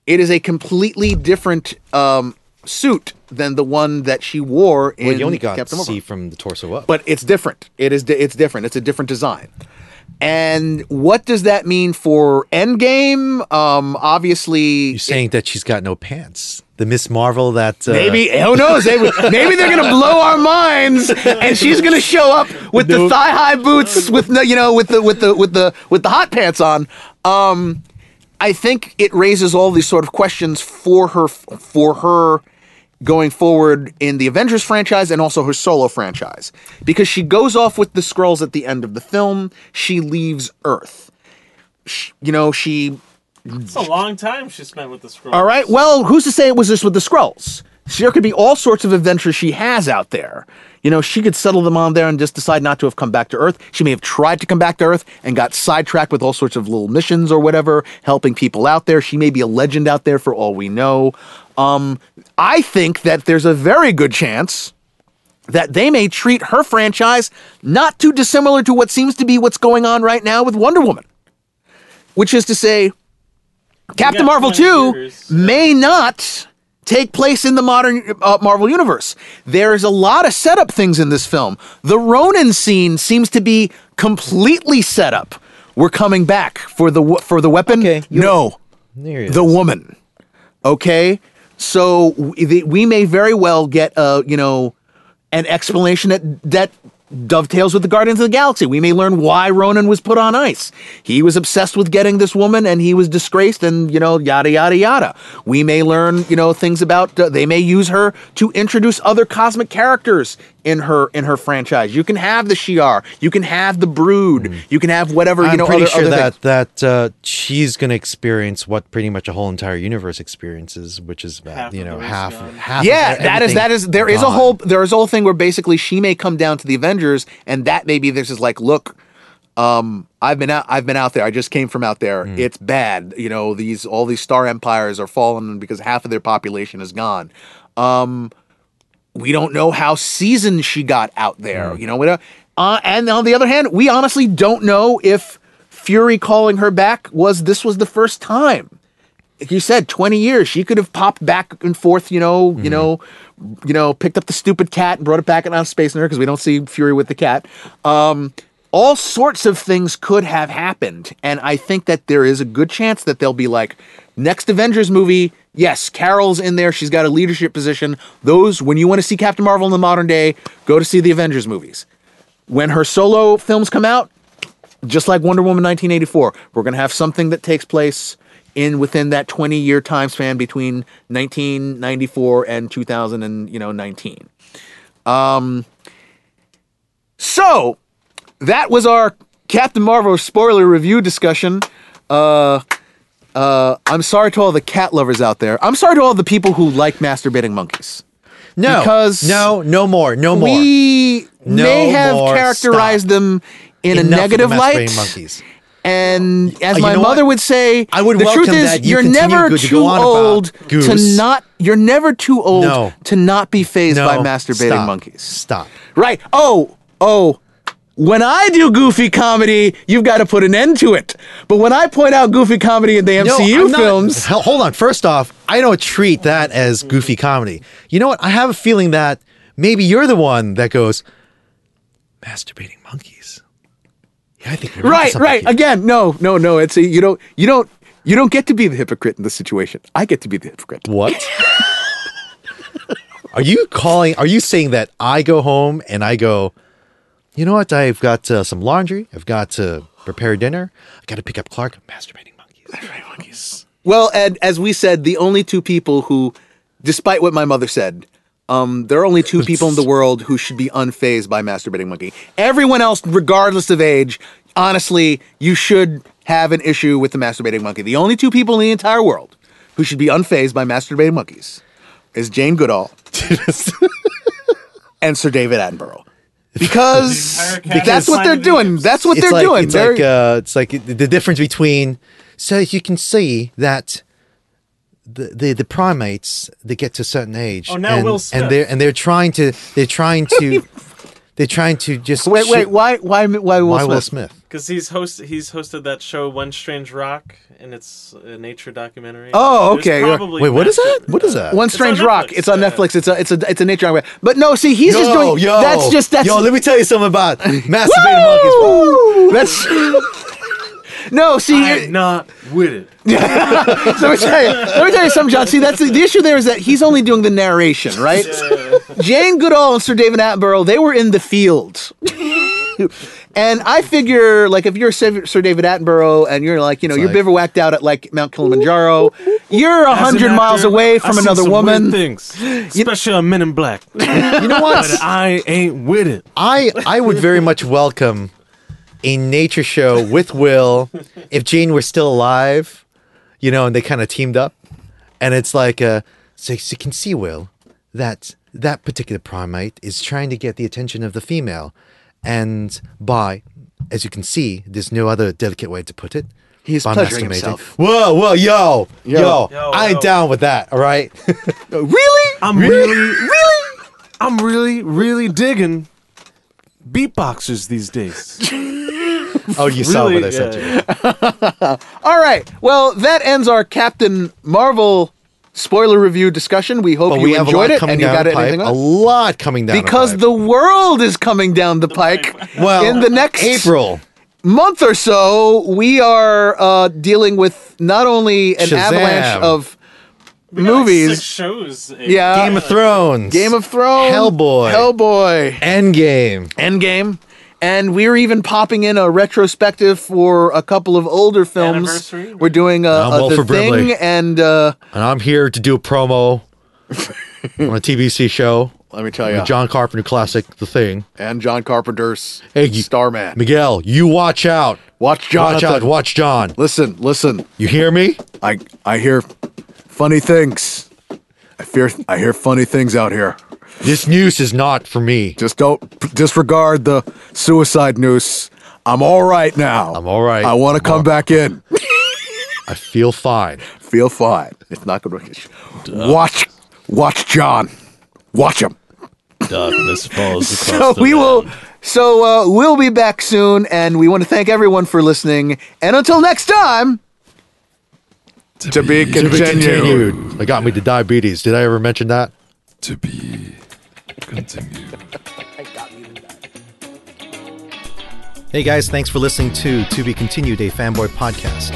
It is a completely different um, suit than the one that she wore in well, you only got Captain to Marvel see from the torso up. but it's different. It is. Di- it's different. It's a different design. And what does that mean for Endgame? Um, obviously, you're saying that she's got no pants. The Miss Marvel that uh, maybe who knows? They, maybe they're gonna blow our minds, and she's gonna show up with the thigh high boots, with no, you know, with the with the with the with the hot pants on. Um, I think it raises all these sort of questions for her for her going forward in the Avengers franchise and also her solo franchise because she goes off with the Skrulls at the end of the film. She leaves Earth. Sh you know, she It's a long time she spent with the Skrull. all right. Well, who's to say it was just with the Skrulls? There could be all sorts of adventures she has out there. You know, she could settle them on there and just decide not to have come back to Earth. She may have tried to come back to Earth and got sidetracked with all sorts of little missions or whatever, helping people out there. She may be a legend out there for all we know. Um, I think that there's a very good chance that they may treat her franchise not too dissimilar to what seems to be what's going on right now with Wonder Woman. Which is to say, Captain Marvel 20 2 years. may not take place in the modern uh, Marvel universe. There's a lot of setup things in this film. The Ronan scene seems to be completely set up. We're coming back for the for the weapon. Okay, no, There the is. woman. Okay, so we, the- we may very well get a you know an explanation that that dovetails with the Guardians of the Galaxy. We may learn why Ronan was put on ice. He was obsessed with getting this woman, and he was disgraced, and you know yada yada yada. We may learn you know things about. Uh, they may use her to introduce other cosmic characters in her in her franchise. You can have the Shi'ar. You can have the Brood. You can have whatever you I'm know. pretty other, sure other that things. that uh, she's going to experience what pretty much a whole entire universe experiences, which is about Half you know half gone. half. yeah, of that is everything that is there is a whole there is a whole thing where basically she may come down to the Avengers, and that maybe this is like, look, um, I've been out I've been out there. I just came from out there. Hmm. It's bad. You know, these all these star empires are falling because half of their population is gone. Um, we don't know how seasoned she got out there. You know, we don't, uh, and on the other hand, we honestly don't know if Fury calling her back was this was the first time. Like you said 20 years she could have popped back and forth you know you know you know picked up the stupid cat and brought it back on space Nerd because we don't see fury with the cat. Um all sorts of things could have happened and i think that there is a good chance that they'll be like next avengers movie yes carol's in there she's got a leadership position those when you want to see captain marvel in the modern day go to see the avengers movies when her solo films come out just like Wonder Woman 1984, we're going to have something that takes place in within that 20 year time span between 1994 and 2000 and you know 19. Um so that was our Captain Marvel spoiler review discussion. Uh uh I'm sorry to all the cat lovers out there. I'm sorry to all the people who like masturbating monkeys. No, because no, no more, no more. We No may have characterized Stop. them in Enough a negative light. monkeys. And as Uh, my mother what? would say, I would the truth is you you're continue never go too old to not you're never too old No. to not be fazed No, by masturbating stop. monkeys. Stop. Right. Oh, oh. When I do goofy comedy, you've got to put an end to it. But when I point out goofy comedy in the MCU not- films, hold on. First off, I don't treat that as goofy comedy. You know what? I have a feeling that maybe you're the one that goes masturbating monkeys. Yeah, I think right, right. here." Again, no, no, no. It's a, you don't, you don't, you don't get to be the hypocrite in this situation. I get to be the hypocrite. What? *laughs* are you calling? Are you saying that I go home and I go? You know what? I've got uh, some laundry. I've got to prepare dinner. I got to pick up Clark. Masturbating monkeys. Well, Ed, as we said, the only two people who, despite what my mother said, um, there are only two *laughs* people in the world who should be unfazed by masturbating monkey. Everyone else, regardless of age, honestly, you should have an issue with the masturbating monkey. The only two people in the entire world who should be unfazed by masturbating monkeys is Jane Goodall *laughs* and Sir David Attenborough. Because *laughs* The that's what they're doing. Williams. That's what it's they're like, doing. It's They're- like uh, it's like the difference between. So you can see that the the, the primates they get to a certain age. Oh, now and, Will Smith. and they're and they're trying to they're trying to *laughs* they're trying to just wait, wait. shoot- Why? Why? Why Will why Smith? Will Smith? Because he's host he's hosted that show One Strange Rock, and it's a nature documentary. Oh, okay. Wait, what is that? What is that? One It's Strange on Rock. Netflix. It's on Yeah. Netflix. It's a it's a it's a nature documentary. But no, see, he's just doing. yo, that's just that's. yo. Let me tell you something about *laughs* masturbating monkeys. Woo! *laughs* That's. *laughs* no, see, I'm here- not with it. so let me tell you. Let me tell you something, John. See, that's the, the issue. There is that he's only doing the narration, right? Jane Goodall and Sir David Attenborough, they were in the field. And I figure, like, if you're Sir Sir David Attenborough and you're like, you know, you're like- bivouacked out at like Mount Kilimanjaro, you're a As an hundred miles actor, away I've from seen another some weird woman. things, *laughs* especially on Men in Black. *laughs* You know what? but I ain't with it. I I would very much welcome a nature show with Will if Jane were still alive, you know, and they kind of teamed up, and it's like uh, so you can see Will that that particular primate is trying to get the attention of the female, and by as you can see, there's no other delicate way to put it. He's by pleasuring himself. Whoa, whoa, yo, yo, Yo, I'm yo. down with that. All right. *laughs* Really? I'm really, really, I'm really, really digging beatboxers these days. *laughs* oh, you saw Really, what I sent yeah, you. *laughs* All right. Well, that ends our Captain Marvel spoiler review discussion. We hope But you we have enjoyed it and you got the it. pipe. Anything A lot coming down Because the, pipe. the world is coming down the pike. well in the next April. month or so, we are uh, dealing with not only an Shazam. avalanche of We got, like, movies. six shows. in- Yeah. Game of Thrones. Game of Thrones, Hellboy. Hellboy, Endgame. Endgame, and we're even popping in a retrospective for a couple of older films. Anniversary? We're doing a, I'm a the thing Brimley. and uh, And I'm here to do a promo *laughs* on a TBC show. let me tell you, John Carpenter classic, The Thing. and John Carpenter's Hey, you- Starman. Miguel, you watch out. Watch John. Watch out. Watch John. Listen, listen. You hear me? I I hear funny things. I fear I hear funny things out here. This news is not for me. Just don't disregard the suicide noose. I'm all right now. I'm all right. I want to come all- back in. *laughs* I feel fine. Feel fine. It's not going to watch. Watch John. Watch him. Darkness falls *laughs* So the we will. So uh, we'll be back soon, and we want to thank everyone for listening. And until next time, to, be, To be continued. continued. It got me to diabetes. Did I ever mention that? To be continued. Hey guys, thanks for listening to To Be Continued, a fanboy podcast.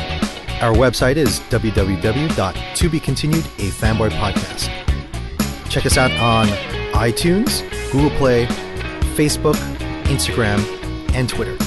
Our website is www.tobecontinued, a. Check us out on iTunes, Google Play, Facebook, Instagram, and Twitter.